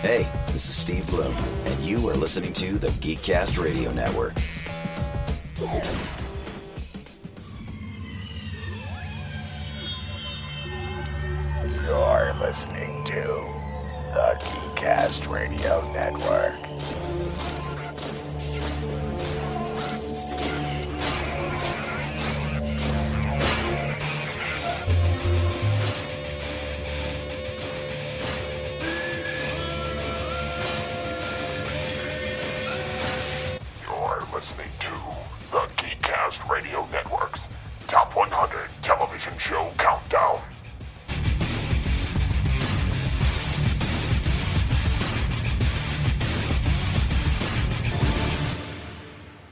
Hey, this is Steve Bloom, and you are listening to the Geekcast Radio Network. You're listening to the Geekcast Radio Network. Listening to the Geekcast Radio Network's Top 100 Television Show Countdown.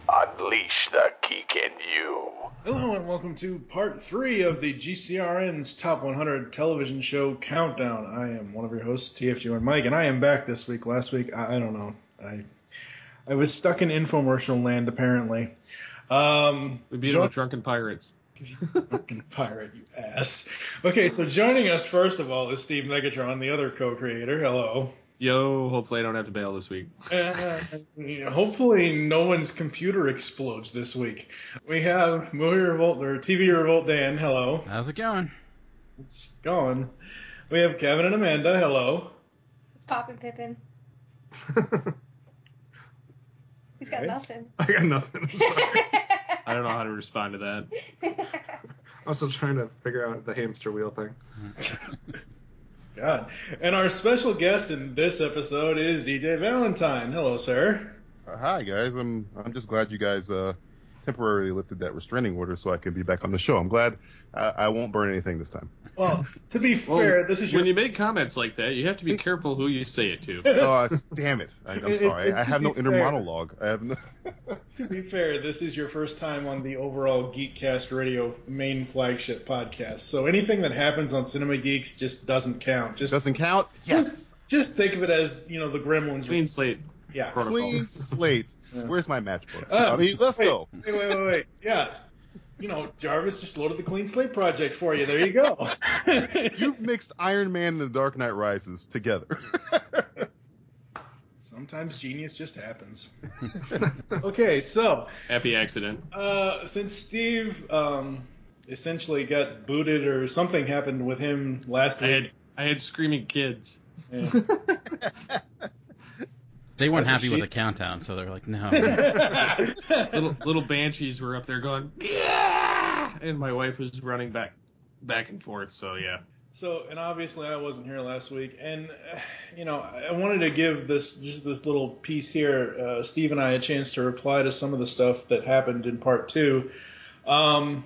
Unleash the geek in you. Hello and welcome to part three of the GCRN's Top 100 Television Show Countdown. I am one of your hosts, TFG and Mike, and I am back this week. Last week, I, I don't know, I I was stuck in infomercial land apparently. Um, We beat jo- them drunken pirates. Fucking pirate, you ass. Okay, so joining us first of all is Steve Megatron, the other co-creator. Hello. Yo, hopefully I don't have to bail this week. Uh, hopefully, no one's computer explodes this week. We have Movie Revolt or TV Revolt Dan. Hello. How's it going? It's going. We have Kevin and Amanda. Hello. It's Poppin' Pippin. He's got Right. nothing. I got nothing. I'm sorry. I don't know how to respond to that. I'm still trying to figure out the hamster wheel thing. God. And our special guest in this episode is DJ Valentine. Hello, sir. Uh, hi guys, I'm I'm just glad you guys uh, temporarily lifted that restraining order so I can be back on the show. I'm glad I, I won't burn anything this time. Well, to be Well, fair, this is your when you make comments like that, you have to be careful who you say it to. Oh it's- damn it! I, I'm sorry. it- I have no be inner fair- monologue. I have no. to be fair, this is your first time on the overall Geekcast Radio main flagship podcast. So anything that happens on Cinema Geeks just doesn't count. Just Doesn't count. Just, just think of it as you know the Gremlins. Clean slate. Yeah. Clean slate. Where's my matchbook? Uh, I mean, let's wait, go. Wait, wait, wait, wait. Yeah. You know, Jarvis just loaded the Clean Slate project for you. There you go. You've mixed Iron Man and The Dark Knight Rises together. Sometimes genius just happens. okay, so Happy accident. uh, since Steve um, essentially got booted or something happened with him last I week. had I had screaming kids. Yeah. They weren't That's happy with the countdown, so they're like, no. little little banshees were up there going, yeah, and my wife was running back back and forth. So yeah, So, and obviously I wasn't here last week, and uh, you know I wanted to give this just this little piece here. Uh, Steve and I a chance to reply to some of the stuff that happened in part two. Um,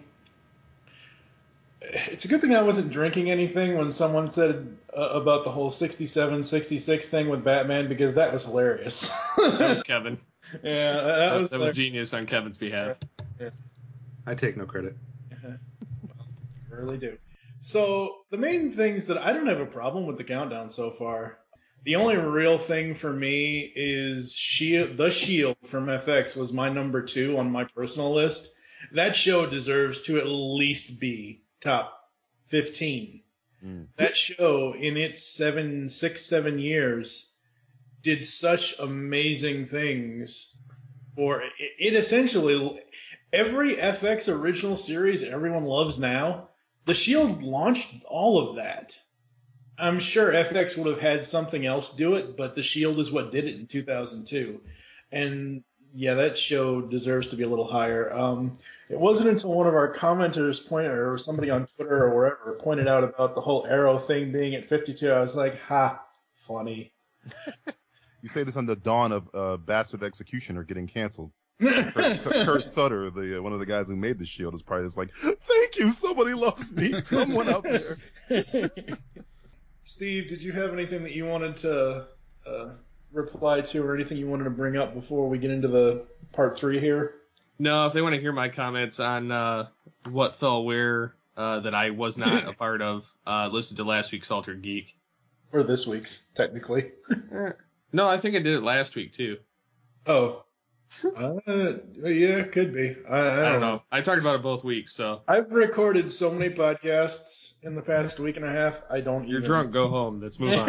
it's a good thing I wasn't drinking anything when someone said uh, about the whole 67, 66 thing with Batman because that was hilarious. that was Kevin. yeah, that, That, was, that was genius on Kevin's behalf. I take no credit. really do. So the main things that I don't have a problem with the countdown so far. The only real thing for me is Shield. The Shield from FX was my number two on my personal list. That show deserves to at least be top fifteen. That show, in its seven, six, seven years, did such amazing things. For it, it essentially every FX original series everyone loves now. The Shield launched all of that. I'm sure FX would have had something else do it, but The Shield is what did it in 2002, and yeah, that show deserves to be a little higher. Um, it wasn't until one of our commenters pointed, or somebody on Twitter or wherever pointed out about the whole Arrow thing being at 52. I was like, ha, funny. You say this on the dawn of uh, Bastard Executioner getting canceled. Kurt, Kurt Sutter, the uh, one of the guys who made the Shield, is probably just like, "Thank you, somebody loves me, someone out there." Steve, did you have anything that you wanted to uh, reply to, or anything you wanted to bring up before we get into the part three here? No, if they want to hear my comments on uh, what fell where uh, that I was not a part of, uh, listen to last week's Altered Geek. Or this week's, technically. No, I think I did it last week too. Oh. Uh, yeah, could be. I, I, I don't know. I talked about it both weeks, so I've recorded so many podcasts in the past week and a half. I don't. you're even... drunk. Go home. Let's move on.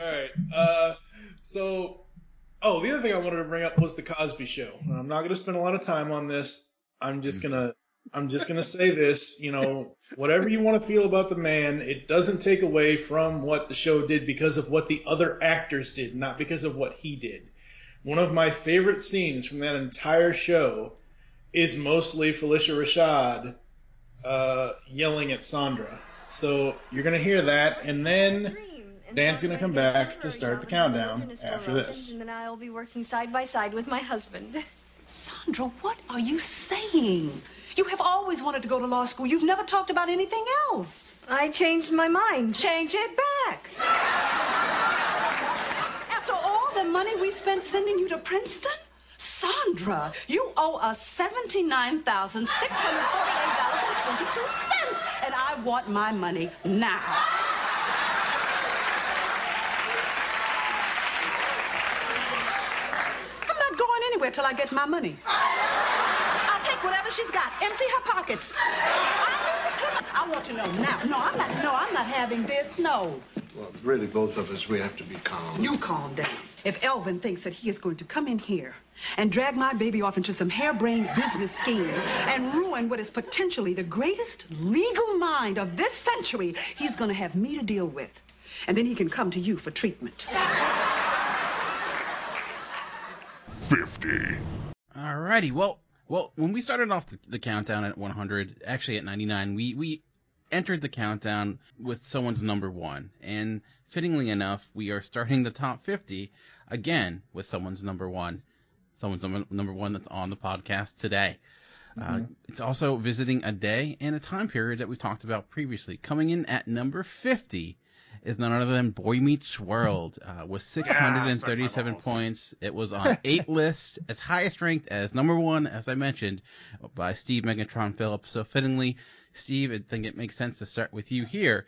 All right. Uh, so, oh, the other thing I wanted to bring up was the Cosby Show. I'm not going to spend a lot of time on this. I'm just gonna. I'm just gonna say this. You know, whatever you want to feel about the man, it doesn't take away from what the show did because of what the other actors did, not because of what he did. One of my favorite scenes from that entire show is mostly Phylicia Rashad uh, yelling at Sandra. So you're gonna hear that, and then Dan's gonna come back to start the countdown after this. And then I'll be working side by side with my husband. Sandra, what are you saying? You have always wanted to go to law school. You've never talked about anything else. I changed my mind. Change it back. After all the money we spent sending you to Princeton? Sandra, you owe us $79,648.22, and I want my money now. I'm not going anywhere till I get my money. I'll take whatever she's got. Empty her pockets. I, I want to know now. No, I'm not. No, I'm not having this. No. Well, really, both of us, we have to be calm. You calm down. If Elvin thinks that he is going to come in here and drag my baby off into some harebrained business scheme and ruin what is potentially the greatest legal mind of this century, he's going to have me to deal with. And then he can come to you for treatment. 50. Alrighty, well, well, when we started off the, the countdown at 100, actually at 99, we we entered the countdown with someone's number one, and fittingly enough, we are starting the top 50 again with someone's number one, someone's number, number one that's on the podcast today. Uh, Mhm. it's also visiting a day and a time period that we talked about previously. Coming in at number 50 is none other than Boy Meets World uh, with 637 points. It was on eight lists, as highest ranked as number one, as I mentioned, by Steve Megatron Phillips. So fittingly, Steve, I think it makes sense to start with you here.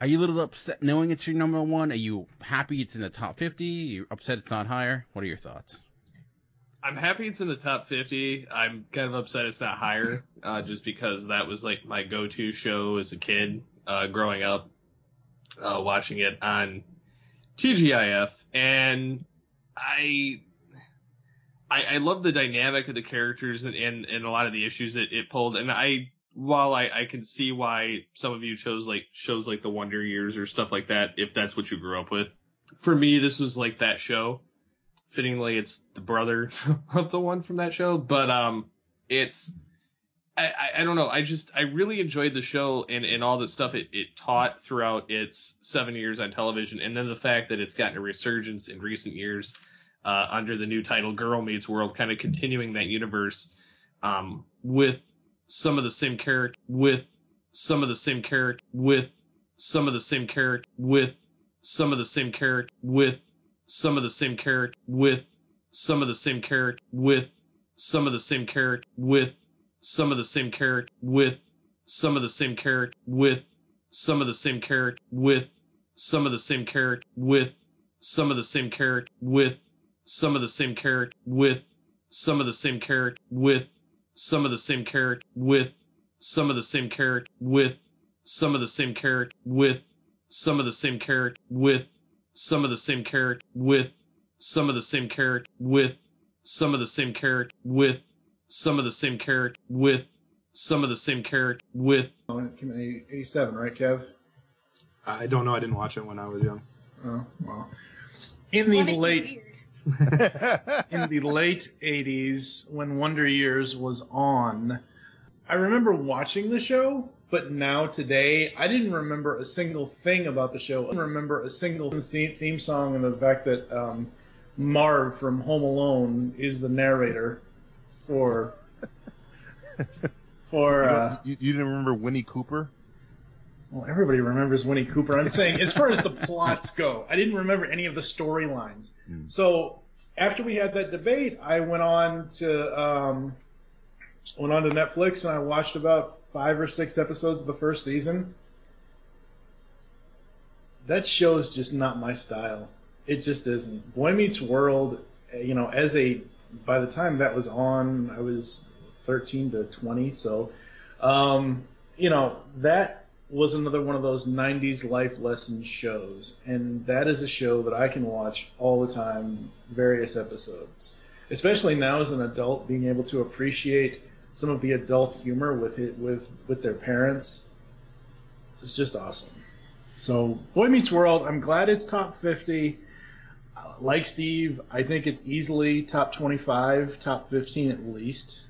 Are you a little upset knowing it's your number one? Are you happy it's in the top 50? Are you upset it's not higher? What are your thoughts? I'm happy it's in the top 50. I'm kind of upset it's not higher, uh, just because that was like my go-to show as a kid, uh, growing up, uh, watching it on TGIF, and I, I, I love the dynamic of the characters and, and, and a lot of the issues that it pulled, and I, while I, I can see why some of you chose like shows like the Wonder Years or stuff like that, if that's what you grew up with, for me this was like that show. Fittingly it's the brother of the one from that show but um it's I, I, don't know. I just i really enjoyed the show and, and all the stuff it, it taught throughout its seven years on television and then the fact that it's gotten a resurgence in recent years uh, under the new title girl meets world kind of continuing that universe um, with some of the same character with some of the same character with some of the same character with some of the same character with some of the same character with some of the same character with some of the same character with some of the same character with some of the same character with some of the same character with some of the same character with some of the same character with some of the same character with some of the same character with some of the same character with some of the same character with some of the same character with some of the same character with some of the same character with some of the same character with some of the same character with some of the same character with some of the same character with. Oh, it came in 87, right, Kev? I don't know. I didn't watch it when I was young. Oh, well. In the late in the late 80s when Wonder Years was on, I remember watching the show, but now today I didn't remember a single thing about the show. I didn't remember a single theme theme song and the fact that um, Marv from Home Alone is the narrator for for You, uh, you, you didn't remember Winnie Cooper? well, everybody remembers Winnie Cooper. I'm saying, as far as the plots go, I didn't remember any of the storylines. So after we had that debate, I went on to um, went on to Netflix and I watched about five or six episodes of the first season. That show is just not my style. It just isn't. Boy Meets World, you know, as a by the time that was on, I was 13 to 20, so um, you know that was another one of those 90s life lesson shows and that is a show that i can watch all the time various episodes. Especially now as an adult being able to appreciate some of the adult humor with it with with their parents is just awesome. So boy meets world i'm glad it's top 50 Uh, like steve i think it's easily top 25 top 15 at least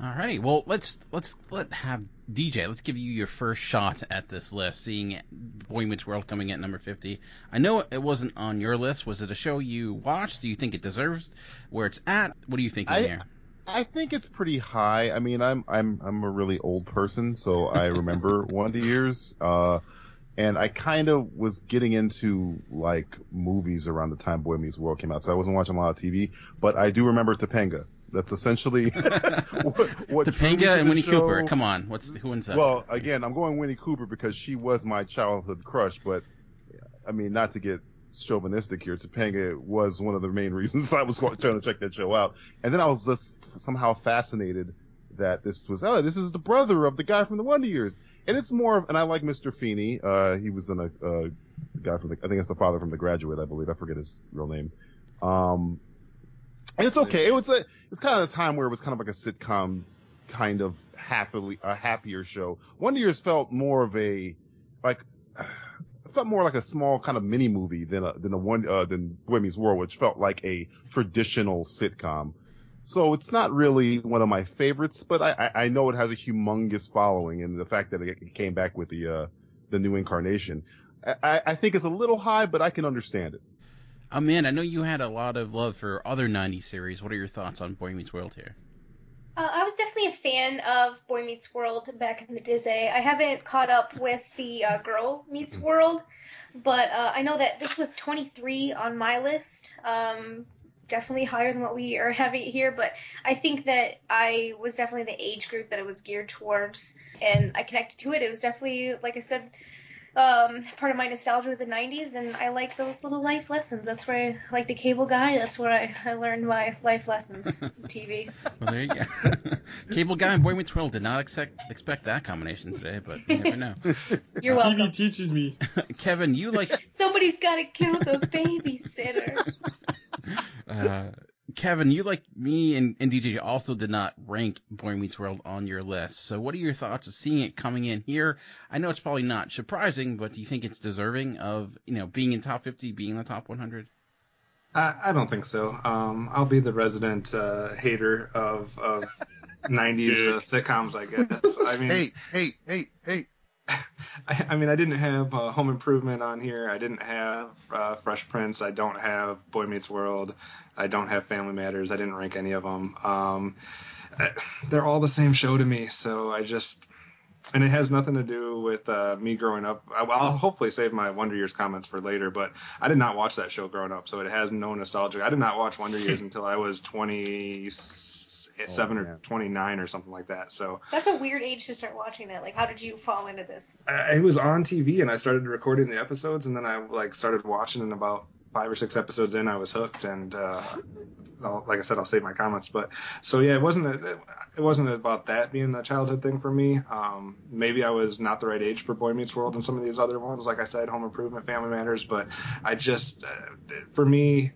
Alrighty, well let's let's let have DJ. Let's give you your first shot at this list. Seeing Boy Meets World coming in at number fifty. I know it wasn't on your list. Was it a show you watched? Do you think it deserves where it's at? What do you thinking I- here? I think it's pretty high. I mean, I'm I'm I'm a really old person, so I remember one Wonder Years. Uh, and I kind of was getting into like movies around the time Boy Meets World came out, so I wasn't watching a lot of TV. But I do remember Topanga. That's essentially what, what drew me to Topanga and Winnie show. Cooper. Come on, what's who wins that? Well, again, I'm going Winnie Cooper because she was my childhood crush, but I mean, not to get chauvinistic here, Topanga was one of the main reasons I was trying to check that show out. And then I was just somehow fascinated that this was, oh, this is the brother of the guy from the Wonder Years. And it's more of, and I like Mr. Feeney. Uh, he was in a, uh, guy from the, I think it's the father from The Graduate, I believe. I forget his real name. Um, and it's okay. It was a, it's kind of a time where it was kind of like a sitcom, kind of happily, a happier show. Wonder Years felt more of a, like, felt more like a small kind of mini movie than a, than a one, uh, than Boy Meets World, which felt like a traditional sitcom. So it's not really one of my favorites, but I, I, I know it has a humongous following and the fact that it came back with the, uh, the new incarnation. I- I, I think it's a little high, but I can understand it. Amanda, I know you had a lot of love for other '90s series. What are your thoughts on Boy Meets World here? Uh, I was definitely a fan of Boy Meets World back in the day. I haven't caught up with the uh, Girl Meets World, but uh, I know that this was 23 on my list. Um, definitely higher than what we are having here, but I think that I was definitely the age group that it was geared towards, and I connected to it. It was definitely, like I said, um, part of my nostalgia with the 90s, and I like those little life lessons. That's where I like the cable guy. That's where I, I learned my life lessons. It's TV. Well, there you go. Cable Guy and Boy Meets World did not expect expect that combination today, but you never know. You're welcome. TV teaches me. Kevin, you like Somebody's got to kill the babysitter. uh, Kevin, you like me and, and DJ also did not rank Boy Meets World on your list. So what are your thoughts of seeing it coming in here? I know it's probably not surprising, but do you think it's deserving of, you know, being in top 50, being in the top 100? I, I don't think so. Um, I'll be the resident uh, hater of of '90s uh, sitcoms, I guess. I mean, Hey, hey, hey, hey. I, I mean, I didn't have uh, Home Improvement on here. I didn't have uh, Fresh Prince. I don't have Boy Meets World. I don't have Family Matters. I didn't rank any of them. Um, I- they're all the same show to me. So I just, and it has nothing to do with uh, me growing up. I, I'll hopefully save my Wonder Years comments for later, but I did not watch that show growing up, so it has no nostalgia. I did not watch Wonder Years until I was 27 or 29 or something like that. So That's a weird age to start watching it. Like, how did you fall into this? I, it was on TV, and I started recording the episodes, and then I like started watching, and about five or six episodes in, I was hooked, and uh, I'll, like I said, I'll save my comments. But so yeah, it wasn't a, it wasn't about that being a childhood thing for me. Um, maybe I was not the right age for Boy Meets World and some of these other ones, like I said, Home Improvement, Family Matters. But I just, uh, for me,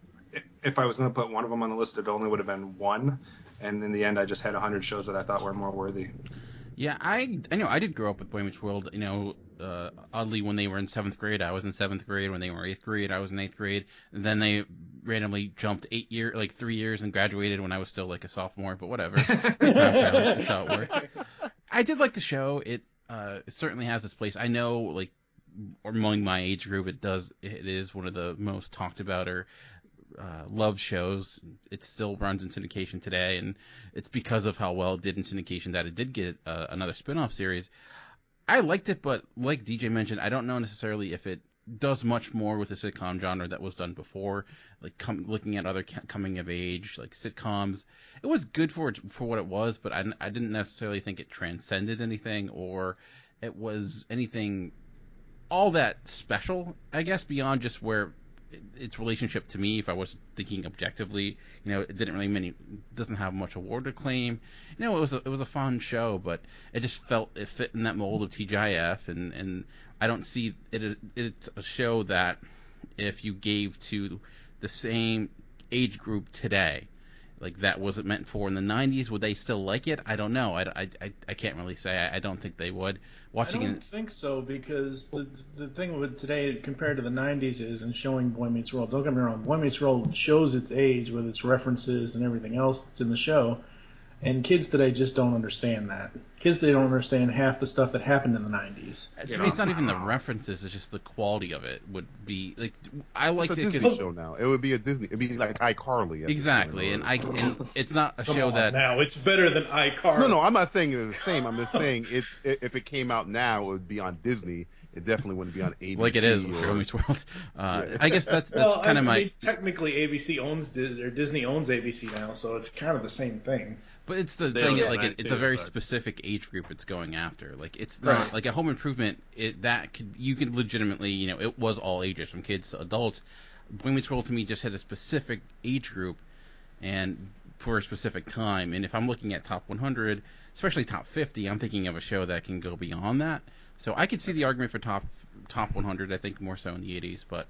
if I was going to put one of them on the list, it only would have been one. And in the end, I just had 100 shows that I thought were more worthy. Yeah, I I know I did grow up with Boy Meets World. You know, uh, oddly when they were in seventh grade, I was in seventh grade. When they were eighth grade, I was in eighth grade. And then they randomly jumped eight year, like three years, and graduated when I was still like a sophomore. But whatever, that's how it worked. I did like the show. It uh, it certainly has its place. I know like among my age group, it does it is one of the most talked about or uh, love shows. It still runs in syndication today, and it's because of how well it did in syndication that it did get uh, another spin-off series. I liked it, but like DJ mentioned, I don't know necessarily if it does much more with the sitcom genre that was done before, like com- looking at other ca- coming of age like sitcoms. It was good for it, for what it was, but I, I didn't necessarily think it transcended anything or it was anything all that special. I guess beyond just where its relationship to me, if I was thinking objectively, you know, it didn't really many doesn't have much award acclaim. You know, it was a, it was a fun show, but it just felt it fit in that mold of TGIF, and and I don't see it. It's a show that if you gave to the same age group today, like that wasn't meant for in the 90s would they still like it? I don't know. I, I, I can't really say. I, I don't think they would. Watching I don't it think so because the the thing with today compared to the 90s is and showing Boy Meets World. Don't get me wrong, Boy Meets World shows its age with its references and everything else that's in the show, and kids today just don't understand that. Kids today don't understand half the stuff that happened in the 90s. to me it's not even the references it's just the quality of it would be like i like it's a it Disney 'cause- show now. It would be a Disney. It'd be like iCarly. exactly point, and i and it's not a Come show on that now it's better than iCarly. No, no, I'm not saying it's the same. I'm just saying it's i- if it came out now, it would be on Disney. It definitely wouldn't be on ABC. like it is or- World. Uh, Yeah. I guess that's that's well, kind I, of my. I mean, technically ABC owns Dis- or Disney owns ABC now, so it's kind of the same thing. But it's the They thing, own like that it, it's too, a very but- specific age group it's going after. Like it's not Right. like a Home Improvement. It that could you could legitimately, you know, it was all ages from kids to adults. Boy Meets World to me just had a specific age group, and for a specific time. And if I'm looking at top 100, especially top 50, I'm thinking of a show that can go beyond that. So I could see the argument for top top 100. I think more so in the 80s, but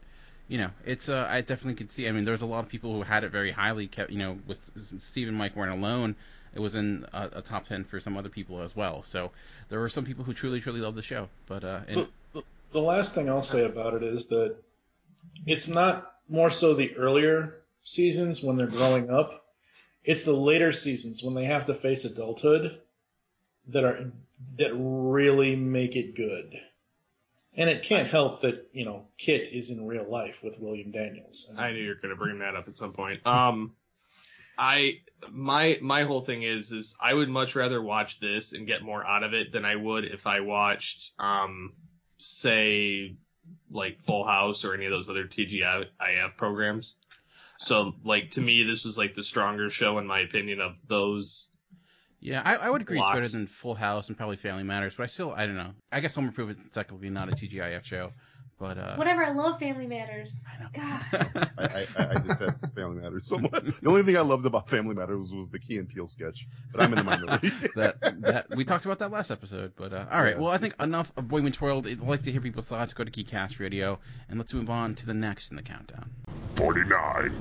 you know, it's uh, I definitely could see. I mean, there's a lot of people who had it very highly. Kept you know, with Steve and Mike weren't alone. It was in a, a top 10 for some other people as well. So there were some people who truly, truly loved the show. But uh, and, The, the, the last thing I'll say about it is that it's not more so the earlier seasons when they're growing up. It's the later seasons when they have to face adulthood that are that really make it good. And it can't help that you know Kit is in real life with William Daniels. I knew you were going to bring that up at some point. Um, I my my whole thing is is I would much rather watch this and get more out of it than I would if I watched um say like Full House or any of those other TGIF programs. So like to me this was like the stronger show in my opinion of those. yeah, I, I would agree it's better than Full House and probably Family Matters. But I still, I don't know. I guess Home Improvement is technically not a TGIF show. But uh, Whatever, I love Family Matters. God. I, I, I detest Family Matters so much. The only thing I loved about Family Matters was the Key and Peele sketch, but I'm in the minority. that that we talked about that last episode. But uh, all right, Yeah. well, I think enough of Boy Meets World. I'd like to hear people's thoughts. Go to Geekcast Radio, and let's move on to the next in the countdown. 49.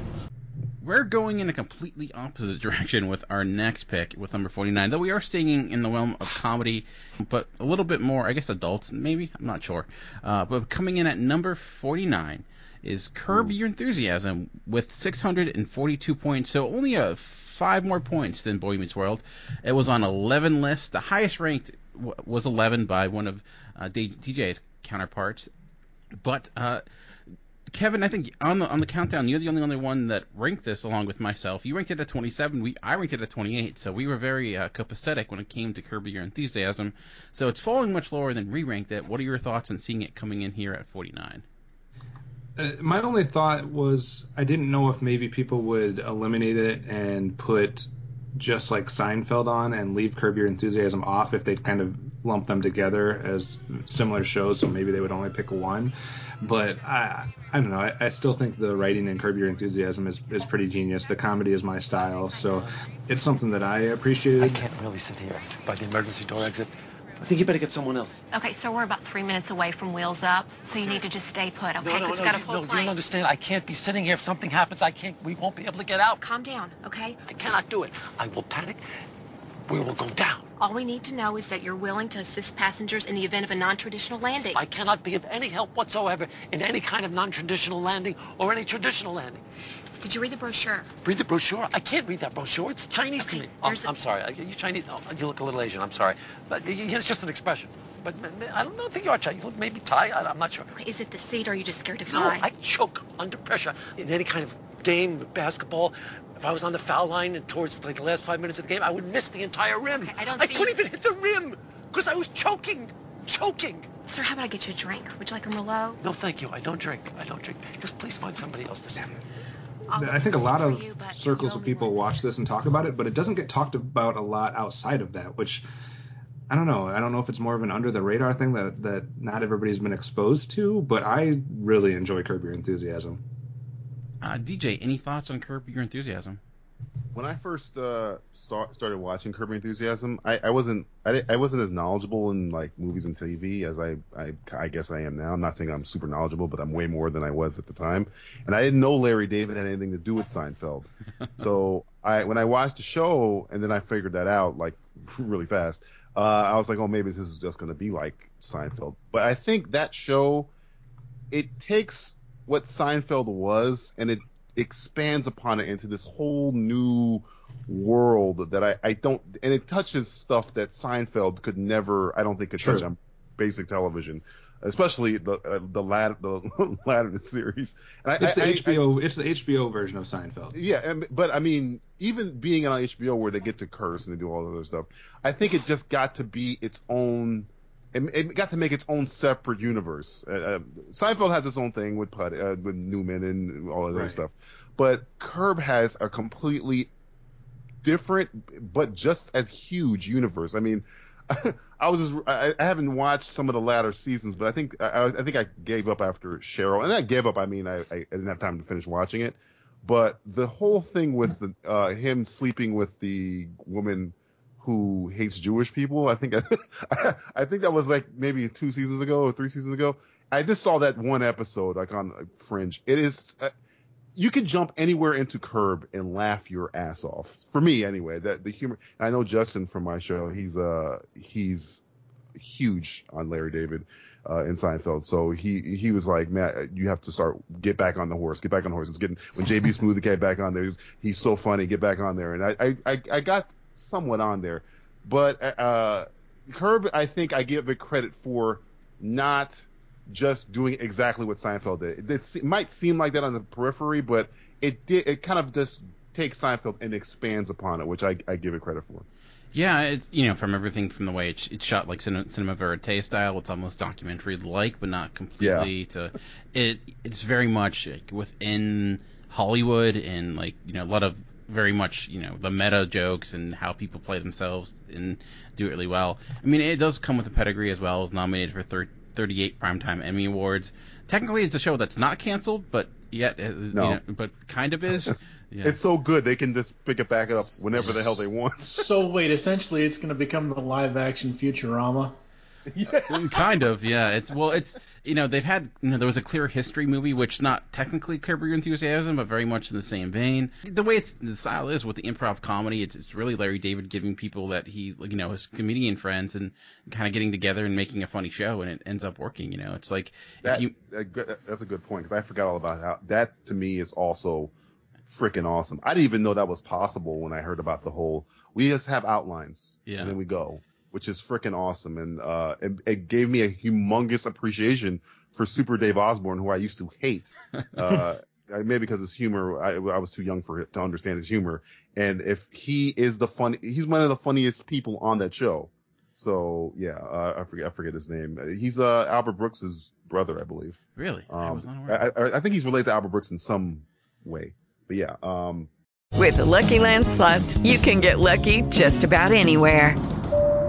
We're going in a completely opposite direction with our next pick, with number 49. Though we are staying in the realm of comedy, but a little bit more, I guess, adults, maybe? I'm not sure. Uh, but coming in at number 49 is Curb Your Enthusiasm with 642 points. So only a five more points than Boy Meets World. It was on 11 lists. The highest ranked w- was 11 by one of uh, D- DJ's counterparts. But uh, Kevin, I think on the on the countdown, you're the only only one that ranked this along with myself. You ranked it at 27. We I ranked it at 28. So we were very uh, copacetic when it came to Kirby Your Enthusiasm. So it's falling much lower than we ranked it. What are your thoughts on seeing it coming in here at 49? Uh, my only thought was I didn't know if maybe people would eliminate it and put just like Seinfeld on and leave Curb Your Enthusiasm off if they'd kind of lump them together as similar shows, so maybe they would only pick one. But I, I don't know. I, I still think the writing in Curb Your Enthusiasm is, is pretty genius. The comedy is my style, so it's something that I appreciated. I can't really sit here by the emergency door exit I think you better get someone else. Okay, so we're about three minutes away from Wheels Up, so you need to just stay put, okay? No, no, Because no, we've got a you, full no, you don't understand. I can't be sitting here. If something happens, I can't. We won't be able to get out. Calm down, okay? I cannot do it. I will panic. We will go down. All we need to know is that you're willing to assist passengers in the event of a non-traditional landing. I cannot be of any help whatsoever in any kind of non-traditional landing or any traditional landing. Did you read the brochure? Read the brochure. I can't read that brochure. It's Chinese to me. Oh, a... I'm sorry. Are you Chinese? Oh, you look a little Asian. I'm sorry, but it's just an expression. But I don't, think you are Chinese. You look maybe Thai. I, I'm not sure. Okay, is it the seat or are you just scared to No. I choke under pressure in any kind of game basketball. If I was on the foul line and towards like the last five minutes of the game, I would miss the entire rim. I don't I see couldn't you- even hit the rim because I was choking, choking. Sir, how about I get you a drink? Would you like a Merlot? No, thank you. I don't drink. I don't drink. Just please find somebody else to sit here. I think a lot of circles of people watch this and talk about it, but it doesn't get talked about a lot outside of that, which I don't know. I don't know if it's more of an under the radar thing that, that not everybody's been exposed to, but I really enjoy Curb Your Enthusiasm. Uh, DJ, any thoughts on Curb Your Enthusiasm? When I first uh, start, started watching Curb Your Enthusiasm, I, I wasn't I, I wasn't as knowledgeable in like movies and TV as I, I I guess I am now. I'm not saying I'm super knowledgeable, but I'm way more than I was at the time. And I didn't know Larry David had anything to do with Seinfeld. so I when I watched the show and then I figured that out like really fast, uh, I was like, oh, maybe this is just going to be like Seinfeld. But I think that show it takes what Seinfeld was and it expands upon it into this whole new world that I, I don't and it touches stuff that Seinfeld could never I don't think could touch on basic television, especially the uh, the lad the latter series. And I, It's the I- I- HBO. it's the HBO version of Seinfeld. yeah, and, but I mean, even being on HBO where they get to curse and they do all the other stuff, I think it just got to be its own. It, it got to make its own separate universe. Uh, uh, Seinfeld has its own thing with Pud, uh, with Newman and all of that Right. stuff, but Curb has a completely different but just as huge universe. I mean, I was just, I, I haven't watched some of the latter seasons, but I think I, I think I gave up after Cheryl, and I gave up. I mean, I, I didn't have time to finish watching it. But the whole thing with the, uh, him sleeping with the woman who hates Jewish people, I think I, think that was like maybe two seasons ago or three seasons ago. I just saw that one episode like on Fringe. It is. Uh, you can jump anywhere into Curb and laugh your ass off. For me, anyway. That the humor. I know Justin from my show. He's uh he's huge on Larry David uh, in Seinfeld. So he he was like, man, you have to start get back on the horse. Get back on the horse. It's getting when JB Smoove get back on there. He's, he's so funny. Get back on there. And I I, I got somewhat on there, but uh, Curb, I think I give it credit for not just doing exactly what Seinfeld did. It, se- might seem like that on the periphery, but it did. It kind of just takes Seinfeld and expands upon it, which I, I give it credit for. Yeah, it's you know from everything from the way it's, it's shot like cinema, cinema verite style. It's almost documentary like, but not completely. To it, it's very much like, within Hollywood and like you know a lot of very much you know the meta jokes and how people play themselves and do it really well. I mean, it does come with a pedigree as well. It's nominated for thir- 38 primetime Emmy awards. Technically, it's a show that's not canceled, but yet, uh, you No. know, but kind of is. Yeah. It's so good they can just pick it back up whenever the hell they want. So wait, essentially, it's going to become the live action Futurama. Yeah. kind of, yeah. It's well, it's you know they've had you know there was a clear history movie which not technically Curb Your Enthusiasm, but very much in the same vein. The way it's the style is with the improv comedy, it's it's really Larry David giving people that he you know his comedian friends and kind of getting together and making a funny show, and it ends up working. You know, it's like That, if you that's a good point because I forgot all about how that to me is also freaking awesome. I didn't even know that was possible when I heard about the whole. We just have outlines, Yeah. and then we go, which is freaking awesome, and uh, it, it gave me a humongous appreciation for Super Dave Osborne, who I used to hate. Uh, maybe because his humor, I, I was too young for it to understand his humor, and if he is the fun, he's one of the funniest people on that show. So yeah, uh, I forget I forget his name. He's uh, Albert Brooks's brother, I believe. really, I Um, was not aware. I, I, I think he's related to Albert Brooks in some way. But yeah, um, With the Lucky Land slots, you can get lucky just about anywhere.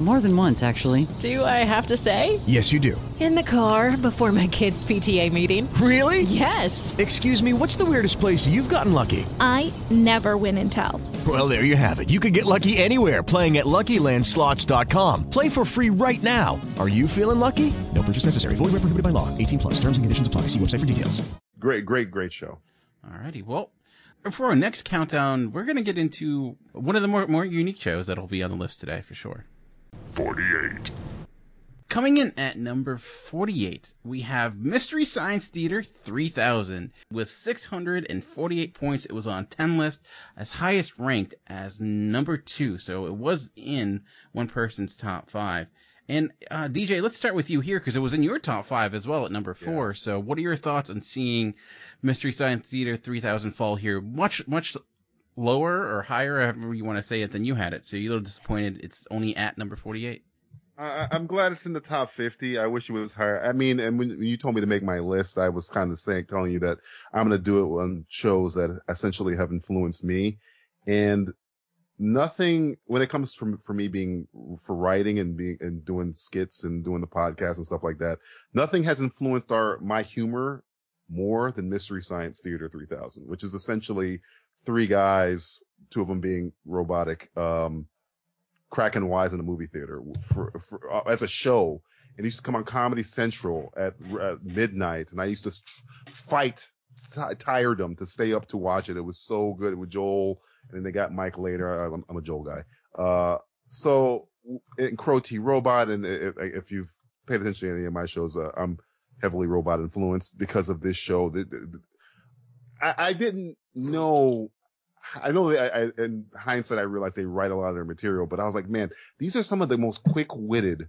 More than once, actually. Do I have to say? Yes, you do. In the car before my kids' PTA meeting. Really? Yes. Excuse me, what's the weirdest place you've gotten lucky? I never win and tell. Well, there you have it. You can get lucky anywhere playing at LuckyLandSlots.com. Play for free right now. Are you feeling lucky? No purchase necessary. Void where prohibited by law. 18 plus. Terms and conditions apply. See website for details. Great, great, great show. Alrighty, well, for our next countdown, we're gonna get into one of the more more unique shows that'll be on the list today for sure. 48. Coming in at number 48, we have Mystery Science Theater 3000 with 648 points. It was on 10 list as highest ranked as number 2, so it was in one person's top 5. And uh, DJ, let's start with you here because it was in your top 5 as well at number 4. Yeah. So what are your thoughts on seeing Mystery Science Theater 3000 fall here much much lower or higher, however you want to say it, than you had it? So you're a little disappointed it's only at number 48? I, I'm glad it's in the top 50. I wish it was higher. I mean, and when you told me to make my list, I was kind of saying, telling you that I'm going to do it on shows that essentially have influenced me. And nothing, when it comes from, for me being, for writing and being, and doing skits and doing the podcast and stuff like that, nothing has influenced our, my humor more than Mystery Science Theater 3000, which is essentially three guys, two of them being robotic, um, cracking wise in a movie theater for, for uh, as a show. And it used to come on Comedy Central at, at midnight, and I used to fight t- tiredom to stay up to watch it. It was so good with Joel, and then they got Mike later. I'm, I'm a Joel guy. Uh, so in Crow T Robot, and if, if, you've paid attention to any of my shows, uh, I'm heavily robot influenced because of this show. I, I didn't know I know that I, in hindsight, I realized they write a lot of their material, but I was like, man, these are some of the most quick witted,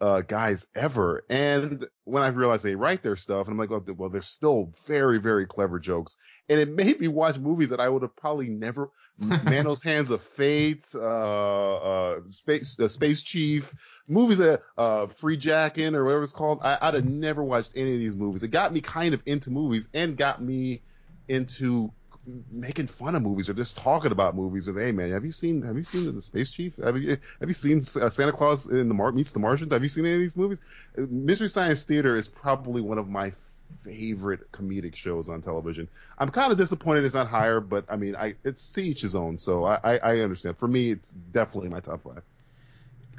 uh, guys ever. And when I realized they write their stuff and I'm like, oh, well, they're still very, very clever jokes. And it made me watch movies that I would have probably never, Manos Hands of Fate, uh, uh, Space, uh, Space Chief, movies that, uh, Freejacken or whatever it's called. I, I'd have never watched any of these movies. It got me kind of into movies and got me into making fun of movies or just talking about movies. And hey, man, have you seen have you seen the Space Chief? Have you have you seen uh, Santa Claus in the Mar- meets the Martians? Have you seen any of these movies? Uh, Mystery Science Theater is probably one of my favorite comedic shows on television. I'm kind of disappointed it's not higher, but I mean, I it's to each his own. So I, I, I understand. For me, it's definitely my top five.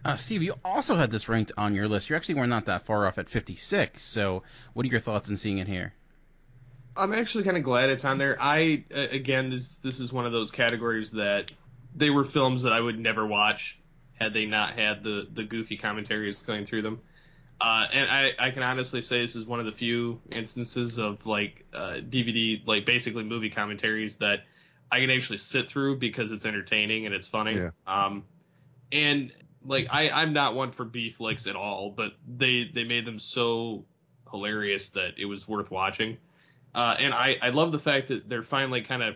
Uh, Steve, you also had this ranked on your list. You actually were not that far off at 56. So, what are your thoughts on seeing it here? I'm actually kind of glad it's on there. I again, this this is one of those categories that they were films that I would never watch had they not had the the goofy commentaries going through them. Uh, and I, I can honestly say this is one of the few instances of like uh, DVD, like basically movie commentaries that I can actually sit through because it's entertaining and it's funny. Yeah. Um, and like I, I'm not one for B flicks at all, but they they made them so hilarious that it was worth watching. Uh, and I, I love the fact that they're finally kind of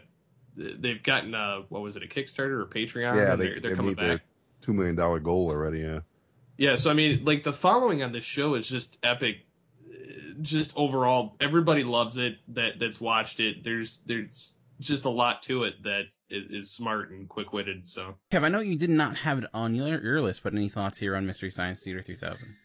they've gotten uh what was it a Kickstarter or Patreon? Yeah, they, they're, they're coming back. Their two million dollar goal already. Yeah. Yeah, so I mean, like the following on this show is just epic. Just overall, everybody loves it. That that's watched it. There's there's just a lot to it that is smart and quick witted. So, Kev, I know you did not have it on your, your list, but any thoughts here on Mystery Science Theater 3000?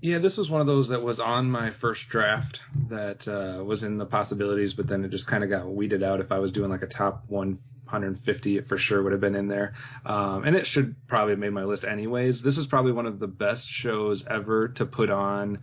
Yeah, this was one of those that was on my first draft that uh, was in the possibilities, but then it just kind of got weeded out. If I was doing like a top 150, it for sure would have been in there. Um, and it should probably have made my list anyways. This is probably one of the best shows ever to put on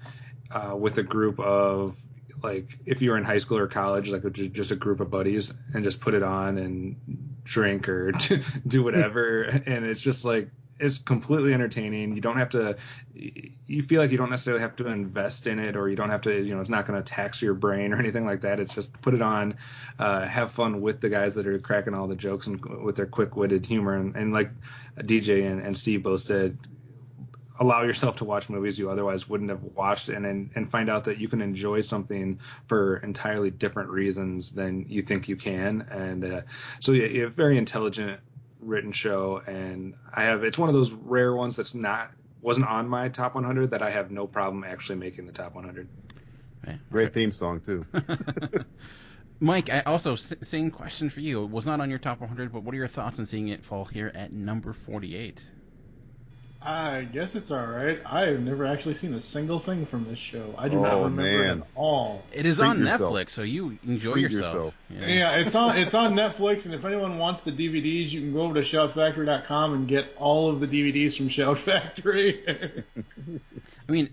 uh, with a group of like if you were in high school or college, like just a group of buddies, and just put it on and drink or do whatever. and it's just like it's completely entertaining. You don't have to. You feel like you don't necessarily have to invest in it, or you don't have to. You know, it's not going to tax your brain or anything like that. It's just put it on, uh, have fun with the guys that are cracking all the jokes and with their quick-witted humor. And, and like DJ and, and Steve both said, allow yourself to watch movies you otherwise wouldn't have watched and and, and find out that you can enjoy something for entirely different reasons than you think you can and uh, so yeah, yeah, very intelligent written show and i have it's one of those rare ones that's not wasn't on my top 100 that i have no problem actually making the top 100 Great theme song too. Mike, I also same question for you. It was not on your top 100, but what are your thoughts on seeing it fall here at number 48? I guess it's all right. I have never actually seen a single thing from this show. I do not Oh, remember it at all. It is Treat on yourself. Netflix, so you enjoy Treat yourself. yourself. Yeah, it's on it's on Netflix, and if anyone wants the DVDs, you can go over to shoutfactory.com and get all of the DVDs from Shout Factory. I mean,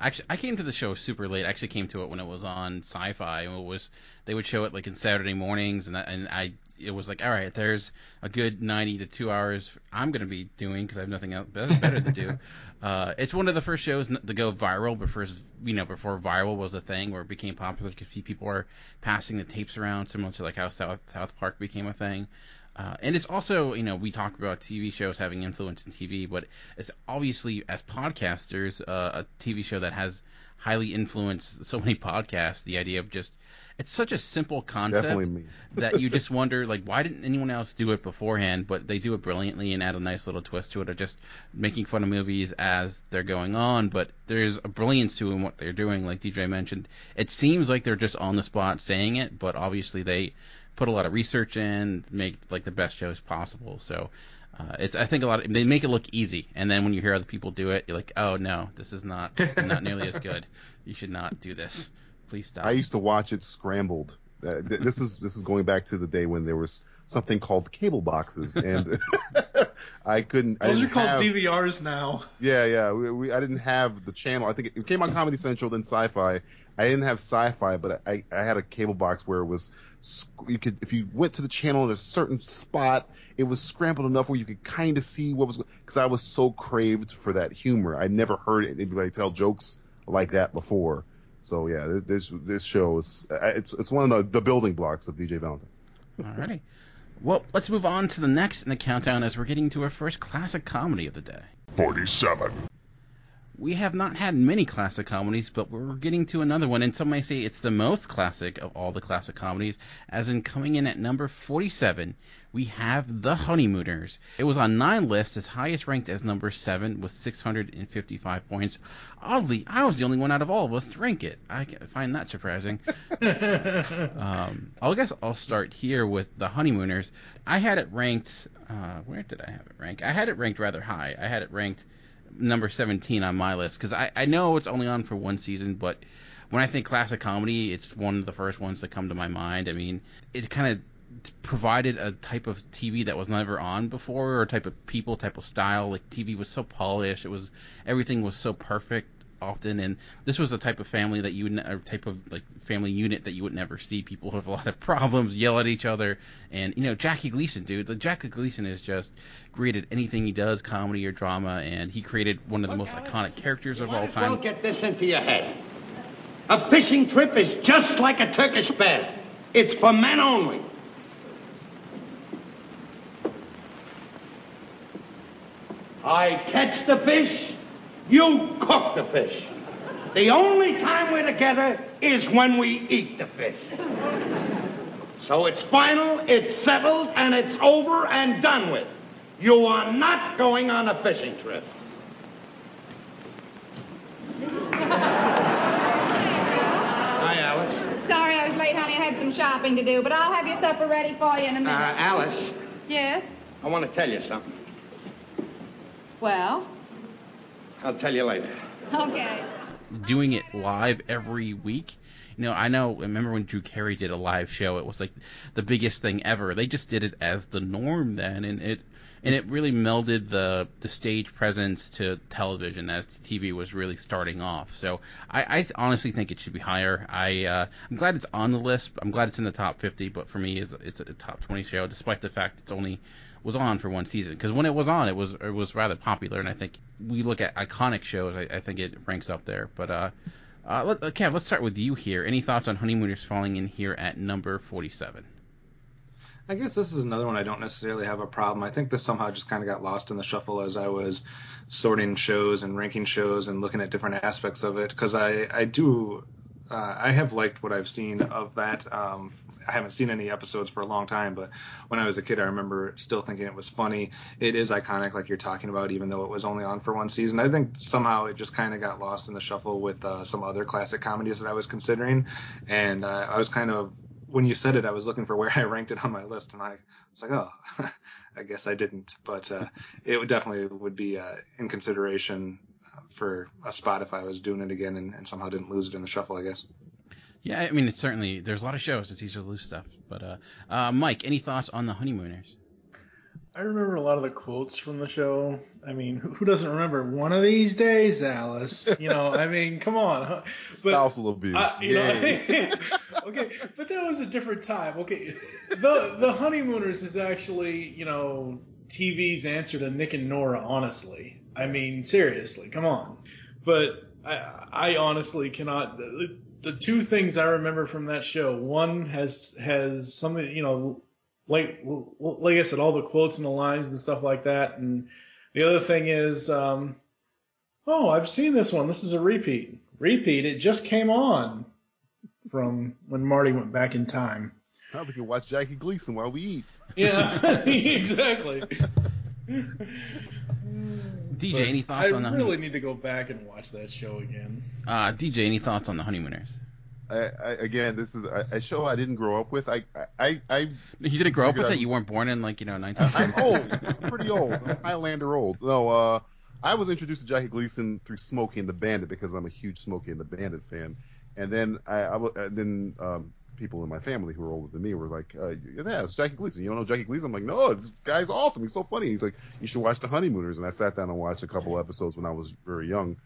actually, I came to the show super late. I actually came to it when it was on Sci-Fi. and It was they would show it like in Saturday mornings, and I, and I it was like, all right, there's a good 90 to two hours I'm going to be doing because I have nothing else better to do. Uh, it's one of the first shows to go viral before you know before viral was a thing where it became popular because people were passing the tapes around, similar to like how South South Park became a thing. Uh, and it's also, you know, we talk about TV shows having influence in TV, but it's obviously as podcasters, uh, a TV show that has highly influenced so many podcasts. The idea of just, it's such a simple concept that you just wonder, like, why didn't anyone else do it beforehand? But they do it brilliantly and add a nice little twist to it of just making fun of movies as they're going on. But there's a brilliance to in what they're doing, like DJ mentioned. It seems like they're just on the spot saying it, but obviously they put a lot of research in, make like the best shows possible. So uh, it's I think a lot of, they make it look easy, and then when you hear other people do it, you're like, oh no, this is not not nearly as good. You should not do this. Please stop. I used to watch it scrambled. Uh, th- this is this is going back to the day when there was something called cable boxes, and I couldn't. I Those are called have, DVRs now. Yeah, yeah. We, we, I didn't have the channel. I think it came on Comedy Central, then Sci-Fi. I didn't have Sci-Fi, but I, I had a cable box where it was you could if you went to the channel at a certain spot, it was scrambled enough where you could kind of see what was because I was so craved for that humor. I never heard anybody tell jokes like that before. So yeah, this this show is uh, it's, it's one of the, the building blocks of DJ Valentine. Alrighty. Well, let's move on to the next in the countdown as we're getting to our first classic comedy of the day. 47. We have not had many classic comedies, but we're getting to another one, and some may say it's the most classic of all the classic comedies, as in coming in at number 47, we have The Honeymooners. It was on nine lists, as highest ranked as number 7 with 655 points. Oddly, I was the only one out of all of us to rank it. I find that surprising. um, I guess I'll start here with The Honeymooners. I had it ranked, uh, where did I have it ranked? I had it ranked rather high. I had it ranked number 17 on my list because I, I know it's only on for one season, but when I think classic comedy, it's one of the first ones that come to my mind. I mean, it kind of provided a type of TV that was never on before, or type of people, type of style. Like TV was so polished, it was everything was so perfect often, and this was a type of family that you would, a type of like family unit that you would never see. People have a lot of problems, yell at each other, and you know Jackie Gleason, dude. Like, Jackie Gleason is just great at anything he does, comedy or drama, and he created one of the most iconic characters of all time. Don't get this into your head. A fishing trip is just like a Turkish bath. It's for men only. I catch the fish, you cook the fish. The only time we're together is when we eat the fish. So it's final, it's settled, and it's over and done with. You are not going on a fishing trip. Hi, Alice. Sorry I was late, honey. I had some shopping to do, but I'll have your supper ready for you in a minute. Uh. Alice, yes? I want to tell you something. Well, I'll tell you later. okay. doing it live every week. You know, I know. Remember when Drew Carey did a live show? It was like the biggest thing ever. They just did it as the norm then, and it and it really melded the the stage presence to television as TV was really starting off. So I, I honestly think it should be higher. I uh, I'm glad it's on the list. I'm glad it's in the top 50, but for me, it's, it's a top 20 show, despite the fact it's only was on for one season. Because when it was on, it was it was rather popular, and I think we look at iconic shows. I, I think it ranks up there. But uh, uh, let, uh, Kev, let's start with you here. Any thoughts on Honeymooners falling in here at number 47? I guess this is another one I don't necessarily have a problem. I think this somehow just kind of got lost in the shuffle as I was sorting shows and ranking shows and looking at different aspects of it because I I do uh, I have liked what I've seen of that. Um, I haven't seen any episodes for a long time, but when I was a kid, I remember still thinking it was funny. It is iconic, like you're talking about, even though it was only on for one season. I think somehow it just kind of got lost in the shuffle with uh, some other classic comedies that I was considering, and uh, I was kind of when you said it, I was looking for where I ranked it on my list, and I was like, oh, I guess I didn't. But uh, it would definitely would be uh, in consideration for a spot if I was doing it again and, and, somehow didn't lose it in the shuffle, I guess. Yeah, I mean, it's certainly there's a lot of shows. It's easy to lose stuff. But uh, uh, Mike, any thoughts on the Honeymooners? I remember a lot of the quotes from the show. I mean, who doesn't remember one of these days, Alice? You know, I mean, come on. But, Spousal abuse. I, you know, okay, but that was a different time. Okay, the the Honeymooners is actually, you know, TV's answer to Nick and Nora. Honestly, I mean, seriously, come on. But I, I honestly cannot. The, two things I remember from that show, one has has something, you know, like like I said, all the quotes and the lines and stuff like that. And the other thing is, um, oh, I've seen this one. This is a repeat. Repeat. It just came on from when Marty went back in time. Now we can watch Jackie Gleason while we eat. Yeah, exactly. DJ, but any thoughts I on the? I really need to go back and watch that show again. Uh, DJ, any thoughts on the Honeymooners? I, I, again, this is a, a, show I didn't grow up with. I, I, I. You didn't grow up with it. You weren't born in like you know 19. I'm old. I'm pretty old. I'm Highlander old. No, uh, I was introduced to Jackie Gleason through Smokey and the Bandit because I'm a huge Smokey and the Bandit fan, and then I, I then um, people in my family who are older than me were like, uh, "Yeah, it's Jackie Gleason. You don't know Jackie Gleason?" I'm like, "No, this guy's awesome. He's so funny." He's like, "You should watch The Honeymooners." And I sat down and watched a couple episodes when I was very young,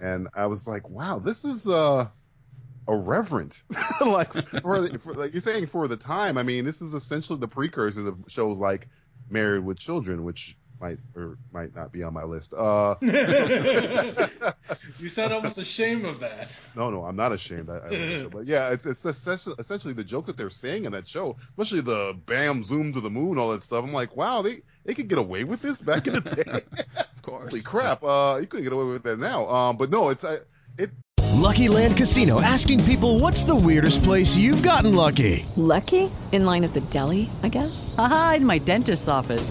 and I was like, "Wow, this is uh, irreverent." like for, for like you're saying for the time. I mean, this is essentially the precursor of shows like Married with Children, which might or might not be on my list. Uh, you sound almost ashamed of that. No, no, I'm not ashamed. I, I but yeah, it's it's essentially the joke that they're saying in that show, especially the bam zoom to the moon, all that stuff. I'm like, wow, they they could get away with this back in the day. of course. Holy crap, uh, you couldn't get away with that now. Um, but no, it's I, it. Lucky Land Casino asking people, "What's the weirdest place you've gotten lucky?" Lucky in line at the deli, I guess. Aha, in my dentist's office.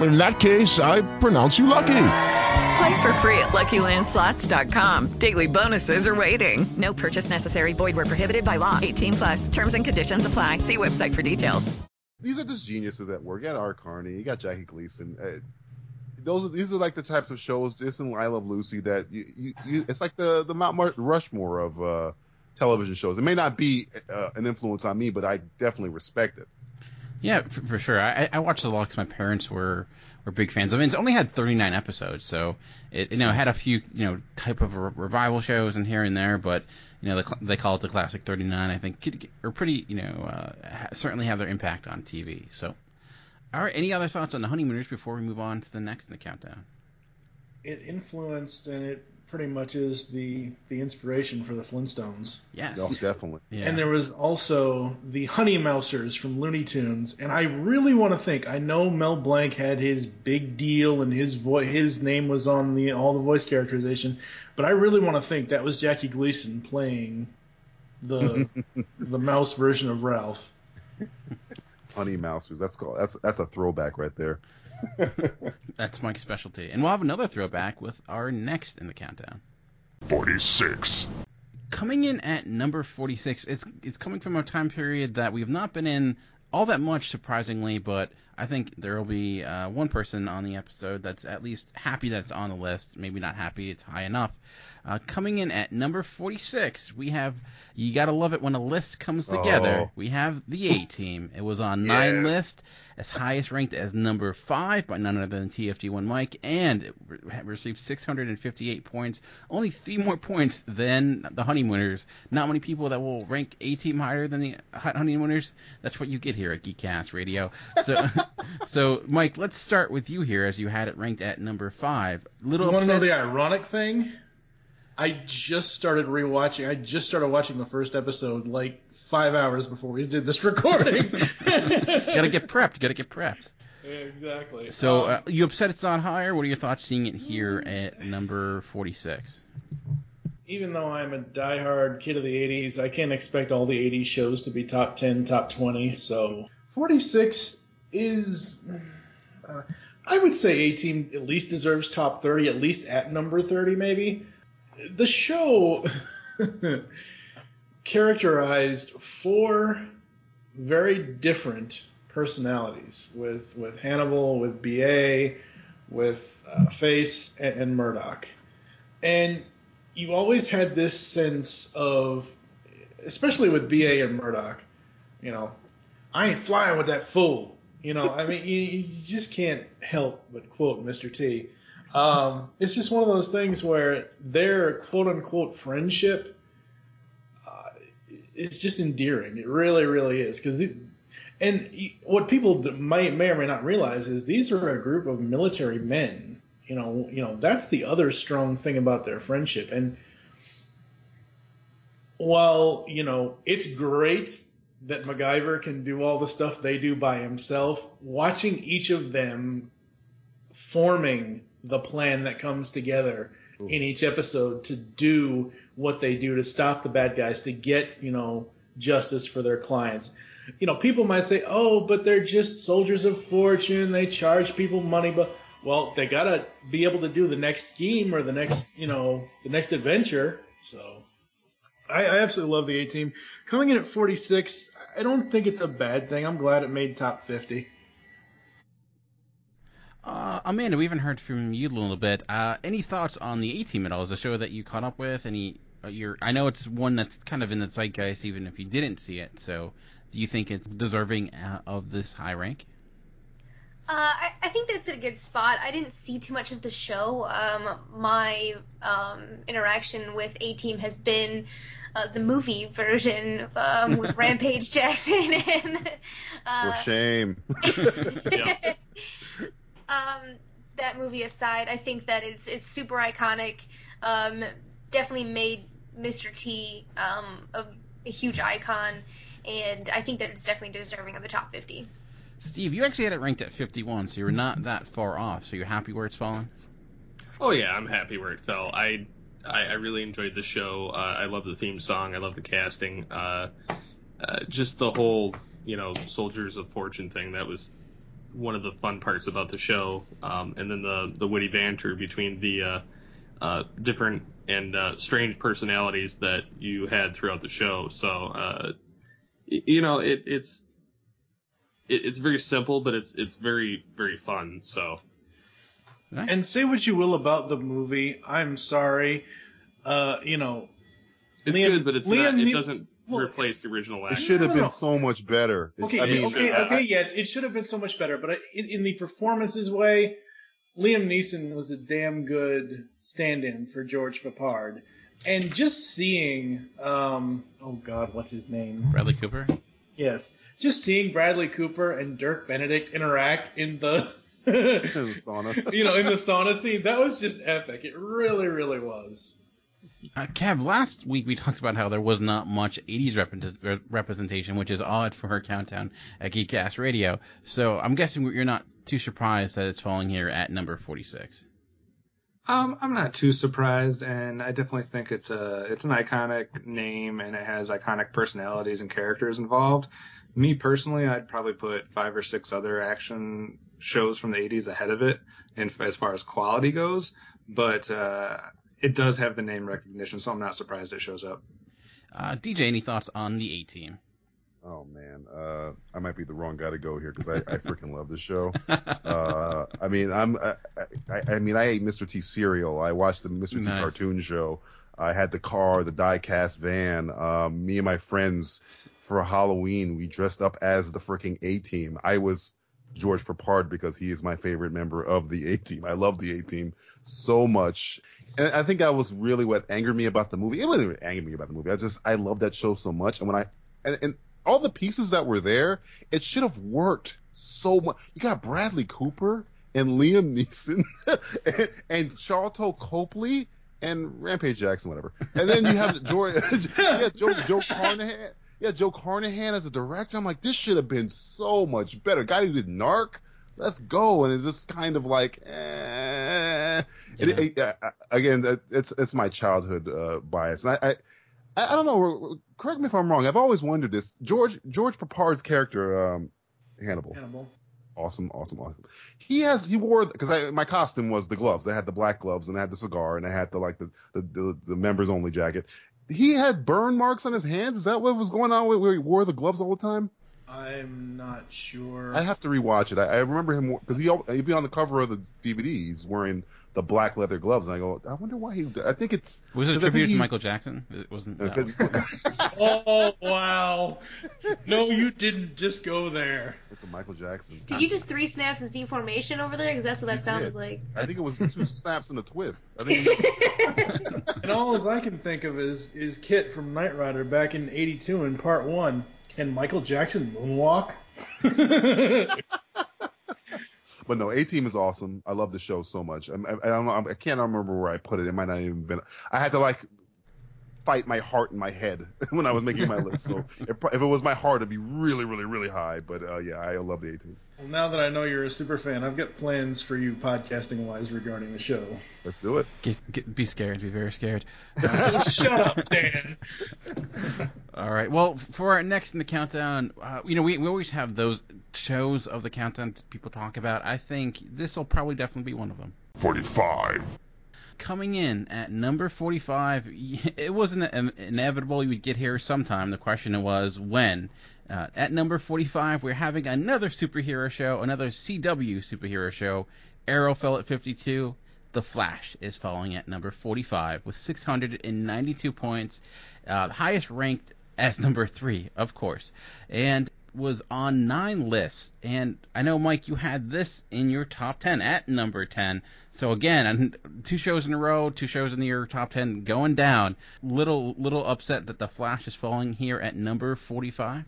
In that case, I pronounce you lucky. Play for free at LuckyLandSlots.com. Daily bonuses are waiting. No purchase necessary. Void were prohibited by law. 18 plus. Terms and conditions apply. See website for details. These are just geniuses at work. You got Art Carney. You got Jackie Gleason. Uh, those are, these are like the types of shows. This and I Love Lucy that you, you, you it's like the the Mount Rushmore of uh, television shows. It may not be uh, an influence on me, but I definitely respect it. Yeah, for, for sure. I, I watched a lot because my parents were were big fans I mean, It's only had 39 episodes, so it you know had a few you know type of re- revival shows and here and there, but you know they, they call it the classic 39. I think are pretty you know uh, certainly have their impact on TV. So, all right, any other thoughts on the honeymooners before we move on to the next in the countdown? It influenced and it pretty much is the the inspiration for the Flintstones. Yes, oh, definitely. Yeah. And there was also the Honey Mousers from Looney Tunes, and I really want to think. I know Mel Blanc had his big deal, and his voice, his name was on the all the voice characterization, but I really want to think that was Jackie Gleason playing the the mouse version of Ralph. Honey Mousers. That's called. That's that's a throwback right there. That's Mike's specialty. And we'll have another throwback with our next in the countdown. 46. Coming in at number 46, it's it's coming from a time period that we have not been in all that much, surprisingly, but I think there will be uh, one person on the episode that's at least happy that it's on the list. Maybe not happy it's high enough. Uh, coming in at number 46, we have. You gotta love it when a list comes together. Oh. We have the A Team. It was on nine Yes. list, as highest ranked as number five by none other than TFG1 Mike, and it re- received 658 points. Only three more points than the Honeymooners. Not many people that will rank A Team higher than the Hot Honeymooners. That's what you get here at Geekcast Radio. So, so Mike, let's start with you here, as you had it ranked at number five. Little you want to know the ironic thing? I just started rewatching. I just started watching the first episode like five hours before we did this recording. gotta get prepped. Gotta get prepped. Yeah, exactly. So Um, uh, you upset it's not higher? What are your thoughts seeing it here at number 46? even though I'm a diehard kid of the 80s, I can't expect all the 80s shows to be top 10, top 20. So 46 is. Uh, I would say A Team at least deserves top 30, at least at number 30, maybe. The show characterized four very different personalities with, with Hannibal, with BA, with uh, Face, and, and Murdock. And you always had this sense of, especially with BA and Murdock, you know, I ain't flying with that fool. You know, I mean, you, you just can't help but quote Mr. T. Um, it's just one of those things where their quote unquote friendship uh, is just endearing. It really, really is. Because and what people might may or may not realize is these are a group of military men. You know, you know that's the other strong thing about their friendship. And while you know it's great that MacGyver can do all the stuff they do by himself, watching each of them forming the plan that comes together in each episode to do what they do to stop the bad guys to get you know justice for their clients you know people might say oh but they're just soldiers of fortune they charge people money but well they gotta be able to do the next scheme or the next you know the next adventure so I, I absolutely love the A team. Coming in at 46, I don't think it's a bad thing. I'm glad it made top 50. Uh, Amanda, we haven't heard from you a little bit. Uh, any thoughts on the A Team at all? Is a show that you caught up with? Any? Uh, your, I know it's one that's kind of in the zeitgeist, even if you didn't see it. So, do you think it's deserving uh, of this high rank? Uh, I, I think that's a good spot. I didn't see too much of the show. Um, my um, interaction with A Team has been uh, the movie version um, with Rampage Jackson and uh, For shame. um, that movie aside, I think that it's it's super iconic. Um, definitely made Mr. T um, a, a huge icon, and I think that it's definitely deserving of the top 50. Steve, you actually had it ranked at 51, so you're not that far off. So you're happy where it's fallen? Oh yeah, I'm happy where it fell. I I, I really enjoyed the show. Uh, I love the theme song. I love the casting. Uh, uh, just the whole you know soldiers of fortune thing. That was one of the fun parts about the show. Um, and then the the witty banter between the uh, uh, different and uh, strange personalities that you had throughout the show. So uh, you know it, it's it, it's very simple, but it's it's very very fun. So. And say what you will about the movie, I'm sorry. Uh, you know, It's Liam- good, but it's Liam not. It Ne- doesn't well, replace the original It should have No, no, been so much better. It- Okay, I mean, okay, I- okay. Yes, it should have been so much better. But in, in the performances way, Liam Neeson was a damn good stand-in for George Peppard. And just seeing, um, oh God, what's his name? Bradley Cooper? Yes, just seeing Bradley Cooper and Dirk Benedict interact in the, sauna. you know, in the sauna scene, that was just epic. It really, really was. Uh, Kev, last week we talked about how there was not much 80s rep- representation, which is odd for her countdown at Geekcast Radio. So I'm guessing you're not too surprised that it's falling here at number 46. Um, I'm not too surprised, and I definitely think it's a it's an iconic name, and it has iconic personalities and characters involved. Me personally, I'd probably put five or six other action shows from the 80s ahead of it, and as far as quality goes. But uh, it does have the name recognition, so I'm not surprised it shows up. Uh, DJ, any thoughts on the A Team? Oh man, uh, I might be the wrong guy to go here because I, I freaking love this show. Uh, I mean, I'm, I, I, I mean, I ate Mr. T cereal. I watched the Mr. T cartoon show. I had the car, the die-cast van. Um, me and my friends for Halloween, we dressed up as the freaking A Team. I was George Peppard because he is my favorite member of the A Team. I love the A Team so much. And I think that was really what angered me about the movie. It wasn't even angered me about the movie. I just I love that show so much. And when I and, and all the pieces that were there, it should have worked so much. You got Bradley Cooper and Liam Neeson and, and Sharlto Copley and Rampage Jackson, whatever. And then you have George, yeah, Joe, Joe Carnahan. Yeah, Joe Carnahan as a director. I'm like, this should have been so much better. Guy who did Narc, let's go. And it's just kind of like, eh. It- it- uh, again, it's it's my childhood uh, bias, and I, I I don't know. Correct me if I'm wrong. I've always wondered this. George George Peppard's character, um, Hannibal. Hannibal. Awesome, awesome, awesome. He has he wore because my costume was the gloves. I had the black gloves and I had the cigar and I had the like the the, the, the members only jacket. He had burn marks on his hands. Is that what was going on where he wore the gloves all the time? I'm not sure. I have to rewatch it. I, I remember him because he he'd be on the cover of the DVD. He's wearing the black leather gloves, and I go, I wonder why he. I think it's Was it a 'cause I think tribute to Michael Jackson? It wasn't. No. oh wow! No, you didn't just go there. With the Michael Jackson. Did you just three snaps and Z formation over there? Because that's what that sounded did. like. I think it was two snaps and a twist. I think. And all as I can think of is is KITT from Knight Rider back in '82 in Part One. Can Michael Jackson moonwalk? But no, A Team is awesome. I love the show so much. I, I, I don't know. I can't remember where I put it. It might not even been. I had to like fight my heart and my head when I was making my list. So if, if it was my heart, it'd be really, really, really high. But uh, yeah, I love the A Team. Well, now that I know you're a super fan, I've got plans for you podcasting wise regarding the show. Let's do it. Get, get, be scared. Be very scared. Shut up, Dan. All right. Well, for our next in the countdown, uh, you know, we, we always have those shows of the countdown that people talk about. I think this will probably definitely be one of them. 45. Coming in at number 45, it wasn't inevitable you would get here sometime. The question was when. Uh, at number 45, we're having another superhero show, another CW superhero show. Arrow fell at 52. The Flash is falling at number 45 with 692 points, uh, highest ranked as number three, of course, and was on nine lists. And I know, Mike, you had this in your top 10 at number 10. So again, two shows in a row, two shows in your top 10 going down. Little little upset that the Flash is falling here at number 45.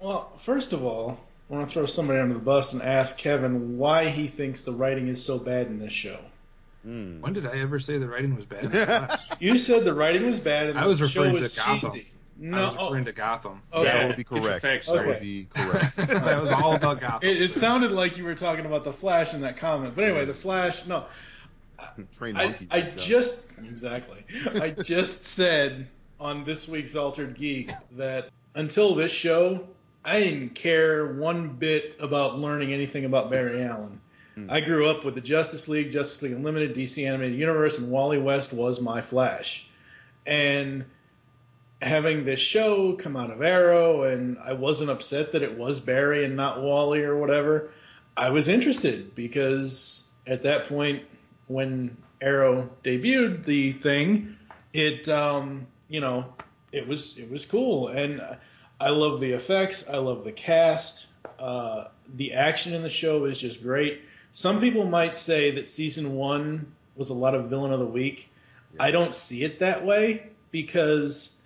Well, first of all, I want to throw somebody under the bus and ask Kevin why he thinks the writing is so bad in this show. Hmm. When did I ever say the writing was bad? in the Flash? You said the writing was bad and I was the show referring was to Gotham. cheesy. I was referring to Gotham. Okay. That would be correct. Perfection. That would be correct. that was all about Gotham. It, it sounded like you were talking about the Flash in that comment, but anyway, the Flash. No, Train I, monkey. I just exactly. I just said on this week's Altered Geek that until this show, I didn't care one bit about learning anything about Barry Allen. I grew up with the Justice League, Justice League Unlimited, DC Animated Universe, and Wally West was my Flash. And having this show come out of Arrow, and I wasn't upset that it was Barry and not Wally or whatever. I was interested because at that point, when Arrow debuted the thing, it um, you know it was it was cool, and I love the effects. I love the cast. Uh, the action in the show is just great. Some people might say that season one was a lot of villain of the week. I don't see it that way because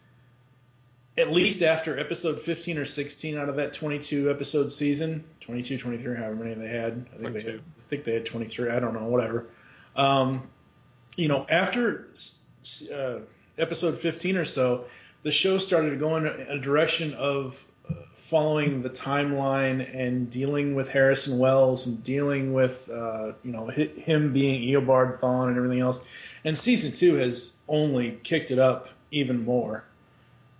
at least after episode 15 or 16 out of that 22 episode season 22 23 however many they had i think they had, I think they had 23 i don't know whatever um, you know after uh, episode 15 or so the show started to go in a, direction of uh, following the timeline and dealing with harrison wells and dealing with uh, you know him being eobard thawne and everything else. And season two has only kicked it up even more.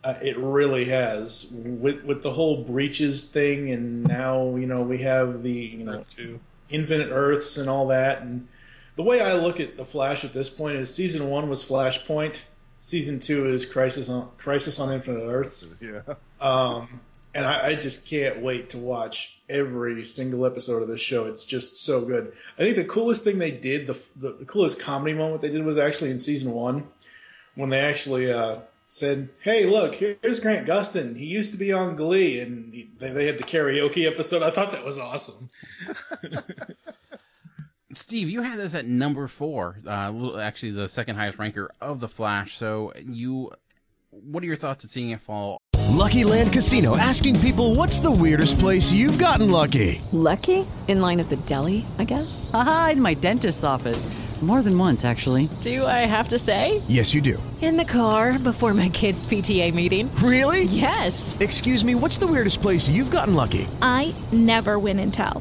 Uh, it really has. With with the whole breaches thing, and now you know we have the you know infinite Earths and all that. And the way I look at the Flash at this point is season one was Flashpoint, season two is Crisis on Crisis on Infinite Earths. Yeah. Um, and I, I just can't wait to watch every single episode of this show. It's just so good. I think the coolest thing they did, the the, the coolest comedy moment they did was actually in season one when they actually uh, said, "Hey, look, here's Grant Gustin. He used to be on Glee, and he, they, they had the karaoke episode. I thought that was awesome." Steve, you had this at number four, uh, actually the second highest ranker of the Flash. So you, what are your thoughts on seeing it fall? Lucky Land Casino asking people, "What's the weirdest place you've gotten lucky?" Lucky in line at the deli, I guess. Aha, in my dentist's office. More than once, actually. Do I have to say? Yes, you do. In the car before my kids' PTA meeting. Really? Yes. Excuse me, what's the weirdest place you've gotten lucky? I never win and tell.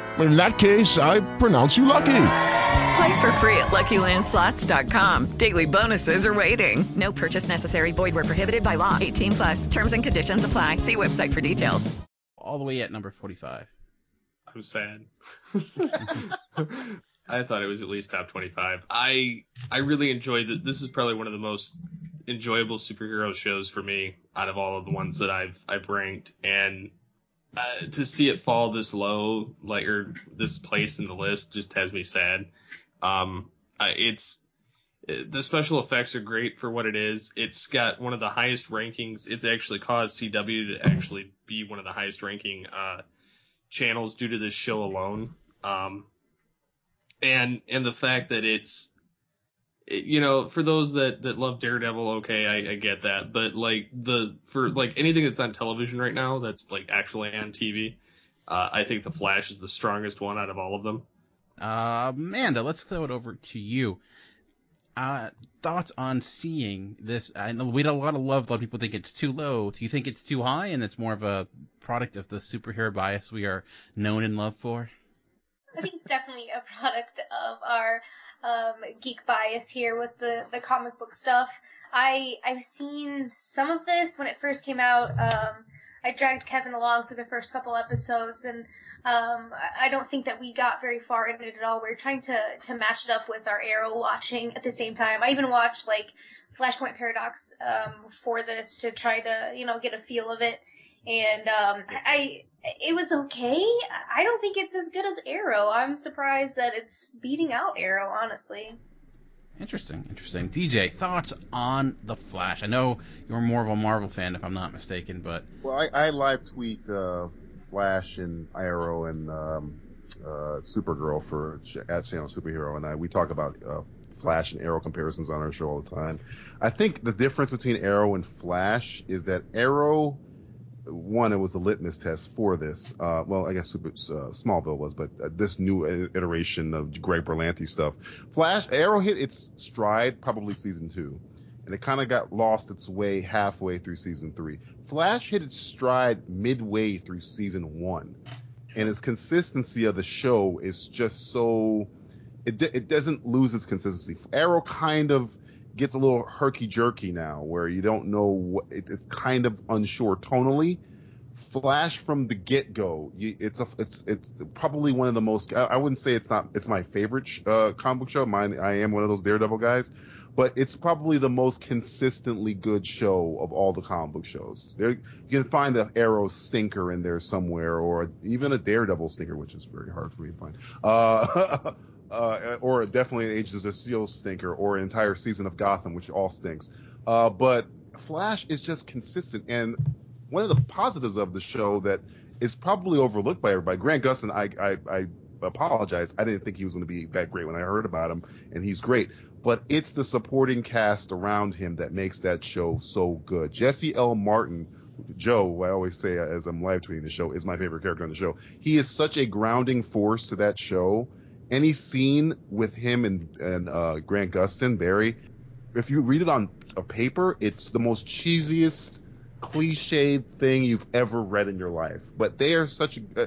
In that case, I pronounce you lucky. Play for free at LuckyLandSlots.com. Daily bonuses are waiting. No purchase necessary. Void where prohibited by law. 18 plus. Terms and conditions apply. See website for details. All the way at number forty-five. I'm sad. I thought it was at least top 25. I I really enjoyed it. This is probably one of the most enjoyable superhero shows for me out of all of the ones that I've I've ranked, and uh, to see it fall this low, like or this place in the list, just has me sad. Um, I, it's the special effects are great for what it is. It's got one of the highest rankings. It's actually caused CW to actually be one of the highest ranking uh, channels due to this show alone. Um, and and the fact that it's you know for those that that love daredevil okay I, I get that but like the for like anything that's on television right now that's like actually on tv uh, i think the flash is the strongest one out of all of them Uh, Amanda, let's throw it over to you. Uh, thoughts on seeing this? I know we had a lot of love. A lot of people think it's too low. Do you think it's too high, and it's more of a product of the superhero bias we are known and loved for? I think it's definitely a product of our um, geek bias here with the, the comic book stuff. I I've seen some of this when it first came out. Um, I dragged Kevin along through the first couple episodes, and um, I- don't think that we got very far in it at all. We were trying to to match it up with our Arrow watching at the same time. I even watched like Flashpoint Paradox um, for this to try to you know get a feel of it and um, I it was okay. I don't think it's as good as Arrow. I'm surprised that it's beating out Arrow, honestly. Interesting, interesting. DJ, thoughts on the Flash? I know you're more of a Marvel fan, if I'm not mistaken, but Well, I, I live tweet uh, Flash and Arrow and um, uh, Supergirl for at Channel Superhero, and I we talk about uh, Flash and Arrow comparisons on our show all the time. I think the difference between Arrow and Flash is that Arrow, one, it was the litmus test for this. Uh, well, I guess Super, uh, Smallville was, but uh, this new iteration of Greg Berlanti stuff. Flash, Arrow hit its stride probably season two and it kind of got lost its way halfway through season three. Flash hit its stride midway through season one, and its consistency of the show is just so it it doesn't lose its consistency. Arrow kind of gets a little herky jerky now, where you don't know what it, it's kind of unsure tonally. Flash from the get go, it's a it's it's probably one of the most. I, I wouldn't say it's not it's my favorite uh, comic book show. Mine, I am one of those Daredevil guys, but it's probably the most consistently good show of all the comic book shows. There, you can find the Arrow stinker in there somewhere, or even a Daredevil stinker, which is very hard for me to find. Uh, uh, or definitely Agents of Steel stinker, or an entire season of Gotham, which all stinks. Uh, but Flash is just consistent, and one of the positives of the show that is probably overlooked by everybody. Grant Gustin, I, I, I apologize. I didn't think he was going to be that great when I heard about him, and he's great. But it's the supporting cast around him that makes that show so good. Jesse L. Martin, Joe, I always say as I'm live tweeting the show, is my favorite character on the show. He is such a grounding force to that show. Any scene with him and, and uh, Grant Gustin, Barry, if you read it on a paper, it's the most cheesiest cliched thing you've ever read in your life. But they are such uh,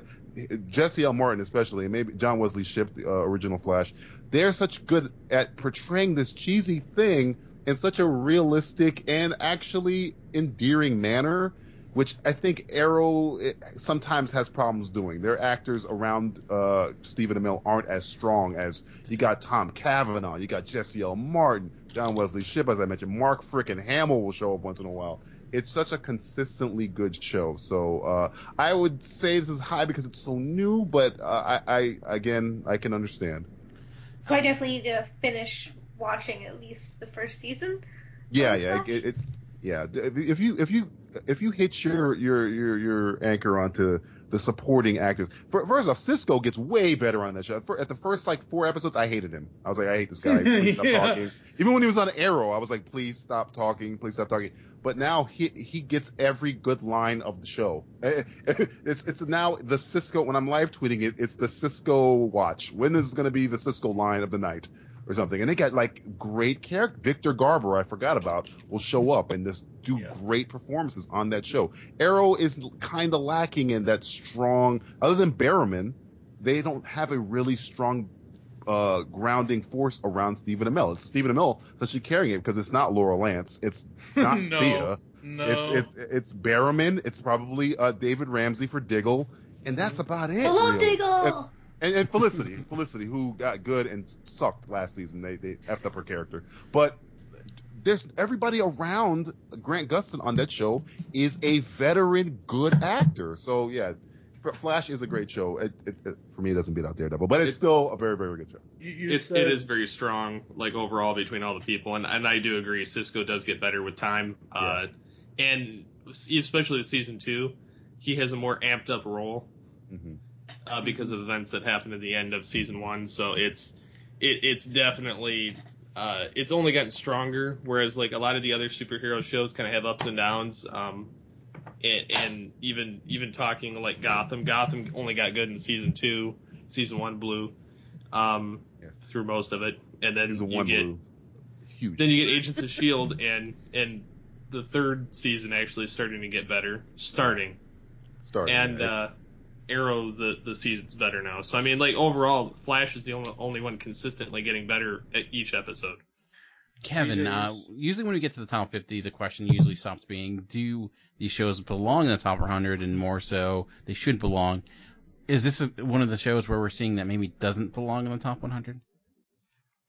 Jesse L. Martin, especially, and maybe John Wesley Shipp, the uh, original Flash. They're such good at portraying this cheesy thing in such a realistic and actually endearing manner, which I think Arrow eh, sometimes has problems doing. Their actors around uh, Stephen Amell aren't as strong as you got Tom Cavanagh, you got Jesse L. Martin, John Wesley Shipp, as I mentioned, Mark frickin' Hamill will show up once in a while. It's such a consistently good show. So uh, I would say this is high because it's so new, but uh, I, I again I can understand. So I definitely need to finish watching at least the first season. Yeah, yeah, it, it, yeah. If you if you if you hit your your your your anchor onto the supporting actors, first off, Cisco gets way better on that show. For, at the first like four episodes, I hated him. I was like, I hate this guy. Please stop Yeah. talking. Even when he was on Arrow, I was like, please stop talking. Please stop talking. But now he he gets every good line of the show. It's it's now the Cisco. When I'm live tweeting it, it's the Cisco watch. When is it going to be the Cisco line of the night? Or something. And they got like great character. Victor Garber, I forgot about, will show up and just do great performances on that show. Arrow is kind of lacking in that strong, other than Barrowman, they don't have a really strong uh, grounding force around Stephen Amell. It's Stephen Amell essentially carrying it because it's not Laurel Lance. It's not No, Thea. no. It's it's it's Barrowman. It's probably uh, David Ramsey for Diggle, and that's about it. I love really. Diggle! And, and Felicity, Felicity, who got good and sucked last season. They they effed up her character, but there's everybody around Grant Gustin on that show is a veteran good actor. So yeah, Flash is a great show. It, it, it, for me, it doesn't beat out Daredevil, but it's, still a very very good show. It's, it is very strong, like overall between all the people, and, and I do agree. Cisco does get better with time, uh, and especially with season two, he has a more amped up role Mm-hmm. Uh, because of events that happened at the end of season one. So it's it, it's definitely uh, it's only gotten stronger. Whereas like a lot of the other superhero shows kind of have ups and downs. Um, and, and even even talking like Gotham, Gotham only got good in season two. Season one blew um, through most of it, and then Season you one get blew. Huge. then you get Agents of Shield, and and the third season actually is starting to get better, starting. Starting, And yeah. uh, Arrow, the the season's better now. So I mean, like overall, Flash is the only only one consistently getting better at each episode. Kevin, uh, usually when we get to the top 50, the question usually stops being, do these shows belong in the top 100 and more so they should belong? Is this a, one of the shows where we're seeing that maybe doesn't belong in the top 100?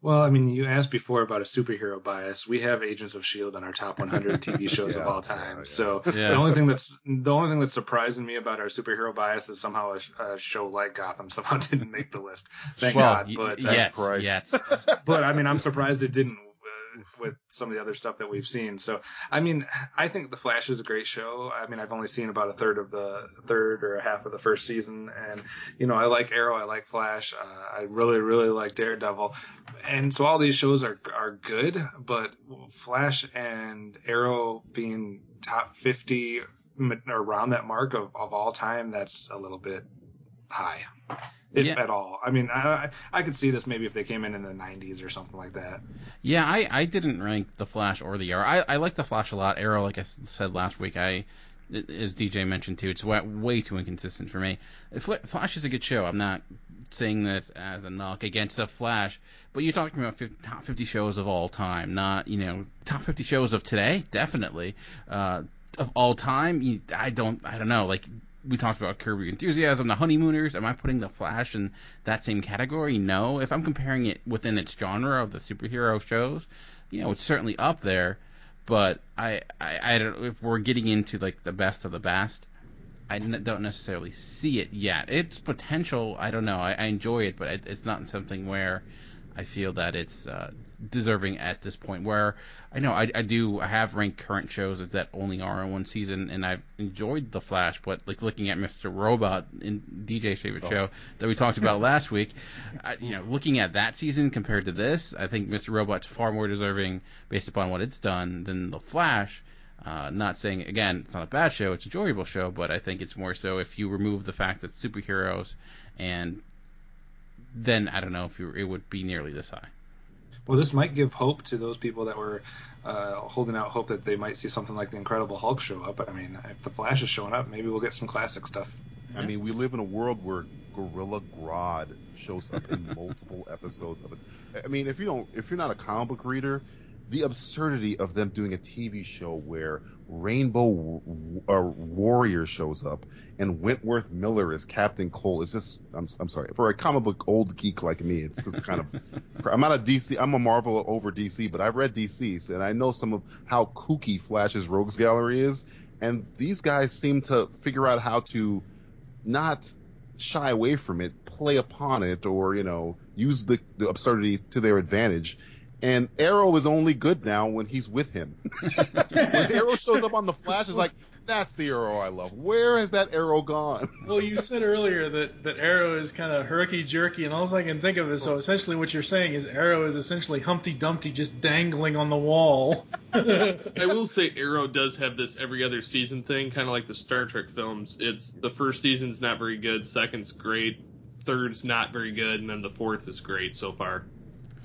Well, I mean, you asked before about a superhero bias. We have Agents of Shield on our top 100 TV shows of all time. So Yeah. the only thing that's the only thing that's surprising me about our superhero bias is somehow a, a show like Gotham somehow didn't make the list. Thank Well, God. y- But uh, yes, yes. but I mean, I'm surprised it didn't with some of the other stuff that we've seen. So, I mean, I think The Flash is a great show. I mean, I've only seen about a third of the third or a half of the first season, and you know, I like Arrow, I like Flash, uh, I really, really like Daredevil, and so all these shows are are good. But Flash and Arrow being top 50 around that mark of, of all time, that's a little bit high. If Yeah. at all. I mean, I, I could see this maybe if they came in in the 90s or something like that. Yeah, I, I didn't rank the Flash or the Arrow. I, I like the Flash a lot. Arrow, like I said last week, I as DJ mentioned too, it's way, way too inconsistent for me. Flash is a good show. I'm not saying this as a knock against the Flash, but you're talking about 50, top 50 shows of all time, not you know top 50 shows of today. Definitely uh, of all time. You, I don't I don't know like. We talked about Curb Your Enthusiasm, The Honeymooners. Am I putting The Flash in that same category? No. If I'm comparing it within its genre of the superhero shows, you know, it's certainly up there. But I, I, I don't. If we're getting into like the best of the best, I don't necessarily see it yet. It's potential. I don't know. I, I enjoy it, but it, it's not something where I feel that it's uh, deserving at this point. Where I know I, I do. I have ranked current shows that only are in one season, and I've enjoyed The Flash. But like looking at Mr. Robot in DJ's favorite Oh. show that we talked about last week, I, you know, looking at that season compared to this, I think Mr. Robot's far more deserving based upon what it's done than The Flash. Uh, not saying again, it's not a bad show; it's an enjoyable show, but I think it's more so if you remove the fact that superheroes, and then I don't know if you, it would be nearly this high. Well, this might give hope to those people that were uh, holding out hope that they might see something like the Incredible Hulk show up. I mean, if the Flash is showing up, maybe we'll get some classic stuff. I mean, we live in a world where Gorilla Grodd shows up in multiple episodes of it. I mean, if you don't, if you're not a comic book reader, the absurdity of them doing a TV show where Rainbow uh, Warrior shows up and Wentworth Miller is Captain Cold. Is just, I'm, I'm sorry, for a comic book old geek like me, it's just kind of, I'm not a DC, I'm a Marvel over DC, but I've read DC's and I know some of how kooky Flash's Rogues Gallery is, and these guys seem to figure out how to not shy away from it, play upon it, or, you know, use the, the absurdity to their advantage and Arrow is only good now when he's with him. when Arrow shows up on the Flash, it's like that's the Arrow I love. Where has that Arrow gone? well, you said earlier that that Arrow is kind of herky jerky, and all I can think of is so essentially what you're saying is Arrow is essentially Humpty Dumpty just dangling on the wall. I will say Arrow does have this every other season thing, kind of like the Star Trek films. It's the first season's not very good, second's great, third's not very good, and then the fourth is great so far.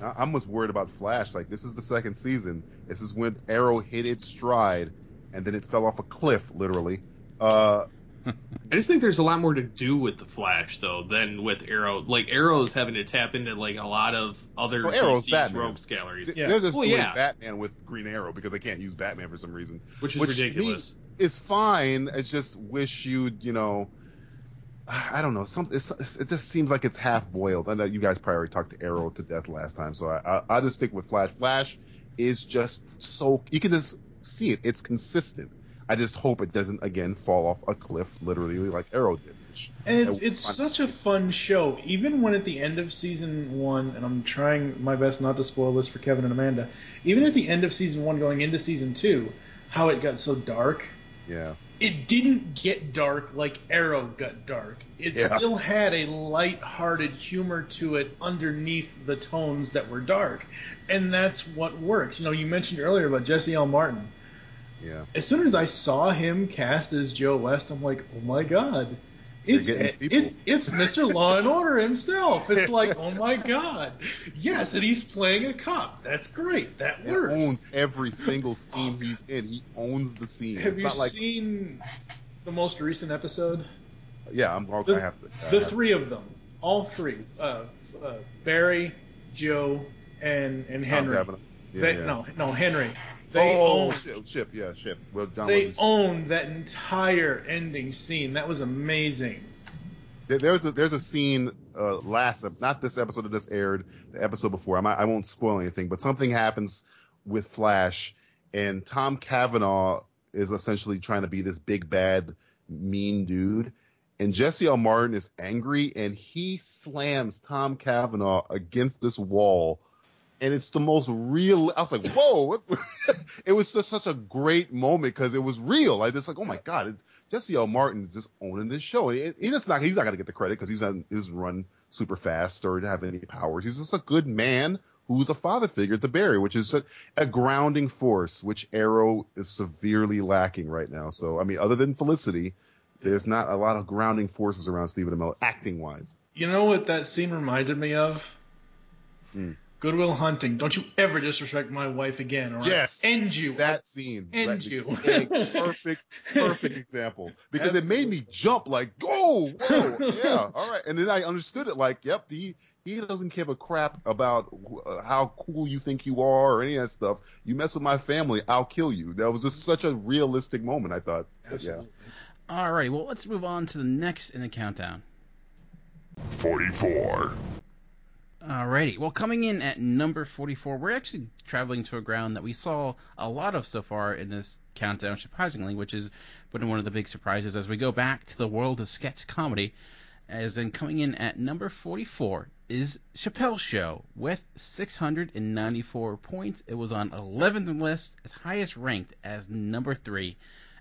I was worried about Flash. Like this is the second season. This is when Arrow hit its stride, and then it fell off a cliff, literally. Uh, I just think there's a lot more to do with the Flash though than with Arrow. Like Arrow's having to tap into like a lot of other well, Arrow's DC's Batman. rogues galleries. Yeah. They're just well, doing yeah. Batman with Green Arrow because they can't use Batman for some reason, Which is ridiculous. It's fine. It's just wish you'd you know. I don't know. Some it just seems like it's half boiled. I know you guys probably already talked to Arrow to death last time, so I, I I just stick with Flash. Flash is just so you can just see it. It's consistent. I just hope it doesn't again fall off a cliff, literally like Arrow did. And it's it's such a fun show. Even when at the end of season one, and I'm trying my best not to spoil this for Kevin and Amanda. Even at the end of season one, going into season two, how it got so dark. yeah. It didn't get dark like Arrow got dark. It Yeah. still had a light-hearted humor to it underneath the tones that were dark, and that's what works. You know, you mentioned earlier about Jesse L. Martin. Yeah. As soon as I saw him cast as Joe West, I'm like, oh my god. It's, it, it's it's Mr. Law and Order himself. It's like, oh my god, yes, and he's playing a cop. That's great. That He works. owns every single scene he's in. He owns the scene. Have it's you not like seen the most recent episode? yeah. I'm. I The, have to. I the have- three of them, all three, uh, uh, Barry, Joe, and and Henry. Yeah, they, yeah. No, no, Henry. They oh, own ship, ship, yeah, ship. Well, John they owned that entire ending scene. That was amazing. There- There's a there's a scene uh, last not this episode that just aired the episode before. I might, I won't spoil anything, but something happens with Flash, and Tom Cavanagh is essentially trying to be this big bad mean dude, and Jesse L. Martin is angry, and he slams Tom Cavanagh against this wall. And it's the most real. I was like, "Whoa!" What? it was just such a great moment because it was real. I just like, "Oh my god!" It, Jesse L. Martin is just owning this show. He, he just not he's not gonna get the credit because he's not he doesn't run super fast or have any powers. He's just a good man who's a father figure to Barry, which is a, a grounding force, which Arrow is severely lacking right now. So I mean, other than Felicity, there's not a lot of grounding forces around Stephen Amell acting wise. You know what that scene reminded me of? Hmm. Goodwill Hunting. Don't you ever disrespect my wife again, or Yes, I end you. that scene. End That- you. perfect, perfect example because it made me jump like, "Whoa, whoa, yeah, all right." And then I understood it like, "Yep, he he doesn't give a crap about uh, how cool you think you are or any of that stuff. You mess with my family, I'll kill you." That was just such a realistic moment. I thought, yeah. All right, well, let's move on to the next in the countdown. 44. Alrighty, well, coming in at number 44, we're actually traveling to a ground that we saw a lot of so far in this countdown, surprisingly, which is been one of the big surprises as we go back to the world of sketch comedy. As in coming in at number 44 is Chappelle's Show with 694 points. It was on 11th list, as highest ranked as number 3.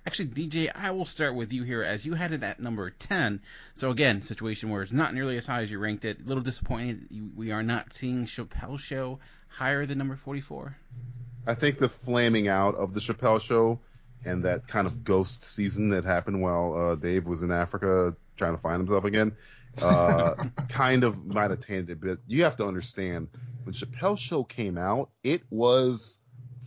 Actually, DJ, I will start with you here as you had it at number 10. So again, situation where it's not nearly as high as you ranked it. A little disappointed we are not seeing Chappelle Show higher than number 44. I think the flaming out of the Chappelle show and that kind of ghost season that happened while uh, Dave was in Africa trying to find himself again, uh, kind of might have tainted it. But you have to understand when Chappelle Show came out, it was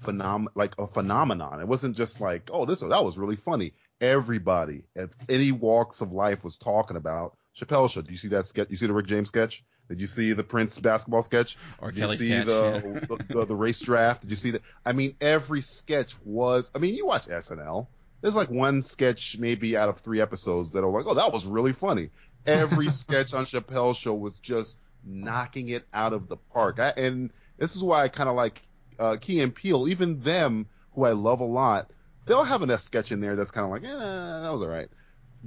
phenom like a phenomenon. It wasn't just like, oh, this that was really funny. Everybody at any walks of life was talking about Chappelle Show. Do you see that sketch? You see the Rick James sketch? Did you see the Prince basketball sketch? Or Did Kelly you see sketch, the, yeah. the, the the race draft? Did you see that? I mean, every sketch was. I mean, you watch SNL. There's like one sketch maybe out of three episodes that are like, oh, that was really funny. Every sketch on Chappelle's show was just knocking it out of the park. I, and this is why I kind of like uh, Key and Peele. Even them, who I love a lot, they'll have a sketch in there that's kind of like, eh, that was all right.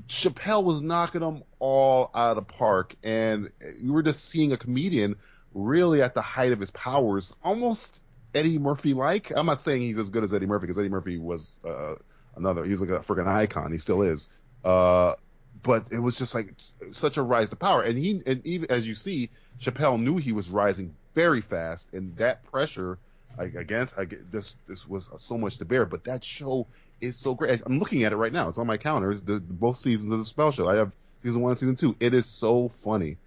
Chappelle was knocking them all out of the park, and you were just seeing a comedian really at the height of his powers, almost Eddie Murphy like. I'm not saying he's as good as Eddie Murphy because Eddie Murphy was uh, another. He was like a freaking icon. He still is. Uh, but it was just like such a rise to power, and he and even as you see, Chappelle knew he was rising very fast, and that pressure like, against I, get- this this was so much to bear. But that show is so great. I'm looking at it right now. It's on my calendar. The both seasons of the Spell Show. I have season one, and season two. It is so funny,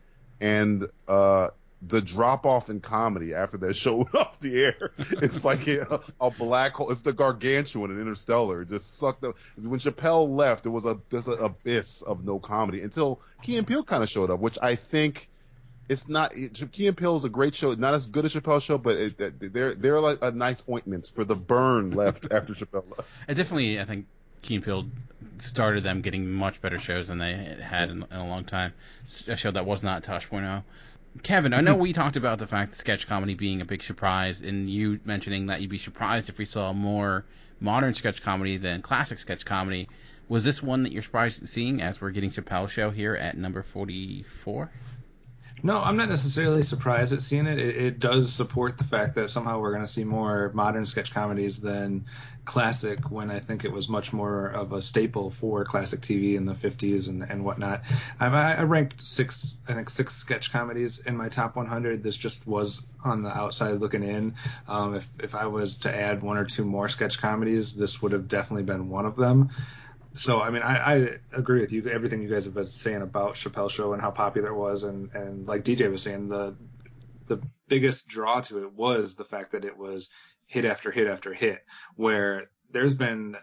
and uh, the drop off in comedy after that show went off the air. It's like a, a black hole. It's the Gargantua in Interstellar. It just sucked up. When Chappelle left, there was a there's an abyss of no comedy until Key and Peele kind of showed up, which I think it's not. It, Key and Peele is a great show, not as good as Chappelle's show, but it, it- they're they're like a nice ointment for the burn left after Chappelle left. It definitely, I think, Key and Peele started them getting much better shows than they had in, in a long time. A show that was not Tosh.0. Kevin, I know we talked about the fact that sketch comedy being a big surprise, and you mentioning that you'd be surprised if we saw more modern sketch comedy than classic sketch comedy. Was this one that you're surprised at seeing as we're getting Chappelle Show here at number 44? No, I'm not necessarily surprised at seeing it. It, it does support the fact that somehow we're going to see more modern sketch comedies than classic, when I think it was much more of a staple for classic TV in the 50s and, and whatnot. I I ranked six, I think six sketch comedies in my top 100. This just was on the outside looking in. Um, if if I was to add one or two more sketch comedies, this would have definitely been one of them so I mean, I, I agree with you. Everything you guys have been saying about Chappelle Show and how popular it was, and and like DJ was saying, the the biggest draw to it was the fact that it was hit after hit after hit. Where there's been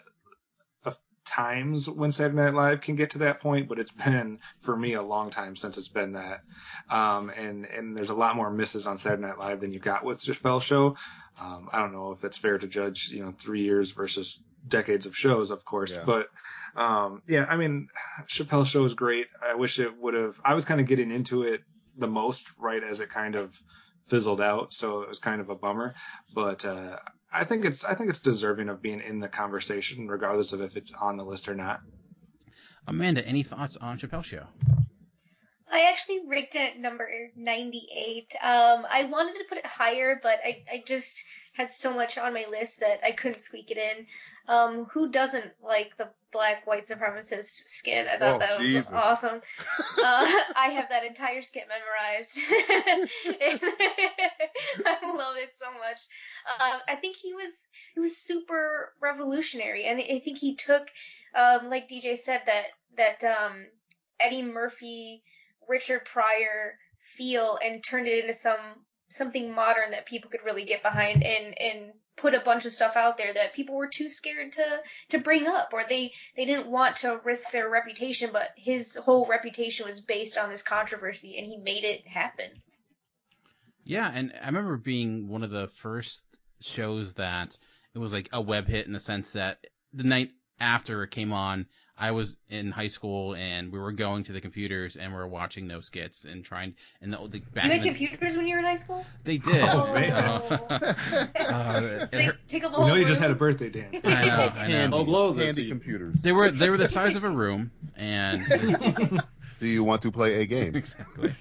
a, times when Saturday Night Live can get to that point, but it's been for me a long time since it's been that. Um, and and there's a lot more misses on Saturday Night Live than you got with Chappelle Show. Um, I don't know if it's fair to judge, you know, three years versus decades of shows, of course, Yeah. but um, yeah, I mean, Chappelle Show is great. I wish it would have. I was kind of getting into it the most right as it kind of fizzled out, so it was kind of a bummer. But uh, I think it's I think it's deserving of being in the conversation, regardless of if it's on the list or not. Amanda, any thoughts on Chappelle Show? I actually ranked it at number 98. Um, I wanted to put it higher, but I, I just had so much on my list that I couldn't squeak it in. Um, who doesn't like the black white supremacist skit? I thought Oh, that was Jesus. awesome. uh, I have that entire skit memorized. I love it so much. Um, I think he was he was super revolutionary, and I think he took, um, like DJ said, that that um, Eddie Murphy, Richard Pryor feel and turned it into some something modern that people could really get behind and and put a bunch of stuff out there that people were too scared to to bring up or they they didn't want to risk their reputation but his whole reputation was based on this controversy and he made it happen. Yeah, and I remember being one of the first shows that it was like a web hit in the sense that the night after it came on, I was in high school and we were going to the computers and we were watching those skits and trying and the, the back you in had the- computers when you were in high school they did. Oh, man. Uh, uh, They take up a We whole know you just had a birthday, Dan. I know, I know. Handy, Oh, blow this handy computers. They were they were the size of a room, and Do you want to play a game? exactly.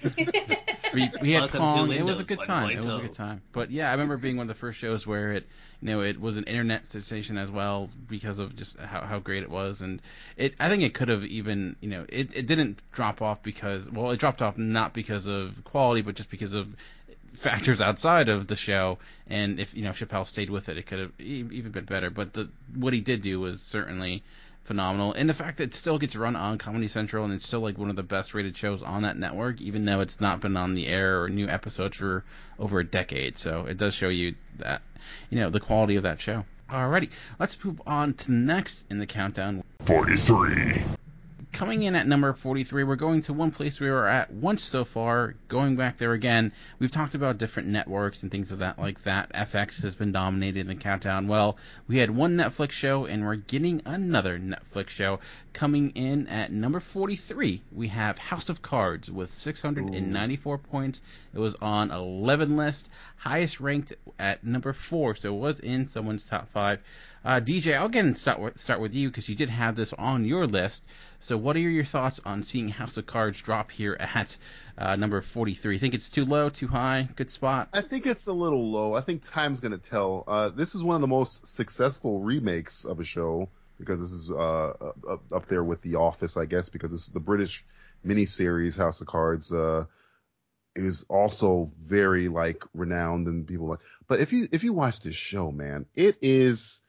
We, we had Welcome Pong. It was a good by time. It was a good time. But yeah, I remember being one of the first shows where it, you know, it was an internet sensation as well because of just how, how great it was, and it. I think it could have even, you know, it, it didn't drop off because, well, it dropped off not because of quality, but just because of factors outside of the show. And if you know Chappelle stayed with it, it could have e- even been better. But the what he did do was certainly phenomenal. And the fact that it still gets run on Comedy Central and it's still like one of the best rated shows on that network, even though it's not been on the air or new episodes for over a decade. So it does show you that, you know, the quality of that show. Alrighty, let's move on to next in the countdown. 43. Coming in at number 43, we're going to one place we were at once so far. Going back there again, we've talked about different networks and things of that like that. FX has been dominated in the countdown. Well, we had one Netflix show, and we're getting another Netflix show. Coming in at number 43, we have House of Cards with 694 points. It was on 11 list, highest ranked at number four, so it was in someone's top five. Uh, DJ, I'll again start with, start with you because you did have this on your list. So, what are your thoughts on seeing House of Cards drop here at uh, number 43? Think it's too low, too high, good spot? I think it's a little low. I think time's going to tell. Uh, this is one of the most successful remakes of a show because this is uh, up, up there with The Office, I guess, because this is the British miniseries House of Cards. Uh, is also very like renowned and people like. But if you if you watch this show, man, it is.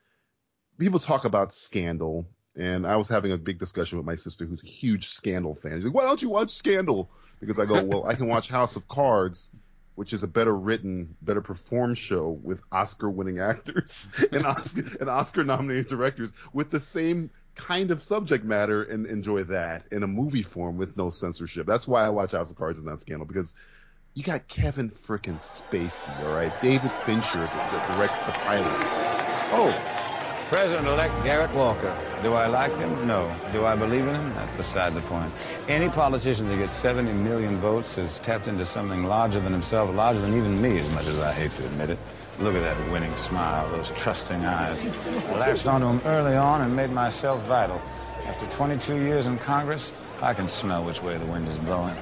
People talk about Scandal, and I was having a big discussion with my sister, who's a huge Scandal fan. She's like, "Why don't you watch Scandal?" Because I go, "Well, I can watch House of Cards." Which is a better written, better performed show with Oscar-winning actors and Oscar and Oscar-nominated directors with the same kind of subject matter and enjoy that in a movie form with no censorship. That's why I watch House of Cards and not Scandal because you got Kevin frickin' Spacey, all right? David Fincher that, directs the pilot. Oh, President-elect Garrett Walker. Do I like him? No. Do I believe in him? That's beside the point. Any politician that gets 70 million votes has tapped into something larger than himself, larger than even me, as much as I hate to admit it. Look at that winning smile, those trusting eyes. I latched onto him early on and made myself vital. After 22 years in Congress, I can smell which way the wind is blowing.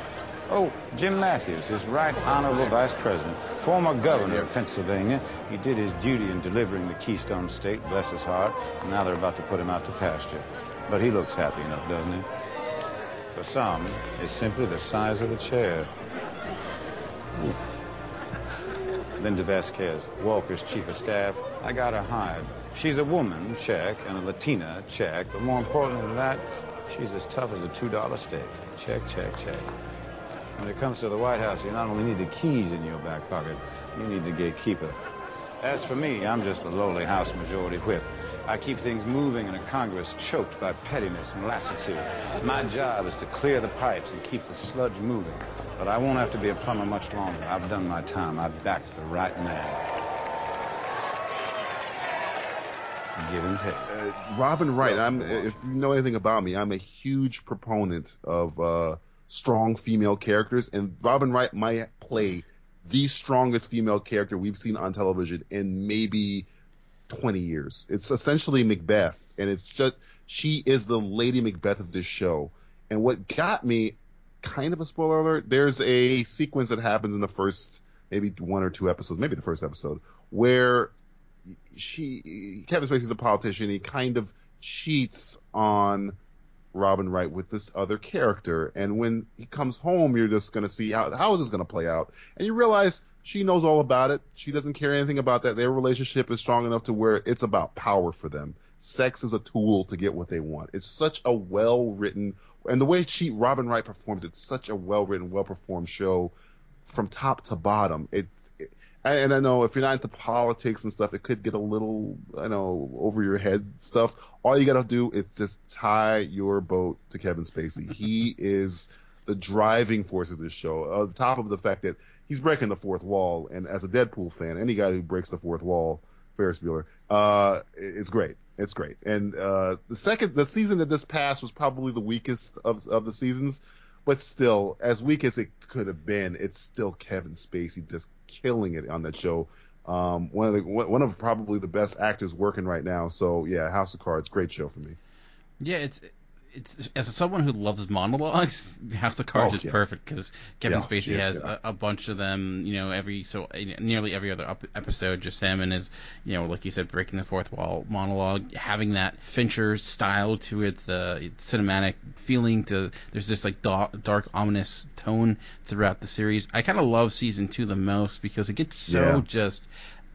Oh, Jim Matthews, his right honorable vice president, former governor of Pennsylvania. He did his duty in delivering the Keystone State, bless his heart, and now they're about to put him out to pasture. But he looks happy enough, doesn't he? For some, it's simply the size of the chair. Linda Vasquez, Walker's chief of staff. I got her hired. She's a woman, check, and a Latina, check, but more important than that, she's as tough as a $2 steak. Check, check, check. When it comes to the White House, you not only need the keys in your back pocket, you need the gatekeeper. As for me, I'm just the lowly House Majority Whip. I keep things moving in a Congress choked by pettiness and lassitude. My job is to clear the pipes and keep the sludge moving. But I won't have to be a plumber much longer. I've done my time. I've backed the right man. Give and take. Uh, Robin Wright. I'm. If you know anything about me, I'm a huge proponent of uh, strong female characters, and Robin Wright might play the strongest female character we've seen on television in maybe 20 years. It's essentially Macbeth, and it's just she is the Lady Macbeth of this show. And what got me, kind of a spoiler alert, there's a sequence that happens in the first maybe one or two episodes, maybe the first episode, where she Kevin Spacey's a politician. He kind of cheats on Robin Wright with this other character, and when he comes home, you're just going to see how how is this going to play out, and you realize she knows all about it. She doesn't care anything about that. Their relationship is strong enough to where it's about power for them. Sex is a tool to get what they want. It's such a well written, and the way she Robin Wright performs, it's such a well written, well performed show from top to bottom. It's it, and I know if you're not into politics and stuff, it could get a little, I know, over your head stuff. All you got to do is just tie your boat to Kevin Spacey. he is the driving force of this show. On top of the fact that he's breaking the fourth wall, and as a Deadpool fan, any guy who breaks the fourth wall, Ferris Bueller, uh, it's great. It's great. And uh, the second, the season that this passed was probably the weakest of of the seasons but still, as weak as it could have been, it's still Kevin Spacey just killing it on that show. Um, one of the one of probably the best actors working right now. So yeah, House of Cards, great show for me. Yeah, it's it's as someone who loves monologues, House of Cards Oh, is yeah. perfect because Kevin Yeah, Spacey yes, has yeah. a, a bunch of them. You know, every so nearly every other up, episode, just him and his, you know, like you said, breaking the fourth wall monologue, having that Fincher style to it, the cinematic feeling. To there's this like dark, dark ominous tone throughout the series. I kind of love season two the most because it gets so just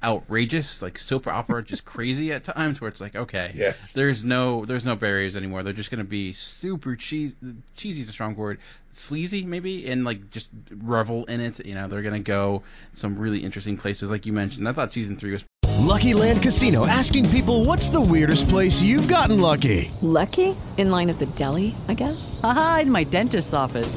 outrageous, like soap opera, just crazy at times, where it's like, okay, Yes. there's no there's no barriers anymore. They're just gonna be super cheesy. Cheesy is a strong word. Sleazy maybe, and like just revel in it. You know, they're gonna go some really interesting places, like you mentioned. I thought season three was Lucky Land Casino asking people what's the weirdest place you've gotten lucky? Lucky? In line at the deli, I guess? Aha, in my dentist's office.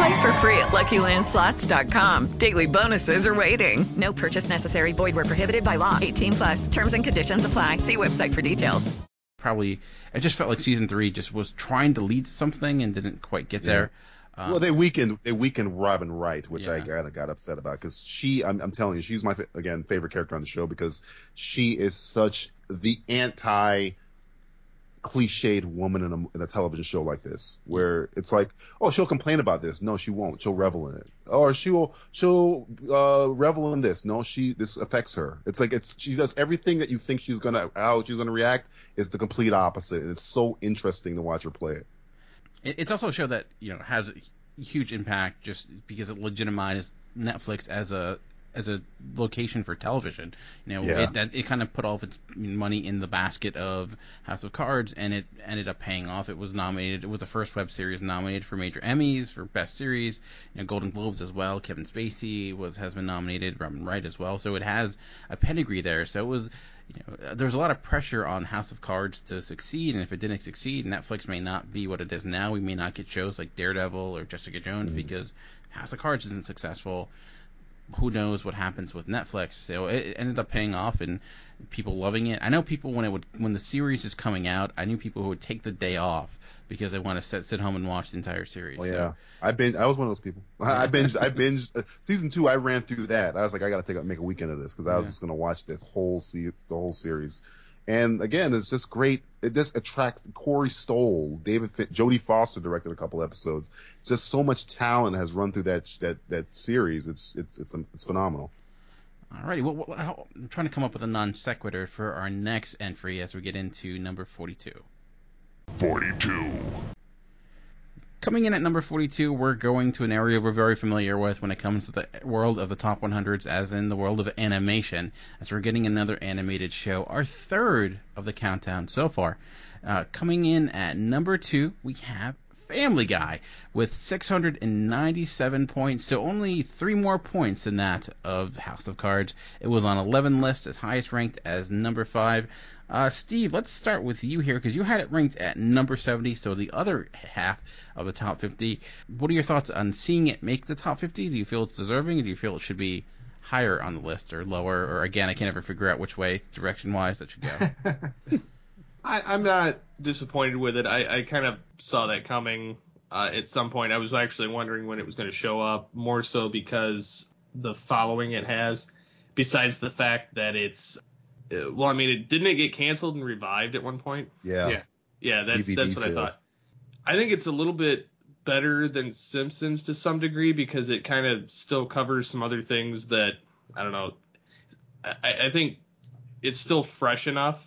Play for free at LuckyLandSlots.com. Daily bonuses are waiting. No purchase necessary. Void were prohibited by law. 18 plus. Terms and conditions apply. See website for details. probably. It just felt like season three just was trying to lead to something and didn't quite get there. Um, well, they weakened they weakened Robin Wright, which I kind of got upset about because she, I'm, I'm telling you, she's my again favorite character on the show because she is such the anti cliched woman in a, in a television show like this, where it's like, oh, she'll complain about this, no, she won't, she'll revel in it, or she'll she'll uh, revel in this, no, she this affects her. It's like it's she does everything that you think she's gonna how she's gonna react is the complete opposite, and it's so interesting to watch her play it. It- It's also a show that you know has a huge impact just because it legitimized Netflix as a as a location for television. You know, Yeah. it, that it kind of put all of its money in the basket of House of Cards, and it ended up paying off. It was nominated. It was the first web series nominated for major Emmys for best series, you know, Golden Globes as well. Kevin Spacey was has been nominated, Robin Wright as well. So it has a pedigree there. So it was. You know, there's a lot of pressure on House of Cards to succeed, and if it didn't succeed, Netflix may not be what it is now. We may not get shows like Daredevil or Jessica Jones mm-hmm. because House of Cards isn't successful who knows what happens with Netflix. So it, ended up paying off and people loving it. I know people when it would when the series is coming out, I knew people who would take the day off because they want to sit sit home and watch the entire series. Oh So- yeah, I binged. I was one of those people. I, I binged. I binged uh, season two. I ran through that. I was like, I got to take a, make a weekend of this because I was Yeah. just gonna watch this whole se- the whole series. And again, it's just great. It just attracts Corey Stoll, David, Fin- Jodie Foster directed a couple episodes. Just so much talent has run through that that that series. It's it's it's it's phenomenal. Alrighty, well, well, how, I'm trying to come up with a non sequitur for our next entry as we get into number 42. 42. Coming in at number 42, we're going to an area we're very familiar with when it comes to the world of the top 100s, as in the world of animation, as we're getting another animated show, our third of the countdown so far. Uh, coming in at number two, we have Family Guy with 697 points, so only three more points than that of House of Cards. It was on 11 lists, as highest ranked as number five. Uh, Steve, let's start with you here because you had it ranked at number 70, so the other half of the top 50. What are your thoughts on seeing it make the top 50? Do you feel it's deserving, do you feel it should be higher on the list or lower? Or again, I can't ever figure out which way direction wise that should go. I, I'm not disappointed with it. I, I kind of saw that coming uh, at some point. I was actually wondering when it was going to show up, more so because the following it has, besides the fact that it's. Uh, well, I mean, it didn't it get canceled and revived at one point? Yeah. Yeah. Yeah, that's DVD that's what I thought. I think it's a little bit better than Simpsons to some degree because it kind of still covers some other things that I don't know. I, I think it's still fresh enough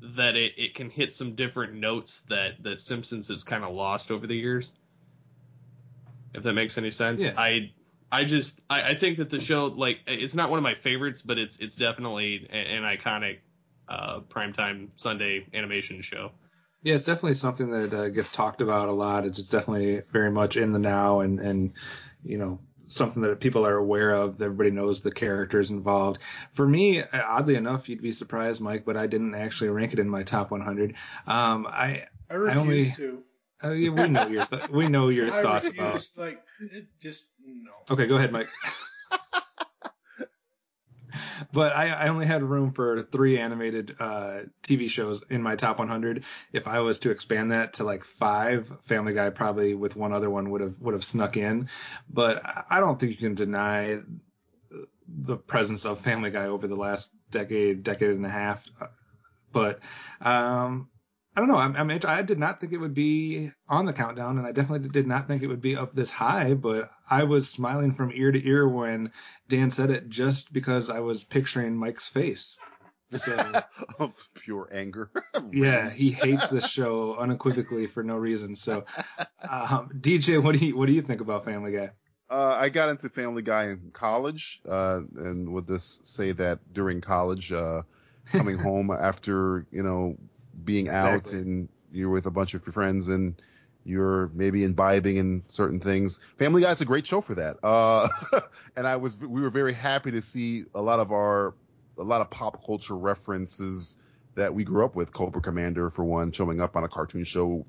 that it, it can hit some different notes that that Simpsons has kind of lost over the years. If that makes any sense, Yeah. I I just I, I think that the show like it's not one of my favorites, but it's it's definitely a- an iconic uh, primetime Sunday animation show. Yeah, it's definitely something that uh, gets talked about a lot. It's, it's definitely very much in the now, and and you know something that people are aware of. Everybody knows the characters involved. For me, oddly enough, you'd be surprised, Mike, but I didn't actually rank it in my top 100. Um, I I refuse only, to. Uh, yeah, we know your th- we know your I thoughts refuse. about. Like, it just no. Okay, go ahead, Mike. but I, I only had room for three animated uh, TV shows in my top 100. If I was to expand that to like five, Family Guy probably with one other one would have would have snuck in. But I don't think you can deny the presence of Family Guy over the last decade, decade and a half. But um, I don't know. I'm, I'm, I did not think it would be on the countdown, and I definitely did not think it would be up this high. But I was smiling from ear to ear when Dan said it, just because I was picturing Mike's face. So, of pure anger. yeah, he hates this show unequivocally for no reason. So, um, DJ, what do you what do you think about Family Guy? Uh, I got into Family Guy in college, uh, and would this say that during college, uh, coming home after you know being out Exactly. and you're with a bunch of your friends and you're maybe imbibing in certain things. Family Guy's a great show for that. Uh, and I was we were very happy to see a lot of our a lot of pop culture references that we grew up with. Cobra Commander for one, showing up on a cartoon show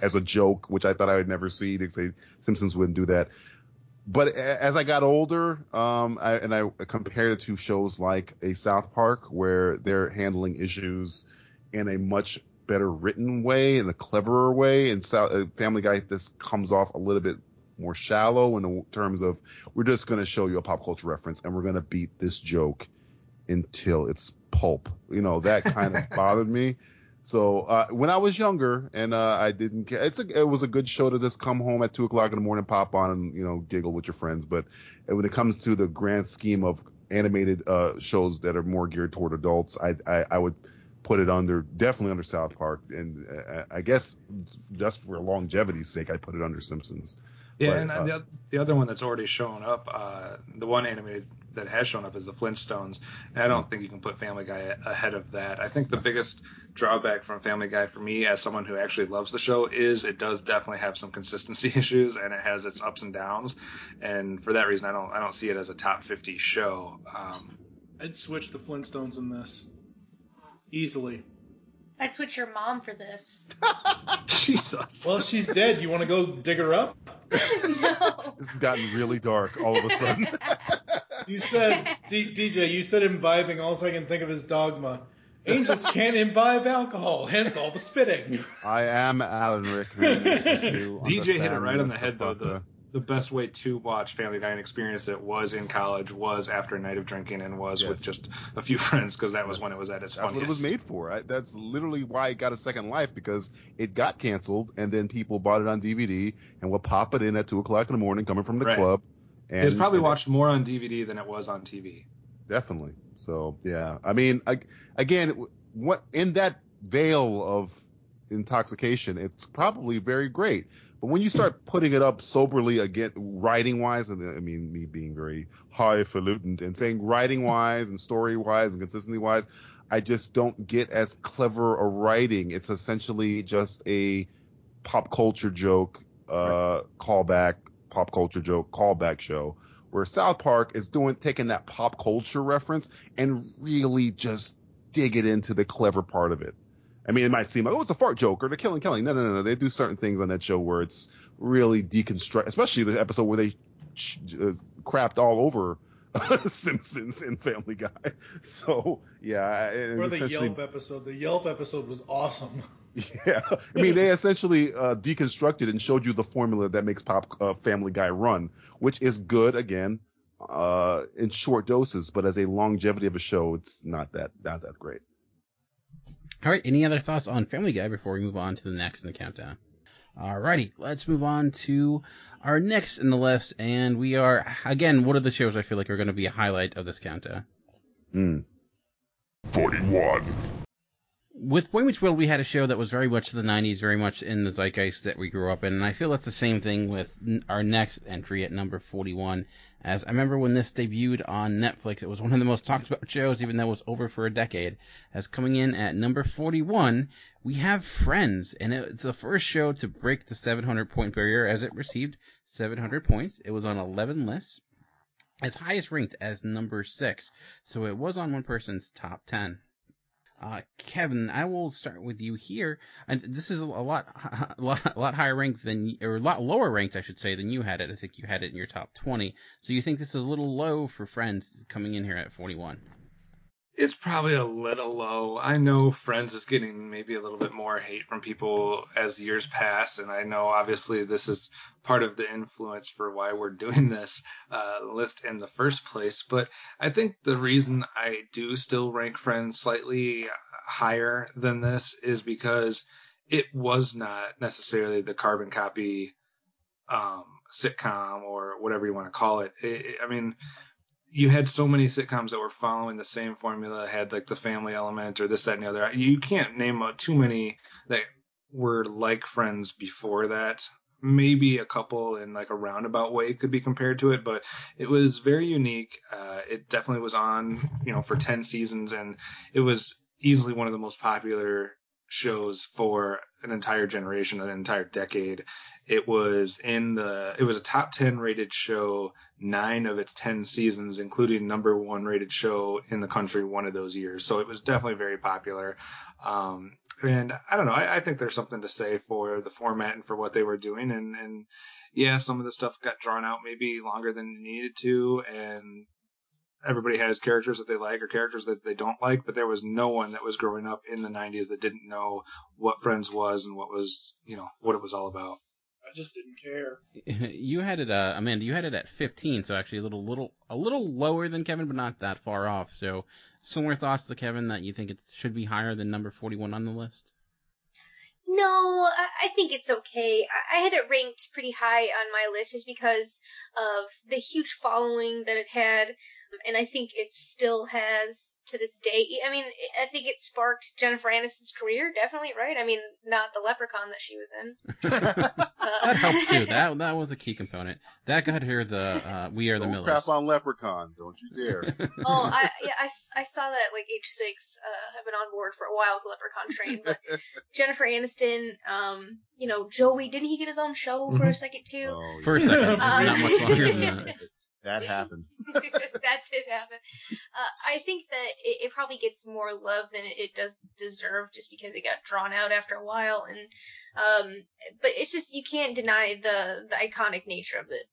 as a joke, which I thought I would never see. They say Simpsons wouldn't do that. But as I got older, um, I, and I compared it to shows like a South Park, where they're handling issues in a much better written way, in a cleverer way, and South, uh, Family Guy this comes off a little bit more shallow in the terms of we're just going to show you a pop culture reference and we're going to beat this joke until it's pulp. You know that kind of bothered me. So uh, when I was younger and uh, I didn't care, it's a, it was a good show to just come home at two o'clock in the morning, pop on, and you know giggle with your friends. But when it comes to the grand scheme of animated uh, shows that are more geared toward adults, I, I I would put it under definitely under South Park, and uh, I guess just for longevity's sake, I put it under Simpsons. Yeah, But, and uh, the, the other one that's already shown up, uh, the one animated that has shown up is the Flintstones. And I don't think you can put Family Guy ahead of that. I think the biggest drawback from Family Guy for me, as someone who actually loves the show, is it does definitely have some consistency issues and it has its ups and downs. And for that reason, I don't I don't see it as a top 50 show. Um, I'd switch the Flintstones in this easily. I'd switch your mom for this. Jesus. Well, she's dead. You want to go dig her up? no. This has gotten really dark all of a sudden. You said, D- DJ, you said imbibing. All I can think of is dogma. Angels can't imbibe alcohol, hence all the spitting. I am Alan Rickman. DJ hit it right on the head though. The the best way to watch Family Guy and experience it was in college, was after a night of drinking, and was with just a few friends because that was when it was at its That's what it was made for. I, that's literally why it got a second life because it got canceled and then people bought it on DVD and would pop it in at two o'clock in the morning coming from the Right. club. And it was probably watched more on DVD than it was on TV. Definitely. So yeah, I mean, I, again, what in that veil of intoxication, it's probably very great. But when you start putting it up soberly again, writing wise, and I mean me being very highfalutin and saying writing wise and story wise and consistency wise, I just don't get as clever a writing. It's essentially just a pop culture joke, uh, callback, pop culture joke, callback show. Where South Park is doing taking that pop culture reference and really just dig it into the clever part of it. I mean, it might seem like, oh, it's a fart joke or the killing killing. No, no, no, no. They do certain things on that show where it's really deconstruct, especially the episode where they ch- uh, crapped all over Simpsons and Family Guy. So yeah, For the Yelp episode, the Yelp episode was awesome. yeah, I mean, they essentially uh, deconstructed and showed you the formula that makes Pop uh, Family Guy run, which is good again uh, in short doses, but as a longevity of a show, it's not that not that great. All right. Any other thoughts on Family Guy before we move on to the next in the countdown? Alrighty, let's move on to our next in the list, and we are again. What are the shows I feel like are going to be a highlight of this countdown? Hmm. 41. With Boy Meets World, we had a show that was very much the '90s, very much in the zeitgeist that we grew up in, and I feel that's the same thing with our next entry at number 41. As I remember when this debuted on Netflix, it was one of the most talked about shows, even though it was over for a decade. As coming in at number 41, we have Friends, and it's the first show to break the 700 point barrier as it received 700 points. It was on 11 lists, as highest ranked as number six, so it was on one person's top 10. Uh, Kevin, I will start with you here. And this is a lot, a lot, a lot higher ranked than, or a lot lower ranked, I should say, than you had it. I think you had it in your top 20. So you think this is a little low for Friends coming in here at 41? It's probably a little low. I know Friends is getting maybe a little bit more hate from people as years pass, and I know obviously this is part of the influence for why we're doing this uh, list in the first place. But I think the reason I do still rank Friends slightly higher than this is because it was not necessarily the carbon copy um, sitcom or whatever you want to call it. it I mean, you had so many sitcoms that were following the same formula, had like the family element or this, that, and the other. You can't name too many that were like Friends before that. Maybe a couple in like a roundabout way could be compared to it, but it was very unique. Uh, it definitely was on, you know, for 10 seasons and it was easily one of the most popular shows for an entire generation, an entire decade. It was in the it was a top 10 rated show 9 of its 10 seasons including number 1 rated show in the country one of those years. So it was definitely very popular. Um, and I don't know, I, I, think there's something to say for the format and for what they were doing and and yeah, some of the stuff got drawn out maybe longer than it needed to and everybody has characters that they like or characters that they don't like, but there was no one that was growing up in the 90s that didn't know what Friends was and what was, you know, what it was all about. I just didn't care. You had it, uh, Amanda. You had it at 15, so actually a little, little, a little lower than Kevin, but not that far off. So, similar thoughts to Kevin that you think it should be higher than number 41 on the list. No, I think it's okay. I had it ranked pretty high on my list just because of the huge following that it had and I think it still has to this day. I mean, I think it sparked Jennifer Aniston's career, definitely, right? I mean, not the Leprechaun that she was in. that helped too. That that was a key component. That got her the uh, "We Are the Don't Millers." crap on Leprechaun, don't you dare. oh, I yeah, I, I saw that like H six. Uh, I've been on board for a while with the Leprechaun train, but Jennifer Aniston, um, you know, Joey, didn't he get his own show for a second too? Oh, For a second, Um, not much longer than that. That happened. that did happen. Uh, I think that it, it probably gets more love than it, it does deserve, just because it got drawn out after a while. And um, but it's just you can't deny the the iconic nature of it.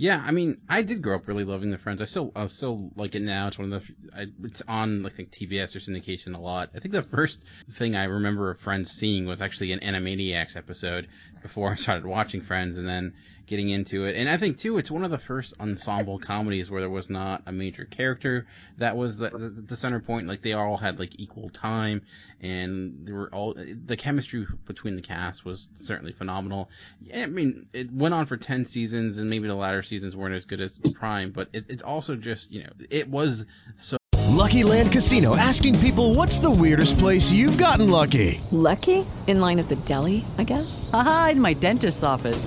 Yeah, I mean, I did grow up really loving the Friends. I still, I still like it now. It's one of the, I, it's on like, like TBS or syndication a lot. I think the first thing I remember of Friends seeing was actually an Animaniacs episode before I started watching Friends, and then getting into it. And I think too, it's one of the first ensemble comedies where there was not a major character that was the, the, the center point. Like they all had like equal time, and they were all the chemistry between the cast was certainly phenomenal. Yeah, I mean, it went on for ten seasons, and maybe the latter seasons weren't as good as Prime, but it, it also just you know it was so. Lucky Land Casino asking people what's the weirdest place you've gotten lucky? Lucky? In line at the deli, I guess? Aha, in my dentist's office.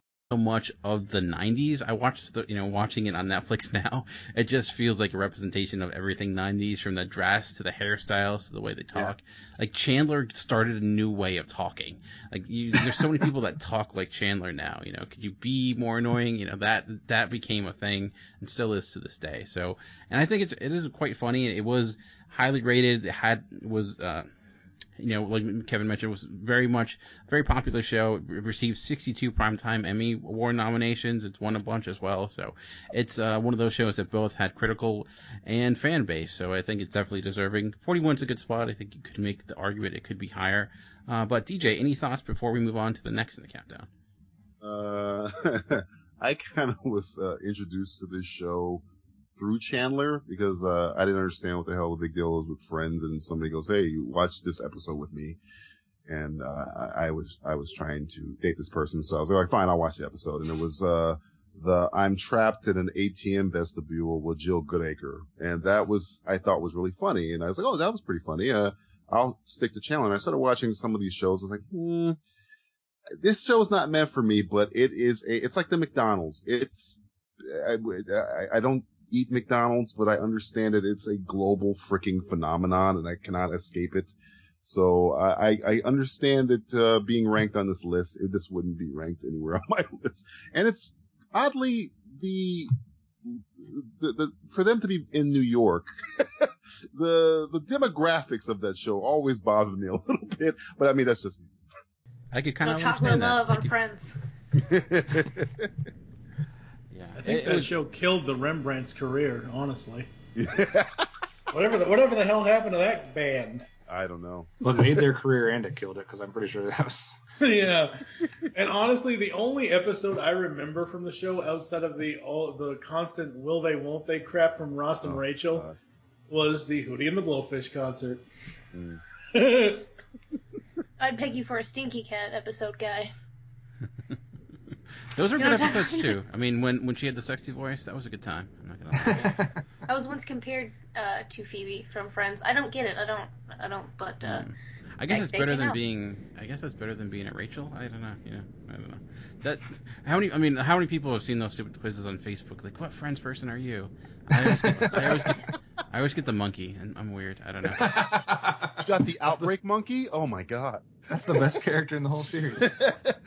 So much of the 90s. I watched the, you know, watching it on Netflix now. It just feels like a representation of everything 90s from the dress to the hairstyles to the way they talk. Like Chandler started a new way of talking. Like you, there's so many people that talk like Chandler now, you know, could you be more annoying? You know, that, that became a thing and still is to this day. So, and I think it's, it is quite funny. It was highly rated. It had, was, uh, you know, like Kevin mentioned, was very much very popular show. It received 62 primetime Emmy Award nominations. It's won a bunch as well. So it's uh, one of those shows that both had critical and fan base. So I think it's definitely deserving. 41 is a good spot. I think you could make the argument it could be higher. Uh, but DJ, any thoughts before we move on to the next in the countdown? Uh, I kind of was uh, introduced to this show through Chandler because uh, I didn't understand what the hell the big deal was with Friends, and somebody goes, "Hey, you watch this episode with me," and uh, I, was I was trying to date this person, so I was like, fine, I'll watch the episode, and it was uh, the I'm trapped in an ATM vestibule with Jill Goodacre, and that was I thought was really funny, and I was like, oh, that was pretty funny. Uh, I'll stick to Chandler. and I started watching some of these shows. I was like, hmm, this show is not meant for me, but it is a, it's like the McDonald's. It's I, I don't eat McDonald's, but I understand that it's a global freaking phenomenon, and I cannot escape it. So I, I understand that uh, being ranked on this list, it, this wouldn't be ranked anywhere on my list. And it's oddly the the, the for them to be in New York, the the demographics of that show always bothered me a little bit. But I mean, that's just me. I could kind No of chocolate understand that. love I on could- Friends. Yeah, I think It- it that was- show killed the Rembrandt's career, honestly. whatever the whatever the hell happened to that band? I don't know. Well, it made their career and it killed it because I'm pretty sure that was. yeah, and honestly, the only episode I remember from the show outside of the all the constant "will they, won't they" crap from Ross Oh, and Rachel was the Hootie and the Blowfish concert. Mm. I'd peg you for a Stinky Cat episode guy. Those are You good know episodes too. I mean, when when she had the sexy voice, that was a good time. I'm not gonna lie. I was once compared uh, to Phoebe from Friends. I don't get it. I don't. I don't. But uh, I guess They- it's better than out. being. I guess that's better than being a Rachel. I don't know. You know, I don't know. That how many? I mean, how many people have seen those stupid quizzes on Facebook? Like, what Friends person are you? I always get, I always get, I always get the monkey, and I'm weird. I don't know. You got the outbreak monkey? Oh my god. That's the best character in the whole series.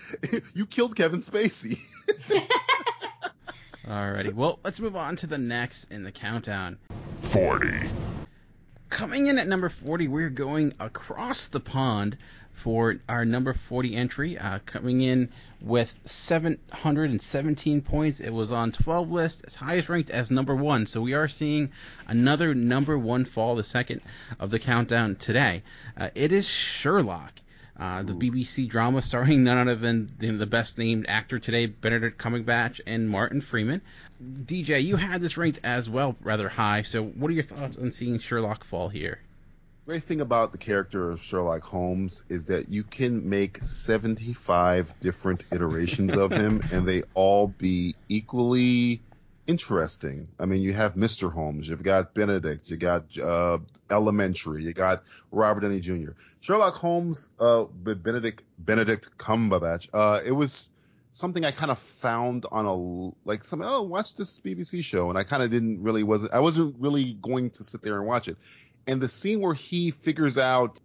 you killed Kevin Spacey. Alrighty, well, let's move on to the next in the countdown. 40. Coming in at number 40, we're going across the pond for our number 40 entry. Uh, coming in with 717 points. It was on 12 lists, as highest ranked as number one. So we are seeing another number one fall, the second of the countdown today. Uh, it is Sherlock. Uh, the BBC drama starring none other than the best named actor today, Benedict Cumberbatch and Martin Freeman. DJ, you had this ranked as well rather high. So, what are your thoughts on seeing Sherlock fall here? Great thing about the character of Sherlock Holmes is that you can make 75 different iterations of him and they all be equally interesting. I mean, you have Mr. Holmes, you've got Benedict, you got uh, Elementary, you got Robert Downey Jr. Sherlock Holmes, uh, Benedict Benedict Cumberbatch. Uh, it was something I kind of found on a like something. Oh, watch this BBC show, and I kind of didn't really wasn't I wasn't really going to sit there and watch it. And the scene where he figures out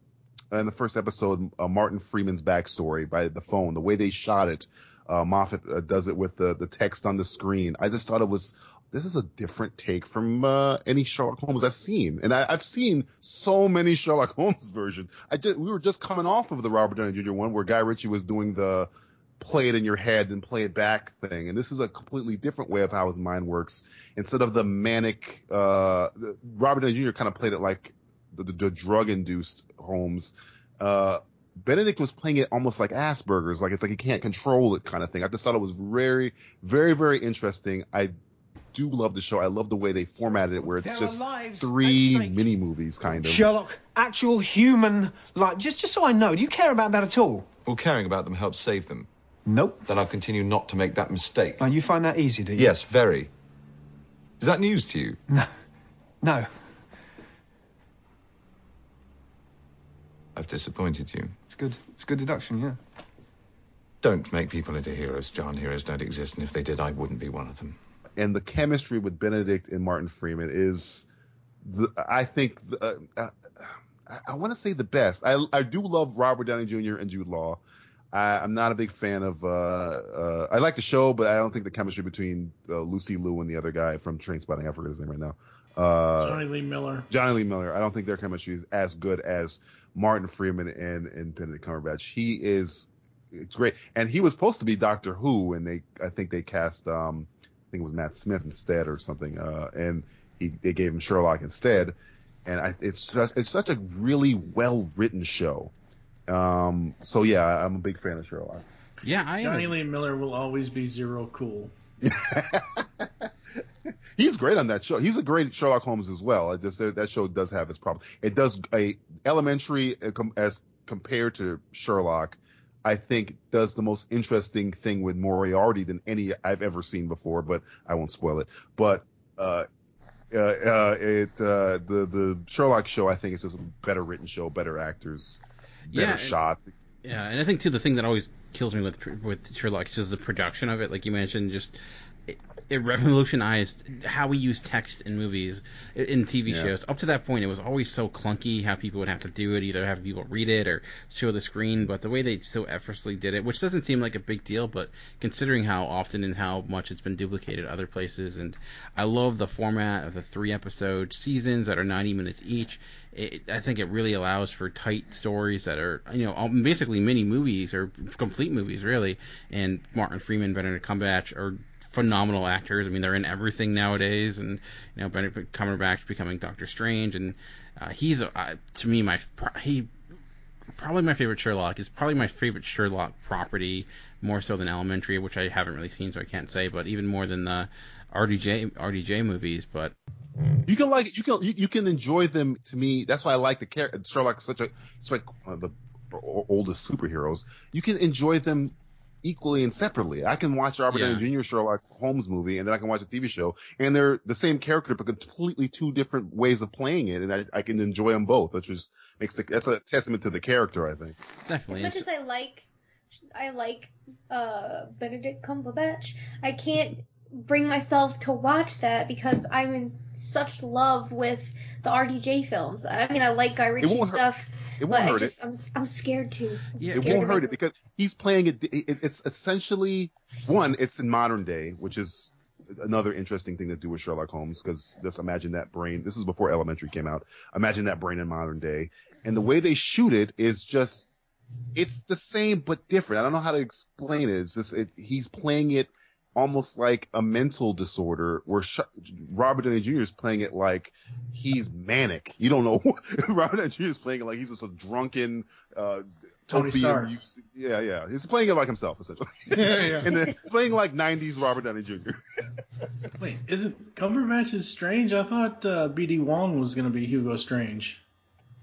in the first episode uh, Martin Freeman's backstory by the phone, the way they shot it, uh, Moffat uh, does it with the the text on the screen. I just thought it was this is a different take from uh, any Sherlock Holmes I've seen, and I, I've seen so many Sherlock Holmes versions. I just we were just coming off of the Robert Downey Jr. one where Guy Ritchie was doing the play it in your head and play it back thing, and this is a completely different way of how his mind works. Instead of the manic, uh, the, Robert Downey Jr. kind of played it like the, the, the drug-induced Holmes. Uh, Benedict was playing it almost like Asperger's, like it's like he can't control it kind of thing. I just thought it was very, very, very interesting. I do love the show. I love the way they formatted it, where it's There just three mini movies, kind of. Sherlock, actual human, like, just, just so I know, do you care about that at all? Well, caring about them helps save them. Nope. Then I'll continue not to make that mistake. And you find that easy, do you? Yes, very. Is that news to you? No. No. I've disappointed you. It's good. It's a good deduction, yeah. Don't make people into heroes, John. Heroes don't exist, and if they did, I wouldn't be one of them. and the chemistry with Benedict and Martin Freeman is, the, I think, the, uh, uh, I, I want to say the best. I I do love Robert Downey Jr. and Jude Law. I, I'm not a big fan of. Uh, uh, I like the show, but I don't think the chemistry between uh, Lucy Liu and the other guy from Trainspotting, I forget his name right now. Uh, Jonny Lee Miller. Jonny Lee Miller. I don't think their chemistry is as good as Martin Freeman and and Benedict Cumberbatch. He is it's great, and he was supposed to be Doctor Who, and they I think they cast um I think it was Matt Smith instead or something, uh, and he they gave him Sherlock instead, and I, it's just, it's such a really well written show. Um, so yeah, I'm a big fan of Sherlock. Yeah, I Jonny Lee Miller will always be zero cool. He's great on that show. He's a great Sherlock Holmes as well. I just that show does have its problem. It does a elementary uh, as compared to Sherlock, I think does the most interesting thing with Moriarty than any I've ever seen before. But I won't spoil it. But uh, uh, uh, it uh, the the Sherlock show I think is just a better written show, better actors, better Yeah, and- shot. Yeah, and I think too the thing that always kills me with with Sherlock is just the production of it. Like you mentioned, just it, revolutionized how we use text in movies, in TV Yeah. shows. Up to that point, it was always so clunky how people would have to do it, either have people read it or show the screen. But the way they so effortlessly did it, which doesn't seem like a big deal, but considering how often and how much it's been duplicated other places, and I love the format of the three episode seasons that are 90 minutes each it, I think it really allows for tight stories that are, you know, basically mini movies or complete movies, really. And Martin Freeman, Benedict Cumberbatch are phenomenal actors. I mean, they're in everything nowadays, and you know, Benedict Cumberbatch becoming Doctor Strange, and uh, he's uh, to me my he probably my favorite Sherlock is probably my favorite Sherlock property, more so than Elementary, which I haven't really seen, so I can't say, but even more than the RDJ RDJ movies, but. You can like it. you can you, can enjoy them. To me, that's why I like the character. Sherlock such a it's like one of the oldest superheroes. You can enjoy them equally and separately. I can watch Robert Yeah. Downey Jr. Sherlock Holmes movie, and then I can watch a TV show, and they're the same character but completely two different ways of playing it, and I, I can enjoy them both, which is makes the, that's a testament to the character, I think. Definitely. As much as I like, I like uh, Benedict Cumberbatch. I can't bring myself to watch that because I'm in such love with the RDJ films. I mean, I like Guy Ritchie won't hurt- stuff, it won't but I hurt just I'm I'm scared to. I'm it scared won't hurt it because he's playing it, it. It's essentially one. It's in modern day, which is another interesting thing to do with Sherlock Holmes because just imagine that brain. This is before Elementary came out. Imagine that brain in modern day, and the way they shoot it is just. It's the same but different. I don't know how to explain it. It's just it, he's playing it almost like a mental disorder, where Sh- Robert Downey Jr. is playing it like he's manic. You don't know. Robert Downey Jr. is playing it like he's just a drunken. Uh, Tony Stark. yeah, yeah. He's playing it like himself, essentially. Yeah, yeah. and then playing like 90s Robert Downey Jr. Wait, isn't Cumberbatch is Strange? I thought uh, B.D. Wong was going to be Hugo Strange.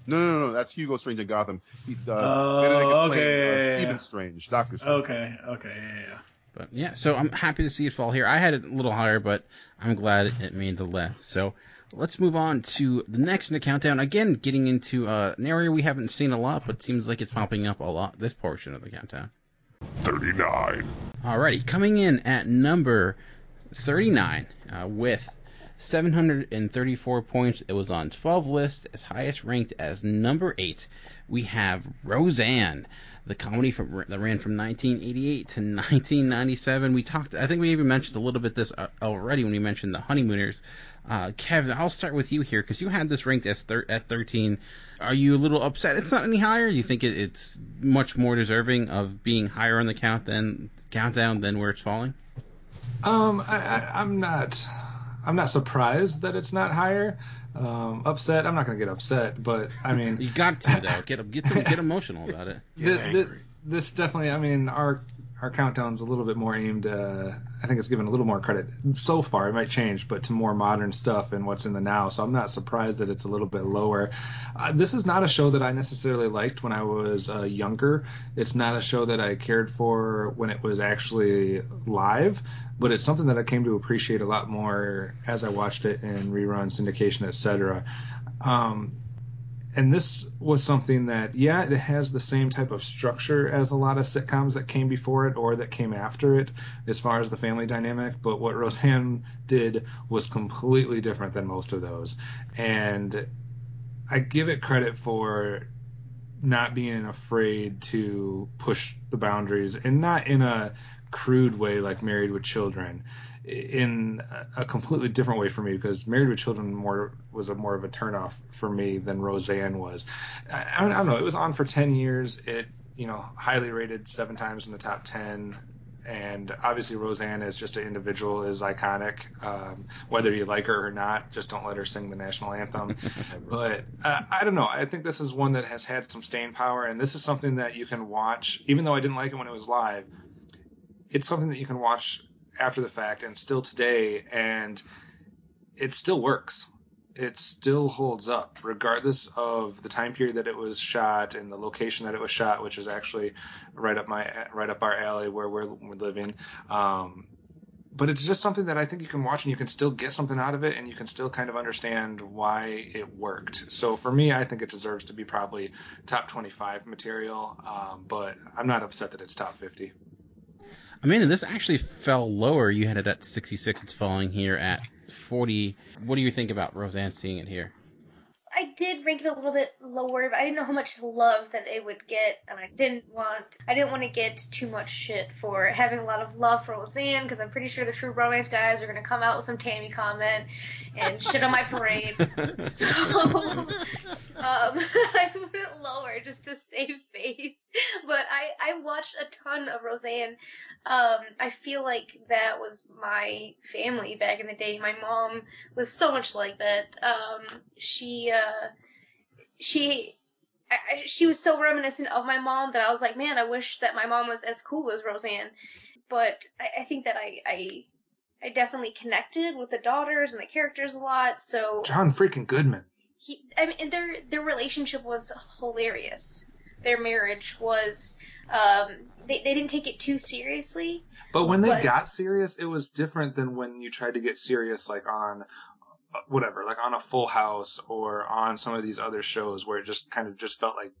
No, no, no, no. That's Hugo Strange in Gotham. He, uh, Oh, Benedict is okay, playing uh, yeah, Stephen yeah. Strange, Doctor Strange. Okay, okay, yeah, yeah. But yeah, so I'm happy to see it fall here. I had it a little higher, but I'm glad it made the list. So let's move on to the next in the countdown. Again, getting into uh, an area we haven't seen a lot, but seems like it's popping up a lot this portion of the countdown. 39. Alrighty, coming in at number 39 uh, with 734 points. It was on 12 lists, as highest ranked as number 8. We have Roseanne, the comedy from that ran from 1988 to 1997. We talked, I think we even mentioned a little bit this uh, already when we mentioned the Honeymooners. Uh, Kevin, I'll start with you here because you had this ranked as thir- at 13. Are you a little upset it's not any higher? You think it, it's much more deserving of being higher on the count than countdown than where it's falling? Um, I, I, I'm not. I'm not surprised that it's not higher. Um, upset. I'm not gonna get upset, but I mean, you got to though. Get get get emotional about it. Th- th- this definitely. I mean, our our countdown's a little bit more aimed. Uh, I think it's given a little more credit so far. It might change, but to more modern stuff and what's in the now. So I'm not surprised that it's a little bit lower. Uh, this is not a show that I necessarily liked when I was uh, younger. It's not a show that I cared for when it was actually live. But it's something that I came to appreciate a lot more as I watched it in reruns, syndication, etc. Um, and this was something that yeah it has the same type of structure as a lot of sitcoms that came before it or that came after it as far as the family dynamic but what roseanne did was completely different than most of those. And i give it credit for not being afraid to push the boundaries and not in a crude way like married with children in a completely different way for me because Married with Children more was a more of a turnoff for me than Roseanne was. I, I, don't, know. It was on for ten years. It you know highly rated seven times in the top ten. And obviously, Roseanne as just an individual is iconic. Um, whether you like her or not, just don't let her sing the national anthem. but uh, I don't know. I think this is one that has had some staying power, and this is something that you can watch. Even though I didn't like it when it was live, it's something that you can watch after the fact and still today and it still works it still holds up, regardless of the time period that it was shot and the location that it was shot, which is actually right up my right up our alley where we're, we're living. Um, but it's just something that I think you can watch and you can still get something out of it and you can still kind of understand why it worked. So for me, I think it deserves to be probably top 25 material, um, but I'm not upset that it's top 50. Amanda, this actually fell lower. You had it at 66. It's falling here at 40. What do you think about Roseanne seeing it here? I did rank it a little bit lower, but I didn't know how much love that it would get, and I didn't want I didn't want to get too much shit for having a lot of love for Roseanne because I'm pretty sure the True Romance guys are gonna come out with some Tammy comment and shit on my parade. so um, I put it lower just to save face. But I I watched a ton of Roseanne. Um, I feel like that was my family back in the day. My mom was so much like that. Um, she. Uh, she I, she was so reminiscent of my mom that I was like, man, I wish that my mom was as cool as Roseanne. But I, I think that I, I I definitely connected with the daughters and the characters a lot. So John freaking Goodman. he, I mean, their their relationship was hilarious. Their marriage was, um, they they didn't take it too seriously. But when they But- got serious, it was different than when you tried to get serious, like on whatever, like on a Full House or on some of these other shows where it just kind of just felt like,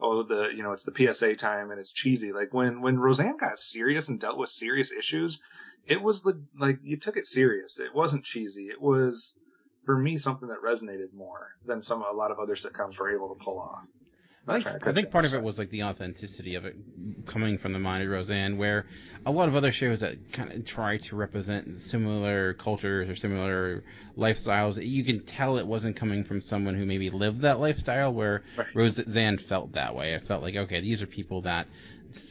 oh, the you know it's the PSA time and it's cheesy. Like when when Roseanne got serious and dealt with serious issues, it was the like you took it serious. It wasn't cheesy. It was for me something that resonated more than some a lot of other sitcoms were able to pull off. I think, I think part of it was like the authenticity of it coming from the mind of Roseanne, where a lot of other shows that kind of try to represent similar cultures or similar lifestyles, you can tell it wasn't coming from someone who maybe lived that lifestyle. Where Roseanne felt that way. I felt like, okay, these are people that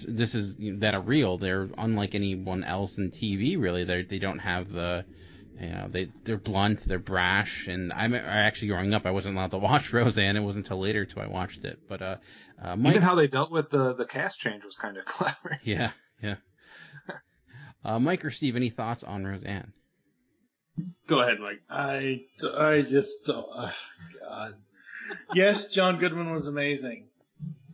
this is that are real. They're unlike anyone else in TV. Really, they they don't have the you know, they they're blunt, they're brash, and I'm actually growing up, I wasn't allowed to watch Roseanne. It wasn't until later till I watched it. But uh, uh Mike, Even how they dealt with the the cast change was kind of clever. yeah, yeah. uh, Mike or Steve, any thoughts on Roseanne? Go ahead, Mike. I, I just don't. Uh, God. Yes, John Goodman was amazing,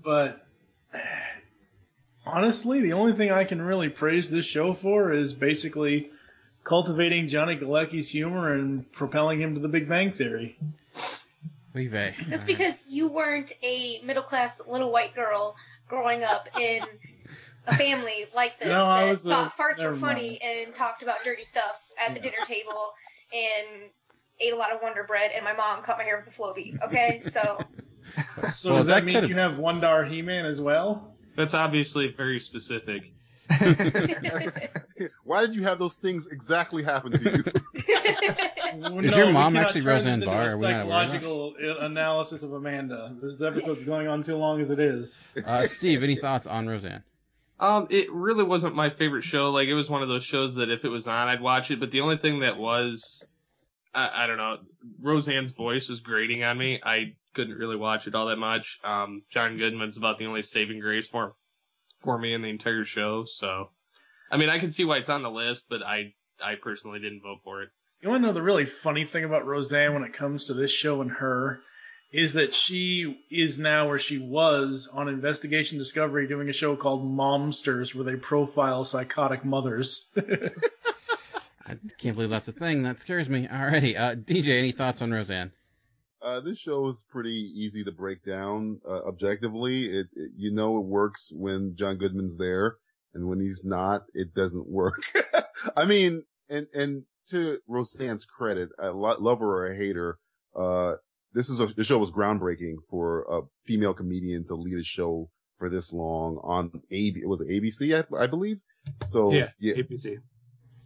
but honestly, the only thing I can really praise this show for is basically cultivating Johnny Galecki's humor and propelling him to the Big Bang Theory. That's because you weren't a middle class little white girl growing up in a family like this No, I that was a- thought farts were never funny and talked about dirty stuff at the dinner table and ate a lot of Wonder Bread and my mom cut my hair with a Flowbee. Okay, so So Well, does that, that mean could've- you have Wondar He-Man as well? That's obviously very specific. Why did you have those things exactly happen to you? Well, Is no, your we mom cannot actually turn Roseanne this into Barr? A Are we not aware of that? psychological i- analysis of Amanda. This episode's going on too long as it is. Uh, Steve, any thoughts on Roseanne? Um, it really wasn't my favorite show. Like, it was one of those shows that if it was on, I'd watch it. But the only thing that was, I, I don't know, Roseanne's voice was grating on me. I couldn't really watch it all that much. Um, John Goodman's about the only saving grace for for me in the entire show. So, I mean, I can see why it's on the list, but I I personally didn't vote for it. You want to know the really funny thing about Roseanne when it comes to this show and her is that she is now where she was on Investigation Discovery doing a show called Momsters where they profile psychotic mothers. I can't believe that's a thing. That scares me. Alrighty, uh, DJ, any thoughts on Roseanne? Uh, this show is pretty easy to break down uh, objectively. It, it, you know, it works when John Goodman's there, and when he's not, it doesn't work. I mean, and and to Roseanne's credit, I lo- love her or I hate her. Uh, this is a the show was groundbreaking for a female comedian to lead a show for this long on AB. It was ABC, I, I believe. So yeah, ABC.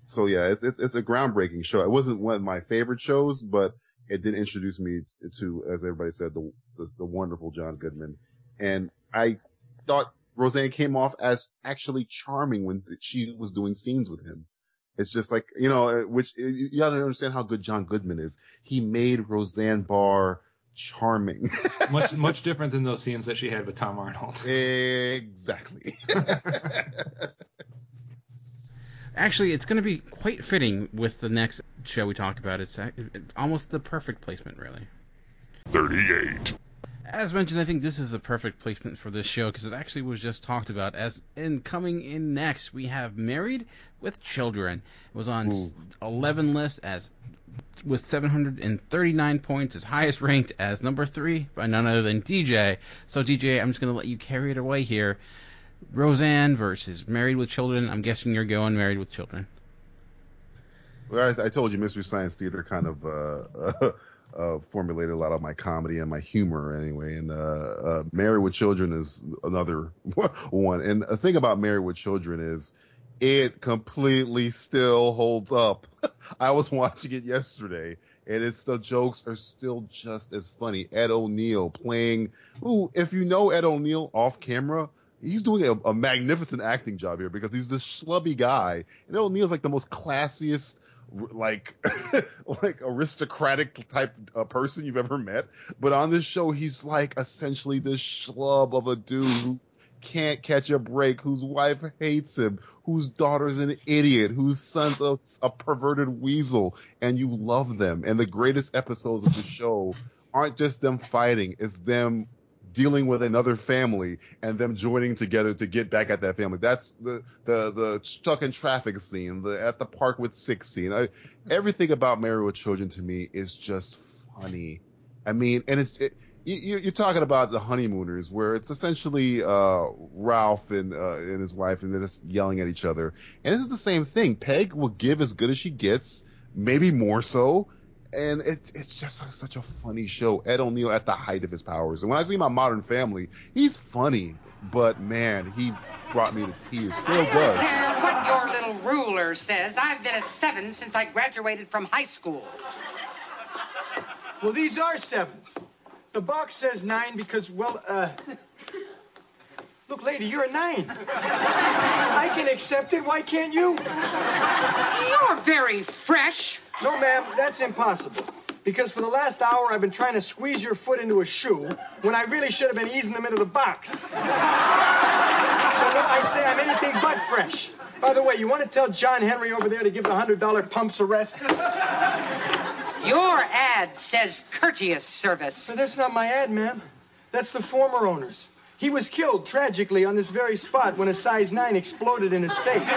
so yeah, it's, it's it's a groundbreaking show. It wasn't one of my favorite shows, but it did introduce me to, as everybody said, the the, the wonderful John Goodman. And I thought Roseanne came off as actually charming when she was doing scenes with him. It's just like you know, uh, which you gotta understand how good John Goodman is. He made Roseanne Barr charming. much much different than those scenes that she had with Tom Arnold. exactly. Actually, it's going to be quite fitting with the next show we talk about. It's uh, almost the perfect placement, really. 38. As mentioned, I think this is the perfect placement for this show because it actually was just talked about. As in coming in next, we have Married with Children. It was on s 11 list as with 739 points, as highest ranked as number three by none other than DJ. So DJ, I'm just gonna let you carry it away here. Roseanne versus Married with Children. I'm guessing you're going Married with Children. Well, I, I told you, Mystery Science Theater kind of uh, uh, formulated a lot of my comedy and my humor anyway. And uh, uh, Married with Children is another one. And the thing about Married with Children is it completely still holds up. I was watching it yesterday. And it's the jokes are still just as funny. Ed O'Neill playing. Ooh, if you know Ed O'Neill off camera, he's doing a, a magnificent acting job here because he's this schlubby guy. And O'Neill's like the most classiest, like, like aristocratic type uh, person you've ever met. But on this show, he's like essentially this schlub of a dude who can't catch a break, whose wife hates him, whose daughter's an idiot, whose son's a, a perverted weasel, and you love them. And the greatest episodes of the show aren't just them fighting, it's them dealing with another family and them joining together to get back at that family. That's the the the stuck in traffic scene, the at the park with six scene. I, everything about Married with Children to me is just funny. I mean, and it's it, you, you're talking about the honeymooners, where it's essentially uh, Ralph and uh, and his wife, and they're just yelling at each other. And this is the same thing. Peg will give as good as she gets, maybe more so. And it, it's just such a funny show. Ed O'Neill at the height of his powers. And when I see my Modern Family, he's funny, but man, he brought me to tears. Still does. care what your little ruler says. I've been a seven since I graduated from high school. Well, these are sevens. The box says nine because, well, uh. Look, lady, you're a nine. I can accept it. Why can't you? You're very fresh. No, ma'am, that's impossible. Because for the last hour, I've been trying to squeeze your foot into a shoe when I really should have been easing them into the box. So, no, I'd say I'm anything but fresh. By the way, you want to tell John Henry over there to give the $100 pumps a rest? Your ad says courteous service. But that's not my ad, ma'am. That's the former owner's. He was killed tragically on this very spot when a size 9 exploded in his face.